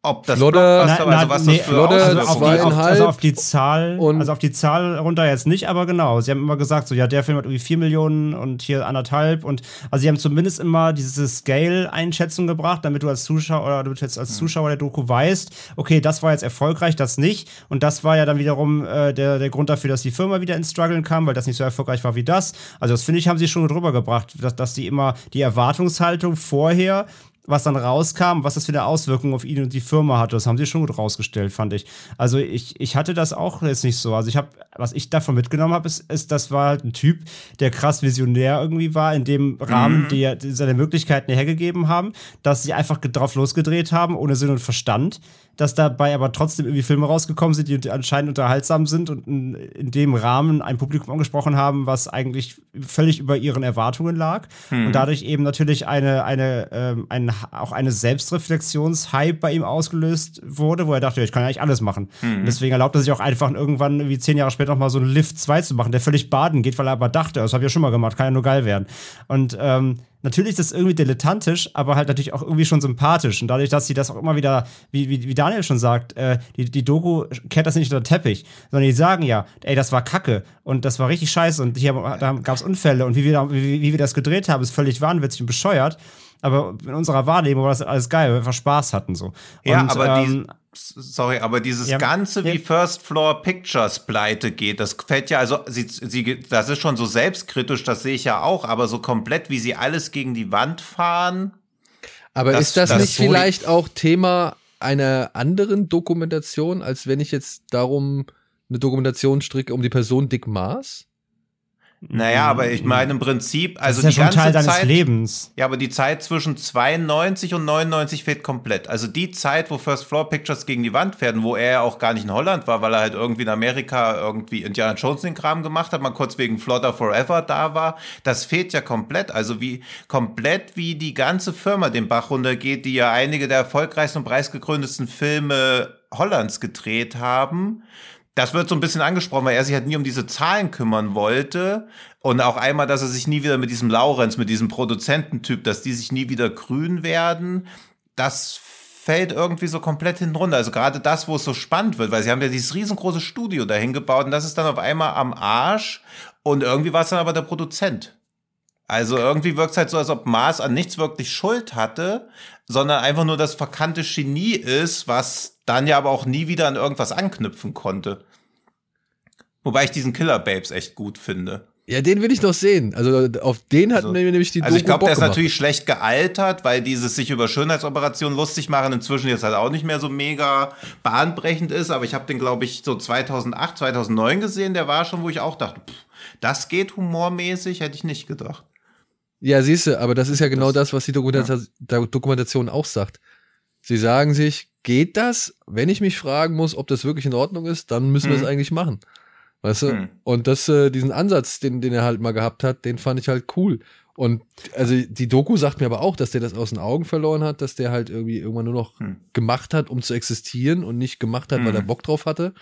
ob das Flodder, na, na, also was nee, das für Flodder also auf, die, auf, also auf die Zahl, also auf die Zahl runter jetzt nicht, aber genau. Sie haben immer gesagt, so ja, der Film hat irgendwie vier Millionen und hier anderthalb und also sie haben zumindest immer diese Scale-Einschätzung gebracht, damit du als Zuschauer oder du jetzt als hm. Zuschauer der Doku weißt, okay, das war jetzt erfolgreich, das nicht und das war ja dann wiederum äh, der, der Grund dafür, dass die Firma wieder ins Struggeln kam, weil das nicht so erfolgreich war wie das. Also das finde ich, haben sie schon drüber gebracht, dass, dass die immer die Erwartungshaltung vorher was dann rauskam, was das für eine Auswirkung auf ihn und die Firma hatte. Das haben sie schon gut rausgestellt, fand ich. Also ich, ich hatte das auch jetzt nicht so. Also ich habe, was ich davon mitgenommen habe, ist, ist, das war halt ein Typ, der krass visionär irgendwie war, in dem Rahmen, mhm. die, die seine Möglichkeiten hergegeben haben, dass sie einfach drauf losgedreht haben, ohne Sinn und Verstand dass dabei aber trotzdem irgendwie Filme rausgekommen sind, die anscheinend unterhaltsam sind und in, in dem Rahmen ein Publikum angesprochen haben, was eigentlich völlig über ihren Erwartungen lag. Hm. Und dadurch eben natürlich eine, eine, ähm, einen auch eine Selbstreflexionshype bei ihm ausgelöst wurde, wo er dachte, ich kann ja eigentlich alles machen. Mhm. deswegen erlaubt er sich auch einfach irgendwann, wie zehn Jahre später, noch mal so einen Lift 2 zu machen, der völlig baden geht, weil er aber dachte, das habe ich ja schon mal gemacht, kann ja nur geil werden. Und ähm, natürlich ist das irgendwie dilettantisch, aber halt natürlich auch irgendwie schon sympathisch. Und dadurch, dass sie das auch immer wieder, wie, wie, wie Daniel schon sagt, äh, die, die Doku kehrt das nicht unter den Teppich, sondern die sagen ja, ey, das war Kacke und das war richtig scheiße und hier da gab es Unfälle und wie wir, wie, wie wir das gedreht haben, ist völlig wahnwitzig und bescheuert. Aber in unserer Wahrnehmung war das alles geil, weil wir einfach Spaß hatten so. Ja, und, aber ähm, die sorry, aber dieses ja, ganze ja. wie First Floor Pictures pleite geht, das fällt ja also sie, sie das ist schon so selbstkritisch, das sehe ich ja auch, aber so komplett wie sie alles gegen die Wand fahren. Aber das, ist das, das nicht so vielleicht auch Thema einer anderen Dokumentation, als wenn ich jetzt darum eine Dokumentation stricke um die Person Dick Maas? Naja, aber ich meine im Prinzip, also das ist ja die schon ganze Teil deines Zeit, Lebens. Ja, aber die Zeit zwischen 92 und 99 fehlt komplett. Also die Zeit, wo First Floor Pictures gegen die Wand werden, wo er ja auch gar nicht in Holland war, weil er halt irgendwie in Amerika irgendwie Indiana Jones den Kram gemacht hat, mal kurz wegen Flodder Forever da war, das fehlt ja komplett. Also wie komplett wie die ganze Firma den Bach runtergeht, die ja einige der erfolgreichsten und preisgegründesten Filme Hollands gedreht haben das wird so ein bisschen angesprochen, weil er sich halt nie um diese Zahlen kümmern wollte. Und auch einmal, dass er sich nie wieder mit diesem Laurenz, mit diesem Produzententyp, dass die sich nie wieder grün werden. Das fällt irgendwie so komplett hinten runter. Also gerade das, wo es so spannend wird, weil sie haben ja dieses riesengroße Studio dahin gebaut und das ist dann auf einmal am Arsch. Und irgendwie war es dann aber der Produzent. Also irgendwie wirkt es halt so, als ob Mars an nichts wirklich Schuld hatte, sondern einfach nur das verkannte Genie ist, was dann ja aber auch nie wieder an irgendwas anknüpfen konnte. Wobei ich diesen Killer Babes echt gut finde. Ja, den will ich noch sehen. Also auf den hatten also, wir nämlich die Also ich glaube, der ist natürlich schlecht gealtert, weil dieses sich über Schönheitsoperationen lustig machen inzwischen jetzt halt auch nicht mehr so mega bahnbrechend ist. Aber ich habe den, glaube ich, so 2008, 2009 gesehen. Der war schon, wo ich auch dachte, pff, das geht humormäßig, hätte ich nicht gedacht. Ja, siehst du, aber das ist ja genau das, das was die Dokumentation, ja. Dokumentation auch sagt. Sie sagen sich, geht das? Wenn ich mich fragen muss, ob das wirklich in Ordnung ist, dann müssen hm. wir es eigentlich machen. Weißt du? Hm. Und das, äh, diesen Ansatz, den, den er halt mal gehabt hat, den fand ich halt cool. Und also die Doku sagt mir aber auch, dass der das aus den Augen verloren hat, dass der halt irgendwie irgendwann nur noch hm. gemacht hat, um zu existieren und nicht gemacht hat, weil er hm. Bock drauf hatte.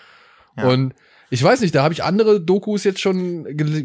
Ja. Und ich weiß nicht, da habe ich andere Dokus jetzt schon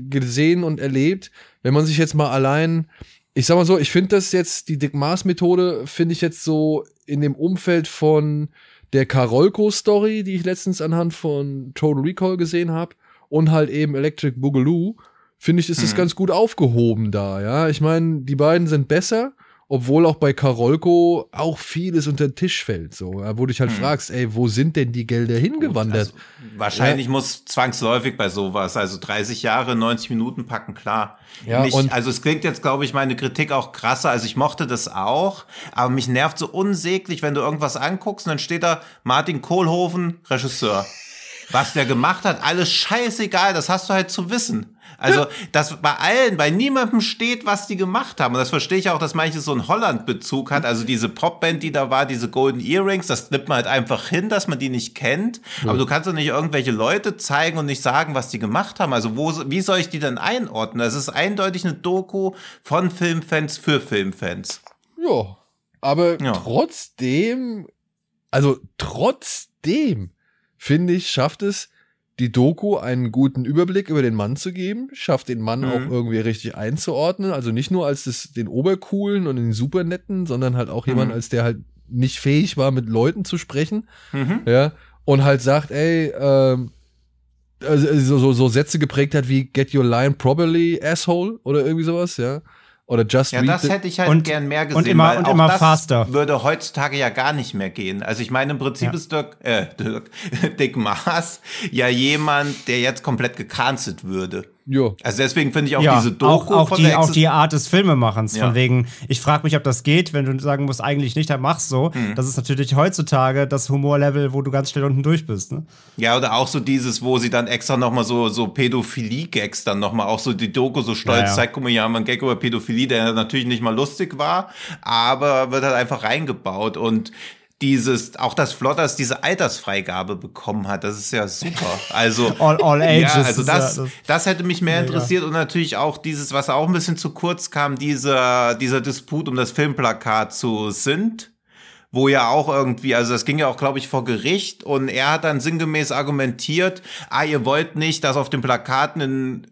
gesehen und erlebt. Wenn man sich jetzt mal allein, ich sag mal so, ich finde das jetzt, die Dick Mars Methode finde ich jetzt so in dem Umfeld von der Karolko-Story, die ich letztens anhand von Total Recall gesehen habe, und halt eben Electric Boogaloo, finde ich, ist es mhm. ganz gut aufgehoben da, ja. Ich meine, die beiden sind besser, obwohl auch bei Karolko auch vieles unter den Tisch fällt, so, wo du dich halt hm. fragst, ey, wo sind denn die Gelder hingewandert? Also, wahrscheinlich ja. muss zwangsläufig bei sowas, also 30 Jahre, 90 Minuten packen, klar. Ja, und also es klingt jetzt, glaube ich, meine Kritik auch krasser, also ich mochte das auch, aber mich nervt so unsäglich, wenn du irgendwas anguckst und dann steht da Martin Kohlhofen, Regisseur. Was der gemacht hat, alles scheißegal, das hast du halt zu wissen. Also, dass bei allen, bei niemandem steht, was die gemacht haben. Und das verstehe ich auch, dass manches so einen Holland-Bezug hat. Also diese Popband, die da war, diese Golden Earrings, das nimmt man halt einfach hin, dass man die nicht kennt. Aber du kannst doch nicht irgendwelche Leute zeigen und nicht sagen, was die gemacht haben. Also, wo, wie soll ich die denn einordnen? Das ist eindeutig eine Doku von Filmfans für Filmfans. Ja. Aber ja. trotzdem, also trotzdem, finde ich, schafft es die Doku einen guten Überblick über den Mann zu geben, schafft den Mann mhm. auch irgendwie richtig einzuordnen. Also nicht nur als das, den Obercoolen und den Supernetten, sondern halt auch mhm. jemand, als der halt nicht fähig war, mit Leuten zu sprechen. Mhm. Ja. Und halt sagt, ey, ähm, also so, so, so Sätze geprägt hat wie Get your line properly, asshole, oder irgendwie sowas, ja. Oder Just Ja, das hätte ich halt und, gern mehr gesehen. Und immer, und immer faster. Würde heutzutage ja gar nicht mehr gehen. Also ich meine, im Prinzip ja. ist Dirk, äh, Dirk, Dick Maas ja jemand, der jetzt komplett gecancelt würde. Ja. Also deswegen finde ich auch ja, diese Doku auch, auch die, auch die Art des Filmemachens. Ja. Von wegen, ich frage mich, ob das geht, wenn du sagen musst, eigentlich nicht, dann mach's so. Hm. Das ist natürlich heutzutage das Humorlevel, wo du ganz schnell unten durch bist. Ne? Ja, oder auch so dieses, wo sie dann extra nochmal so, so Pädophilie-Gags dann nochmal, auch so die Doku so stolz ja, zeigt, guck mal, ja, man Gag über Pädophilie, der natürlich nicht mal lustig war, aber wird halt einfach reingebaut und dieses, auch dass Flotters diese Altersfreigabe bekommen hat, das ist ja super. Also, all, all ages. Ja, also das, ja, das, das, hätte mich mehr interessiert und natürlich auch dieses, was auch ein bisschen zu kurz kam, dieser, dieser Disput um das Filmplakat zu Sind wo ja auch irgendwie, also das ging ja auch, glaube ich, vor Gericht und er hat dann sinngemäß argumentiert, ah, ihr wollt nicht, dass auf den Plakaten in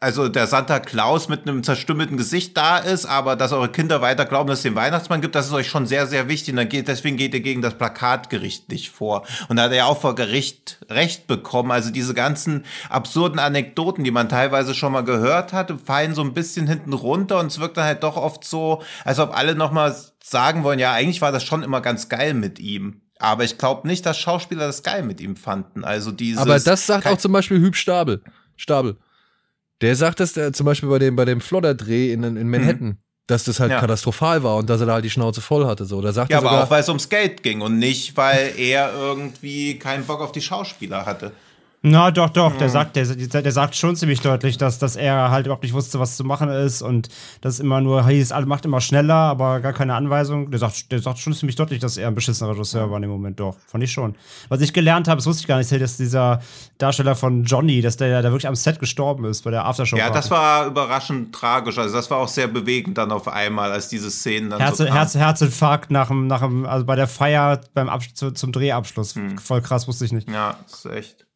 also der Santa Claus mit einem zerstümmelten Gesicht da ist, aber dass eure Kinder weiter glauben, dass es den Weihnachtsmann gibt, das ist euch schon sehr, sehr wichtig. Und dann geht, deswegen geht ihr gegen das Plakatgericht nicht vor. Und da hat er ja auch vor Gericht Recht bekommen. Also diese ganzen absurden Anekdoten, die man teilweise schon mal gehört hat, fallen so ein bisschen hinten runter und es wirkt dann halt doch oft so, als ob alle nochmal sagen wollen, ja, eigentlich war das schon immer ganz geil mit ihm. Aber ich glaube nicht, dass Schauspieler das geil mit ihm fanden. Also dieses. Aber das sagt auch zum Beispiel Hüb Stabel. Stabel. Der sagt das äh, zum Beispiel bei dem, bei dem Flodder-Dreh in, in Manhattan. Mhm. Dass das halt ja. katastrophal war und dass er da halt die Schnauze voll hatte. So. Da sagt ja, er aber auch weil es ums Geld ging und nicht, weil er irgendwie keinen Bock auf die Schauspieler hatte. Na, doch, doch. Der, mhm. sagt, der, der sagt schon ziemlich deutlich, dass, dass er halt überhaupt nicht wusste, was zu machen ist und das immer nur hieß, alles macht immer schneller, aber gar keine Anweisung. Der sagt, der sagt schon ziemlich deutlich, dass er ein beschissener Regisseur war in dem Moment. Doch, fand ich schon. Was ich gelernt habe, das wusste ich gar nicht, dass dieser Darsteller von Johnny, dass der da wirklich am Set gestorben ist bei der Aftershow. Ja, das war überraschend tragisch. Also, das war auch sehr bewegend dann auf einmal, als diese Szenen dann. Herz, so Herz, Herzinfarkt nach dem, nach dem, also bei der Feier beim Ab zum Drehabschluss. Hm. Voll krass, wusste ich nicht. Ja, das ist echt.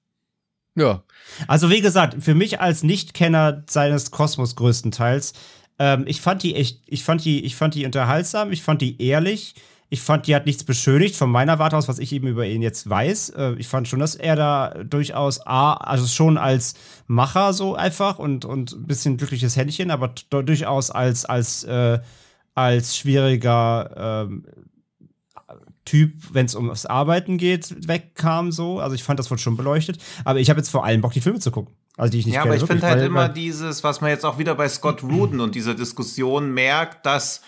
Ja. Also wie gesagt, für mich als Nichtkenner seines Kosmos größtenteils, ähm, ich fand die echt, ich fand die, ich fand die unterhaltsam, ich fand die ehrlich, ich fand, die hat nichts beschönigt von meiner Warte aus, was ich eben über ihn jetzt weiß. Äh, ich fand schon, dass er da durchaus A, also schon als Macher so einfach und, und ein bisschen glückliches Händchen, aber durchaus als, als, äh, als schwieriger ähm, Typ, wenn es ums Arbeiten geht, wegkam so. Also ich fand das wohl schon beleuchtet. Aber ich habe jetzt vor allem Bock, die Filme zu gucken. Also die ich nicht Ja, aber ich finde halt weil, immer dieses, was man jetzt auch wieder bei Scott Rudin und dieser Diskussion merkt, dass,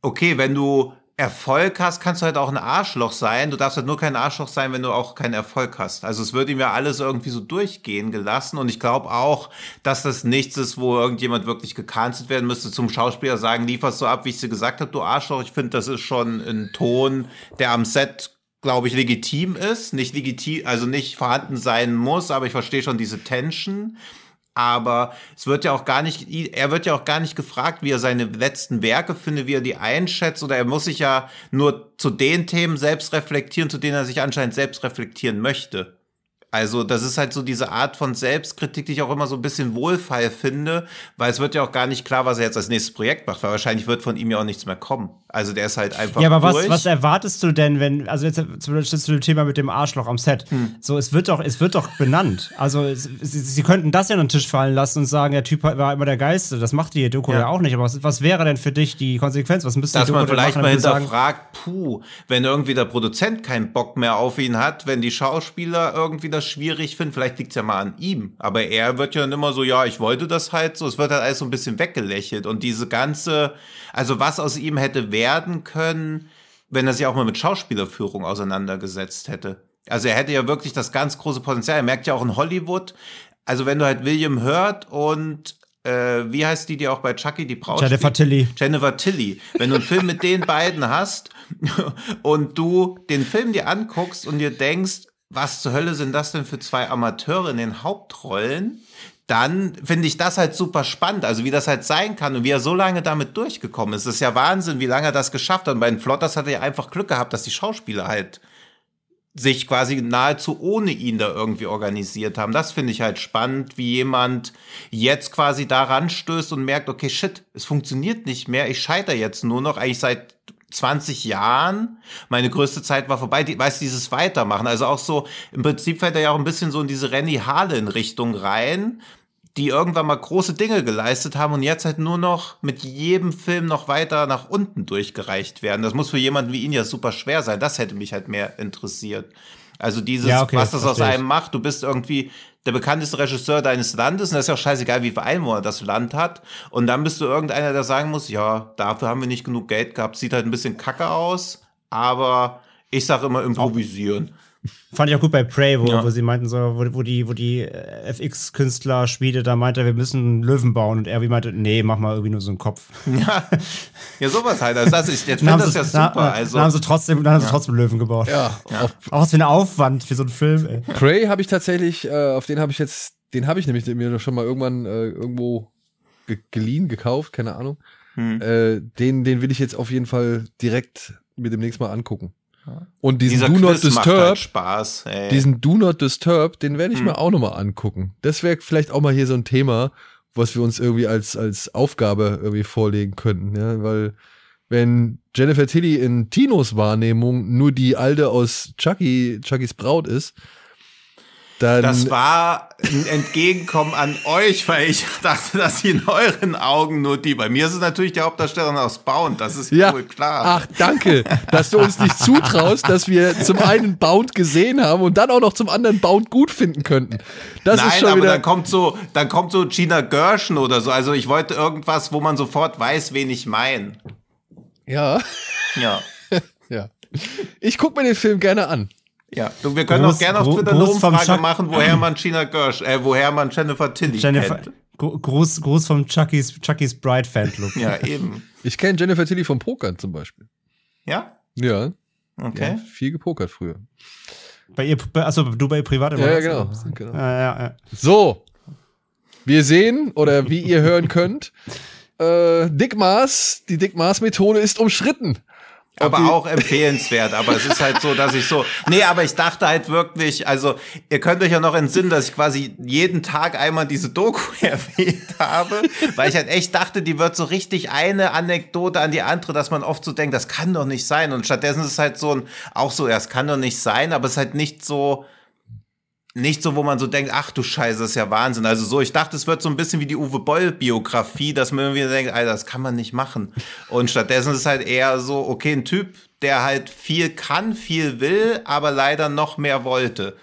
okay, wenn du Erfolg hast, kannst du halt auch ein Arschloch sein. Du darfst halt nur kein Arschloch sein, wenn du auch keinen Erfolg hast. Also es wird ihm ja alles irgendwie so durchgehen gelassen. Und ich glaube auch, dass das nichts ist, wo irgendjemand wirklich gecancelt werden müsste. Zum Schauspieler sagen, lieferst du ab, wie ich dir gesagt habe, du Arschloch. Ich finde, das ist schon ein Ton, der am Set glaube ich, legitim ist, nicht legitim, also nicht vorhanden sein muss, aber ich verstehe schon diese Tension aber es wird ja auch gar nicht, er wird ja auch gar nicht gefragt, wie er seine letzten Werke findet, wie er die einschätzt, oder er muss sich ja nur zu den Themen selbst reflektieren, zu denen er sich anscheinend selbst reflektieren möchte. Also, das ist halt so diese Art von Selbstkritik, die ich auch immer so ein bisschen wohlfeil finde, weil es wird ja auch gar nicht klar, was er jetzt als nächstes Projekt macht, weil wahrscheinlich wird von ihm ja auch nichts mehr kommen. Also, der ist halt einfach. Ja, aber was, was erwartest du denn, wenn, also jetzt zum Beispiel zu dem Thema mit dem Arschloch am Set. Hm. So, es wird doch, es wird doch benannt. Also, es, sie, sie, könnten das ja an den Tisch fallen lassen und sagen, der Typ war immer der Geiste. Das macht die Doku ja, ja auch nicht. Aber was, was, wäre denn für dich die Konsequenz? Was müsste Dass die Doku man vielleicht mal hinterfragt, puh, wenn irgendwie der Produzent keinen Bock mehr auf ihn hat, wenn die Schauspieler irgendwie das schwierig finden, vielleicht liegt es ja mal an ihm. Aber er wird ja dann immer so, ja, ich wollte das halt so. Es wird halt alles so ein bisschen weggelächelt. Und diese ganze, also was aus ihm hätte werden können, wenn er sich auch mal mit Schauspielerführung auseinandergesetzt hätte. Also er hätte ja wirklich das ganz große Potenzial. Er merkt ja auch in Hollywood, also wenn du halt William Hurt und äh, wie heißt die, die auch bei Chucky die Braut Jennifer spielt? Tilly. Jennifer Tilly. Wenn du einen Film mit den beiden hast und du den Film dir anguckst und dir denkst, was zur Hölle sind das denn für zwei Amateure in den Hauptrollen? Dann finde ich das halt super spannend, also wie das halt sein kann und wie er so lange damit durchgekommen ist. Das ist ja Wahnsinn, wie lange er das geschafft hat. Und bei den Flotters hat er ja einfach Glück gehabt, dass die Schauspieler halt sich quasi nahezu ohne ihn da irgendwie organisiert haben. Das finde ich halt spannend, wie jemand jetzt quasi daran stößt und merkt, okay, shit, es funktioniert nicht mehr, ich scheitere jetzt nur noch, eigentlich seit 20 Jahren. Meine größte Zeit war vorbei. Die, weiß dieses Weitermachen. Also auch so, im Prinzip fällt er ja auch ein bisschen so in diese Renny Harlan Richtung rein, die irgendwann mal große Dinge geleistet haben und jetzt halt nur noch mit jedem Film noch weiter nach unten durchgereicht werden. Das muss für jemanden wie ihn ja super schwer sein. Das hätte mich halt mehr interessiert. Also dieses, ja, okay, was das aus einem macht. Du bist irgendwie der bekannteste Regisseur deines Landes und das ist ja auch scheißegal, wie viel Einwohner das Land hat. Und dann bist du irgendeiner, der sagen muss, ja, dafür haben wir nicht genug Geld gehabt, sieht halt ein bisschen kacke aus, aber Ich sage immer improvisieren. Fand ich auch gut bei Prey, wo, Ja. wo sie meinten, so, wo, wo die, wo die äh, FX-Künstler Schmiede da meinte, wir müssen einen Löwen bauen und er wie meinte, nee, mach mal irgendwie nur so einen Kopf. Ja, ja sowas halt. Also das ist, jetzt finde haben, das ja super. dann, Also, dann haben sie trotzdem, dann haben sie trotzdem Löwen gebaut. Ja, auf Auch was für ein Aufwand für so einen Film, ey. Prey habe ich tatsächlich, äh, auf den habe ich jetzt, den habe ich nämlich mir schon mal irgendwann äh, irgendwo ge geliehen, gekauft, keine Ahnung. hm. Äh, den, den will ich jetzt auf jeden Fall direkt mir demnächst mal angucken. Und diesen dieser Do Not Quiz macht Disturb, halt Spaß. Ey. diesen Do Not Disturb, den werde ich Hm. mir auch nochmal angucken. Das wäre vielleicht auch mal hier so ein Thema, was wir uns irgendwie als, als Aufgabe irgendwie vorlegen könnten, ja, weil wenn Jennifer Tilly in Tinos Wahrnehmung nur die Alte aus Chucky, Chuckys Braut ist, dann Das war ein Entgegenkommen an euch, weil ich dachte, dass sie in euren Augen nur die. Bei mir ist es natürlich die Hauptdarstellerin aus Bound, das ist Ja. wohl klar. Ach, danke, dass du uns nicht zutraust, dass wir zum einen Bound gesehen haben und dann auch noch zum anderen Bound gut finden könnten. Das Nein, ist schon aber dann kommt so, dann kommt so Gina Gershon oder so. Also ich wollte irgendwas, wo man sofort weiß, wen ich meine. ja, Ja. ja. Ich guck mir den Film gerne an. Ja, du, wir können Groß- auch gerne auf Twitter eine groß Umfrage machen, woher man Gina Gersh, äh, woher man Jennifer Tilly Jennifer, kennt. Gro- Gruß, Gruß vom Chucky's, Chucky's Bride Fanclub. Ja, eben. Ich kenne Jennifer Tilly vom Pokern zum Beispiel. Ja? Ja, Okay. ja viel gepokert früher. Bei ihr, also du bei ihr privat immer. Ja, ja, genau. genau. Ja, ja, ja. So, wir sehen oder wie ihr hören könnt, äh, Dick Maas, die Dick Maas Methode ist umschritten. Aber auch empfehlenswert. Aber es ist halt so, dass ich so. Nee, aber ich dachte halt wirklich, also, ihr könnt euch ja noch entsinnen, dass ich quasi jeden Tag einmal diese Doku erwähnt habe, weil ich halt echt dachte, die wird so richtig eine Anekdote an die andere, dass man oft so denkt, das kann doch nicht sein. Und stattdessen ist es halt so ein, auch so, ja, es kann doch nicht sein, aber es ist halt nicht so. Nicht so, wo man so denkt, ach du Scheiße, das ist ja Wahnsinn. Also so, ich dachte, es wird so ein bisschen wie die Uwe Boll-Biografie, dass man irgendwie denkt, Alter, das kann man nicht machen. Und stattdessen ist es halt eher so, okay, ein Typ, der halt viel kann, viel will, aber leider noch mehr wollte.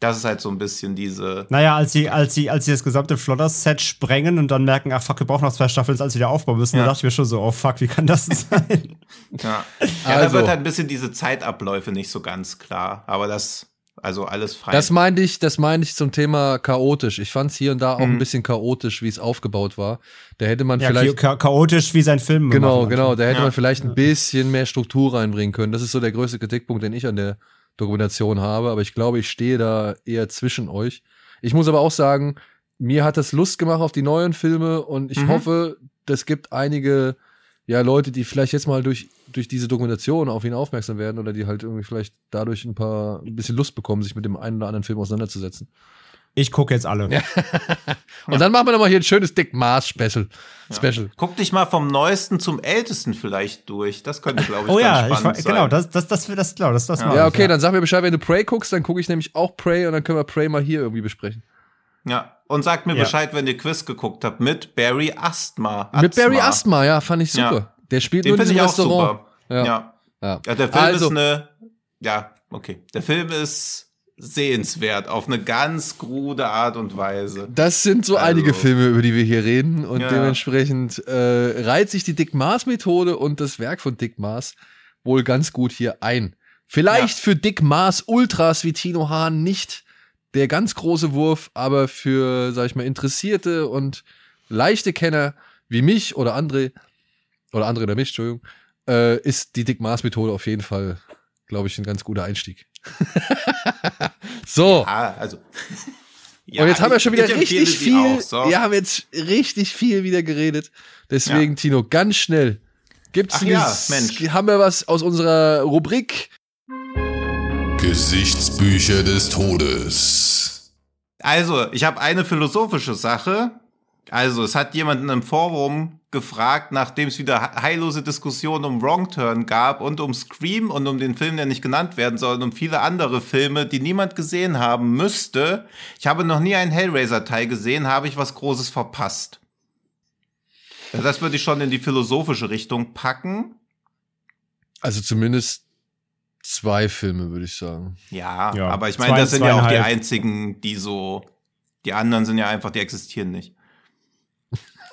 Das ist halt so ein bisschen diese. Naja, als sie, als sie, als sie das gesamte Flodders-Set sprengen und dann merken, ach fuck, wir brauchen noch zwei Staffeln, als wieder aufbauen müssen, Ja. da dachte ich mir schon so, oh fuck, wie kann das sein? Ja, ja da Also. wird halt ein bisschen diese Zeitabläufe nicht so ganz klar. Aber das, also alles frei. Das meinte ich, das meinte ich zum Thema chaotisch. Ich fand es hier und da auch Mhm. ein bisschen chaotisch, wie es aufgebaut war. Da hätte man ja, vielleicht cha chaotisch wie sein Film. Genau, genau. Da hätte Ja. man vielleicht ein bisschen mehr Struktur reinbringen können. Das ist so der größte Kritikpunkt, den ich an der Dokumentation habe. Aber ich glaube, ich stehe da eher zwischen euch. Ich muss aber auch sagen, mir hat das Lust gemacht auf die neuen Filme und ich Mhm. hoffe, das gibt einige ja, Leute, die vielleicht jetzt mal durch, durch diese Dokumentation auf ihn aufmerksam werden oder die halt irgendwie vielleicht dadurch ein paar, ein bisschen Lust bekommen, sich mit dem einen oder anderen Film auseinanderzusetzen. Ich gucke jetzt alle. Und dann machen wir nochmal hier ein schönes Dick Mars Special. Special. Guck dich mal vom Neuesten zum Ältesten vielleicht durch. Das könnte, glaube ich, Oh ganz ja, ich, spannend sein. genau, das, das, das, das, genau, das, das Ja. Ja, ich, okay, dann sag mir Bescheid, wenn du Prey guckst, dann gucke ich nämlich auch Prey und dann können wir Prey mal hier irgendwie besprechen. Ja, und sagt mir Ja. Bescheid, wenn ihr Quiz geguckt habt mit Barry Asthma. Mit Barry Asthma, ja, fand ich super. Der spielt Den nur in diesem Restaurant. super. Ja. Ja. Ja. ja. der Film Also- ist eine. Ja, okay. Der Film ist sehenswert auf eine ganz krude Art und Weise. Das sind so Also- einige Filme, über die wir hier reden und Ja. dementsprechend äh, reiht sich die Dick Maas Methode und das Werk von Dick Maas wohl ganz gut hier ein. Vielleicht für Dick Maas Ultras wie Tino Hahn nicht der ganz große Wurf, aber für, sag ich mal, interessierte und leichte Kenner wie mich oder André oder André oder mich, Entschuldigung, äh, ist die Dick Maas Methode auf jeden Fall, glaube ich, ein ganz guter Einstieg. so. Ah, also. und jetzt haben wir schon wieder richtig viel. Auch, so. Wir haben jetzt richtig viel wieder geredet. Deswegen, Tino, ganz schnell. Gibt's Ach ja, Mensch. Haben wir was aus unserer Rubrik? Gesichtsbücher des Todes. Also, ich habe eine philosophische Sache. Also, es hat jemanden im Forum gefragt, nachdem es wieder he- heillose Diskussionen um Wrong Turn gab und um Scream und um den Film, der nicht genannt werden soll, und um viele andere Filme, die niemand gesehen haben müsste. Ich habe noch nie einen Hellraiser-Teil gesehen, habe ich was Großes verpasst. Ja, Das würde ich schon in die philosophische Richtung packen. Also zumindest zwei Filme, würde ich sagen. Ja, Ja, aber ich meine, das sind ja auch die einzigen, die so, die anderen sind ja einfach, die existieren nicht.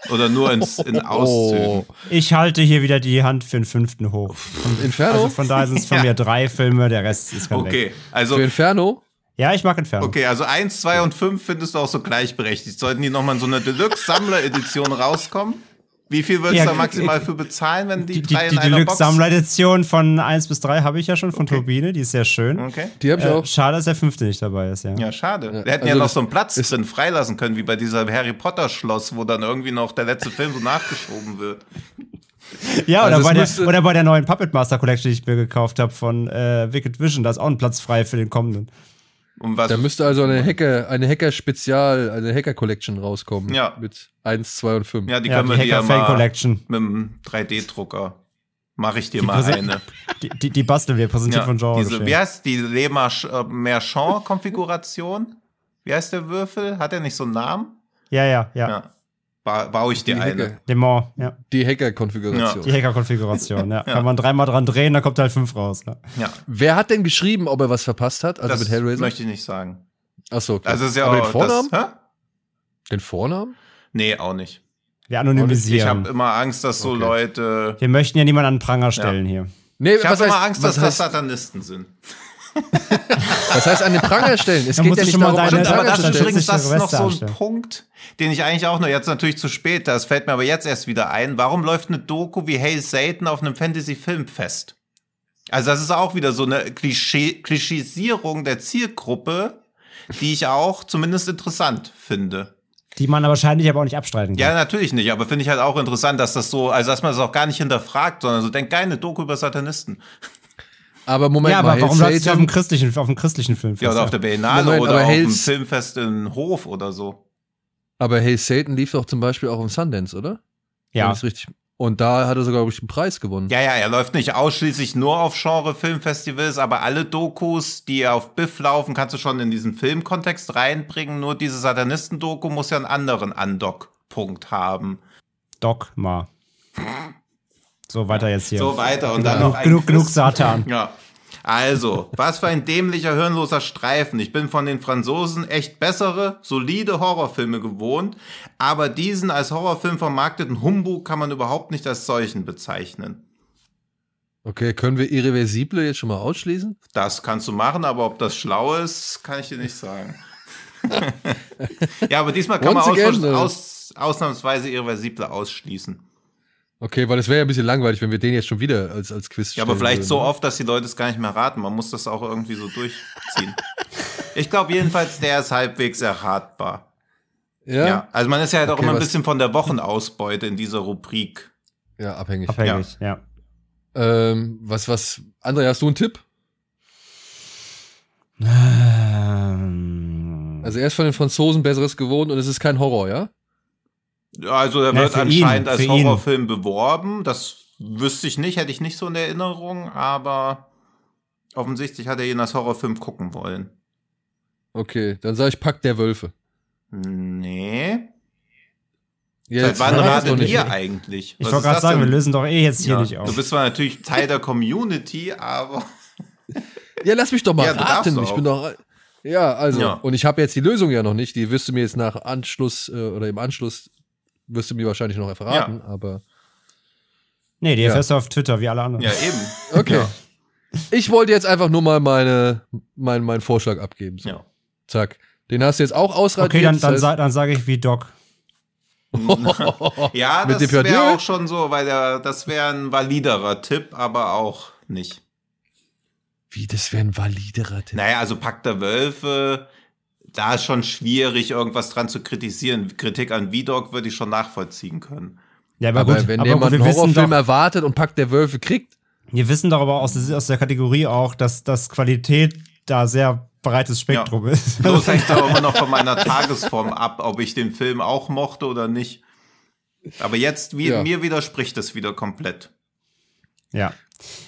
Oder nur ins, in Auszügen? Oh. Ich halte hier wieder die Hand für den fünften hoch. Inferno? Also von daher sind es von Ja. mir drei Filme, der Rest ist kein weg. Okay, also Für Inferno? Ja, ich mag Inferno. Okay, also 1, 2 und 5 findest du auch so gleichberechtigt. Sollten die nochmal in so einer Deluxe-Sammler-Edition rauskommen? Wie viel würdest Ja, du da maximal äh, für bezahlen, wenn die, Die, die, drei die in einer Box? Deluxe-Sammler-Edition von 1 bis 3 habe ich ja schon von Turbine, die ist sehr schön. Okay. Die habe ich Äh, auch. schade, dass der fünfte nicht dabei ist, ja. Ja, schade. Ja, Wir hätten also ja noch so einen Platz drin freilassen können, wie bei dieser Harry Potter Schloss, wo dann irgendwie noch der letzte Film so nachgeschoben wird. Ja, oder, Also es bei der, oder bei der neuen Puppet Master Collection, die ich mir gekauft habe von äh, Wicked Vision, da ist auch ein Platz frei für den kommenden. Und was? Da müsste also eine Hacker, eine Hacker-Spezial, eine Hacker-Collection rauskommen. Ja. Mit 1, 2 und 5. ja, die ja, können die wir dir ja mal Collection. mit dem 3D-Drucker. Mache ich dir mal präsent- eine. Die, die, die basteln wir, präsentiert Ja, von Genre. diese, wie heißt die Le Merchant-Konfiguration? Wie heißt der Würfel? Hat er nicht so einen Namen? ja, ja, ja, Ja. Ba baue ich dir Die eine. Hacker. Ja. Die Hacker-Konfiguration. Die Hacker-Konfiguration, ja. Kann man dreimal dran drehen, dann kommt halt fünf raus. Ja. Ja, Wer hat denn geschrieben, ob er was verpasst hat? Also das mit Hellraiser? möchte ich nicht sagen. Achso, okay. Also ist ja Aber auch den Vornamen? Das, hä? den Vornamen? Nee, auch nicht. Wir Ich anonymisieren. habe immer Angst, dass so Okay. Leute. wir möchten ja niemanden an den Pranger stellen hier. Nee, Ich habe immer Angst, dass das heißt, Satanisten sind. Was heißt an den Pranger stellen? Es geht ja nicht schon mal darum, an deine- den Stimmt, aber Pranger das zu ist stellen. übrigens das ist noch so ein. Punkt, den ich eigentlich auch noch jetzt natürlich zu spät, das fällt mir aber jetzt erst wieder ein. Warum läuft eine Doku wie Hail Satan auf einem Fantasy-Filmfest? Also das ist auch wieder so eine Klischee Klischeesierung der Zielgruppe, die ich auch zumindest interessant finde. Die man wahrscheinlich aber auch nicht abstreiten kann. Ja, natürlich nicht, aber finde ich halt auch interessant, dass das so, also dass man das auch gar nicht hinterfragt, sondern so denkt, geil, eine Doku über Satanisten. Aber Moment Ja, mal, aber warum Hail läuft es auf dem christlichen, auf dem christlichen Film? Ja, oder auf der Biennale Moment, oder auf dem Filmfest in Hof oder so. Aber Hey Satan lief doch zum Beispiel auch im Sundance, oder? Ja. richtig. Und da hat er sogar glaub ich, einen Preis gewonnen. Ja, ja, er läuft nicht ausschließlich nur auf Genre-Filmfestivals, aber alle Dokus, die auf Biff laufen, kannst du schon in diesen Filmkontext reinbringen. Nur diese Satanisten-Doku muss ja einen anderen Andock-Punkt haben. Dogma. So, weiter jetzt hier. So weiter und dann genug, noch ein genug, genug. Satan. Ja. Also, was für ein dämlicher, hirnloser Streifen. Ich bin von den Franzosen echt bessere, solide Horrorfilme gewohnt, aber diesen als Horrorfilm vermarkteten Humbug kann man überhaupt nicht als solchen bezeichnen. Okay, können wir Irreversible jetzt schon mal ausschließen? Das kannst du machen, aber ob das schlau ist, kann ich dir nicht sagen. ja, aber diesmal kann Once man aus, aus, ausnahmsweise Irreversible ausschließen. Okay, weil es wäre ja ein bisschen langweilig, wenn wir den jetzt schon wieder als, als Quiz Ja, aber vielleicht würden, so ne? oft, dass die Leute es gar nicht mehr raten. Man muss das auch irgendwie so durchziehen. ich glaube jedenfalls, der ist halbwegs erratbar. Ja? Ja. Also man ist ja halt auch Okay, immer ein bisschen von der Wochenausbeute in dieser Rubrik. Ja, abhängig. Abhängig, ja. Ähm, was, was, André, hast du einen Tipp? Ähm, Also er ist von den Franzosen Besseres gewohnt und es ist kein Horror, ja? Ja, Also er wird für anscheinend ihn, als für ihn. Horrorfilm beworben. Das wüsste ich nicht, hätte ich nicht so in Erinnerung, aber offensichtlich hat er ihn als Horrorfilm gucken wollen. Okay, dann sage ich Pack der Wölfe. Nee. Ja, Seit jetzt wann ratet ihr eigentlich? ich wollte gerade sagen, wir denn? lösen doch eh jetzt hier ja, nicht auf. Du bist zwar natürlich Teil der Community, aber Ja, lass mich doch mal Ja, raten. Ich bin doch. Ja, also, Ja. und ich habe jetzt die Lösung ja noch nicht. Die wirst du mir jetzt nach Anschluss äh, oder im Anschluss wirst du mir wahrscheinlich noch verraten, aber nee, die Ja. erfährst du auf Twitter, wie alle anderen. ja eben. okay. Ja. Ich wollte jetzt einfach nur mal meine, mein, meinen Vorschlag abgeben. So. Ja. Zack. Den hast du jetzt auch ausradiert. Okay, dann, das dann, heißt- sa dann sage ich wie Doc. Ja, Mit das wäre auch schon so, weil der, das wäre ein validerer Tipp, aber auch nicht. Wie, das wäre ein validerer Tipp. Naja, also Pakt der Wölfe, da ist schon schwierig, irgendwas dran zu kritisieren. Kritik an V-Dog würde ich schon nachvollziehen können. Ja, aber, aber gut, wenn aber jemand gut, wir einen Horrorfilm doch, erwartet und Pack der Wölfe kriegt, wir wissen doch aber aus, aus der Kategorie auch, dass, dass Qualität da sehr breites Spektrum ist. Bloß hängt aber immer noch von meiner Tagesform ab, ob ich den Film auch mochte oder nicht. Aber jetzt, wie, Ja. mir widerspricht es wieder komplett. ja.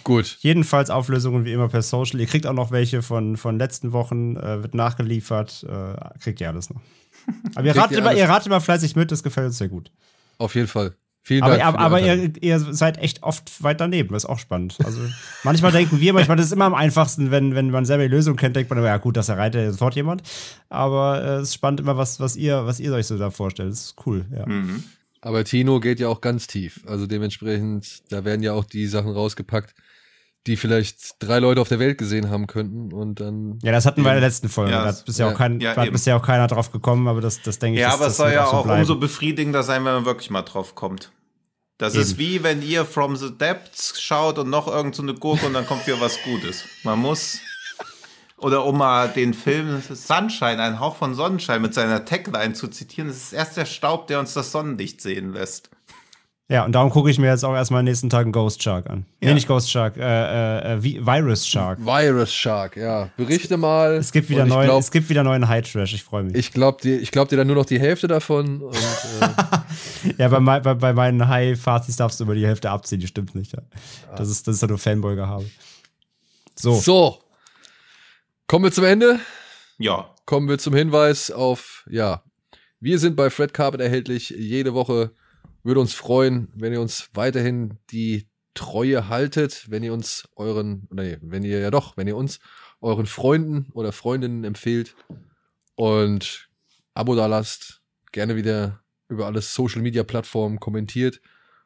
Gut. Jedenfalls Auflösungen wie immer per Social. Ihr kriegt auch noch welche von, von letzten Wochen, äh, wird nachgeliefert. Äh, kriegt ihr alles noch. Aber ihr ratet, ihr immer, ihr ratet immer fleißig mit, das gefällt uns sehr gut. Auf jeden Fall. Vielen Aber, Dank. aber, aber ihr, ihr seid echt oft weit daneben, das ist auch spannend. Also manchmal denken wir, manchmal das ist immer am einfachsten, wenn, wenn man selber die Lösung kennt, denkt man, ja gut, das erreicht ja sofort jemand. Aber äh, es ist spannend immer, was, was, ihr, was ihr euch so da vorstellt. Das ist cool, ja. Mhm. Aber Tino geht ja auch ganz tief. Also dementsprechend, da werden ja auch die Sachen rausgepackt, die vielleicht drei Leute auf der Welt gesehen haben könnten und dann. Ja, das hatten wir in der letzten Folge. Ja, da hat bisher, ja, auch kein, ja, da hat eben. bisher auch keiner drauf gekommen, aber das, das denke ich Ja, das- aber es soll ja so auch bleiben. umso befriedigender sein, wenn man wirklich mal drauf kommt. Das ist wie wenn ihr From the Depths schaut und noch irgend so eine Gurke und dann kommt wieder was Gutes. Man muss. Oder um mal den Film Sunshine, ein Hauch von Sonnenschein mit seiner Tagline zu zitieren, es ist erst der Staub, der uns das Sonnenlicht sehen lässt. Ja, und darum gucke ich mir jetzt auch erstmal in den nächsten Tagen Ghost Shark an. Nee, Ja. nicht Ghost Shark, äh, äh, äh, Vi- Virus Shark. Virus Shark, ja. Berichte mal. Es gibt wieder neuen, glaub- es gibt wieder neuen High Trash, ich freue mich. Ich glaube dir, ich glaub dir dann nur noch die Hälfte davon. Und, äh, ja, bei, bei, bei meinen High-Fazis darfst du über die Hälfte abziehen, die stimmt nicht. Ja. Das ist, das ist ja nur Fanboy-Gehabe. So. so. Kommen wir zum Ende. Ja. Kommen wir zum Hinweis auf, ja, wir sind bei Fred Carpet erhältlich jede Woche. Würde uns freuen, wenn ihr uns weiterhin die Treue haltet, wenn ihr uns euren, nee, wenn ihr ja doch, wenn ihr uns euren Freunden oder Freundinnen empfehlt und Abo da lasst, gerne wieder über alle Social Media Plattformen kommentiert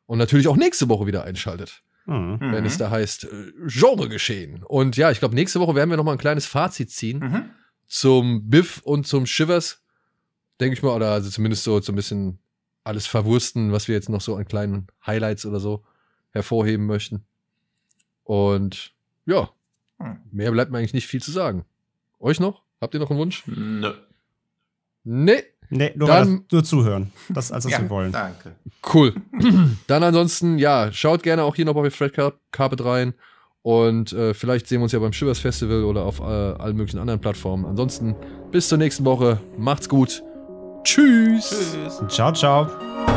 und natürlich auch nächste Woche wieder einschaltet Hm. wenn Mhm. es da heißt äh, Genre geschehen. Und ja, ich glaube, nächste Woche werden wir noch mal ein kleines Fazit ziehen Mhm. zum Biff und zum Shivers, denke ich mal, oder also zumindest so, so ein bisschen alles verwursten, was wir jetzt noch so an kleinen Highlights oder so hervorheben möchten. Und ja, Hm. mehr bleibt mir eigentlich nicht viel zu sagen. Euch noch? Habt ihr noch einen Wunsch? Nö. Nee. Nee, nur, Dann- weil das, nur zuhören. Das, als was Ja, wir wollen. danke. Cool. Dann ansonsten, ja, schaut gerne auch hier noch bei Fred Car Carpet rein. Und äh, vielleicht sehen wir uns ja beim Shivers Festival oder auf äh, allen möglichen anderen Plattformen. Ansonsten bis zur nächsten Woche. Macht's gut. Tschüss. Tschüss. Ciao, ciao.